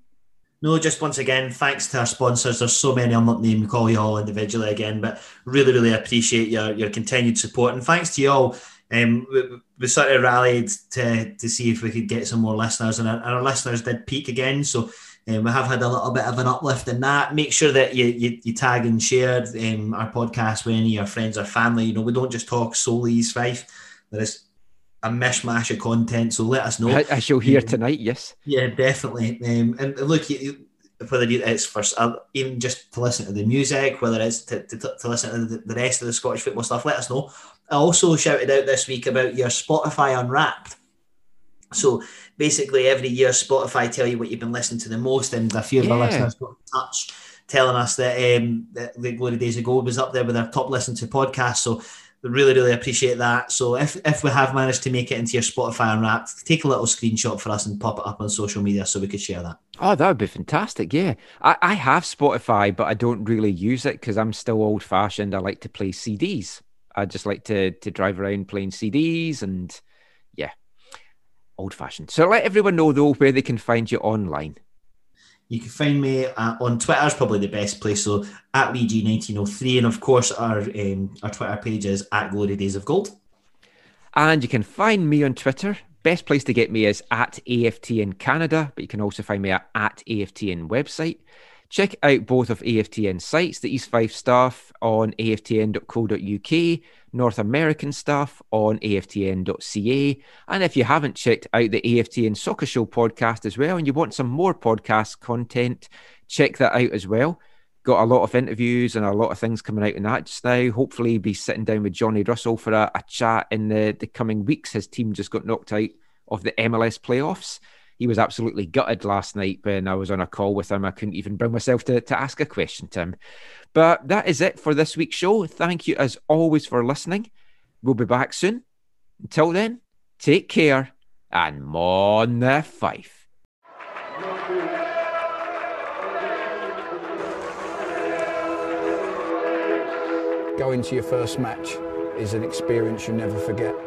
No, just once again, thanks to our sponsors. There's so many I'm not naming call you all individually again, but really, really appreciate your your continued support and thanks to you all. Um, we, we, sort of rallied to to see if we could get some more listeners, and our, our listeners did peak again. So um, we have had a little bit of an uplift in that. Make sure that you you, you tag and share um, our podcast with any of your friends or family. You know, we don't just talk solely East Fife there is a mishmash of content. So let us know. I, shall hear tonight. Yes. Yeah, definitely. Um, and look, you, whether it's for uh, even just to listen to the music, whether it's to, to, to listen to the, the, rest of the Scottish football stuff, let us know. I also shouted out this week about your Spotify Unwrapped. So basically, every year Spotify tell you what you've been listening to the most, and a few of our listeners got in touch telling us that, um, that the Glory Days of Gold was up there with our top listen to podcast. So really, really appreciate that. So if, if we have managed to make it into your Spotify Unwrapped, take a little screenshot for us and pop it up on social media so we could share that. Oh, that would be fantastic. Yeah. I, I have Spotify, but I don't really use it because I'm still old fashioned. I like to play CDs. I just like to to drive around playing CDs and yeah, old fashioned. So let everyone know though where they can find you online. You can find me uh, on Twitter is probably the best place. So at LeeG1903, and of course our um, our Twitter page is at Glory Days of Gold. And you can find me on Twitter. Best place to get me is at AFTN Canada, but you can also find me at, at AFTN website. Check out both of AFTN sites, the East Fife staff on aftn.co.uk, North American stuff on aftn.ca. And if you haven't checked out the AFTN Soccer Show podcast as well, and you want some more podcast content, check that out as well. Got a lot of interviews and a lot of things coming out in that just now. Hopefully, be sitting down with Johnny Russell for a, a chat in the, the coming weeks. His team just got knocked out of the MLS playoffs he was absolutely gutted last night when I was on a call with him. I couldn't even bring myself to, to ask a question to him. But that is it for this week's show. Thank you as always for listening. We'll be back soon. Until then, take care and mon the fife. Going to your first match is an experience you never forget.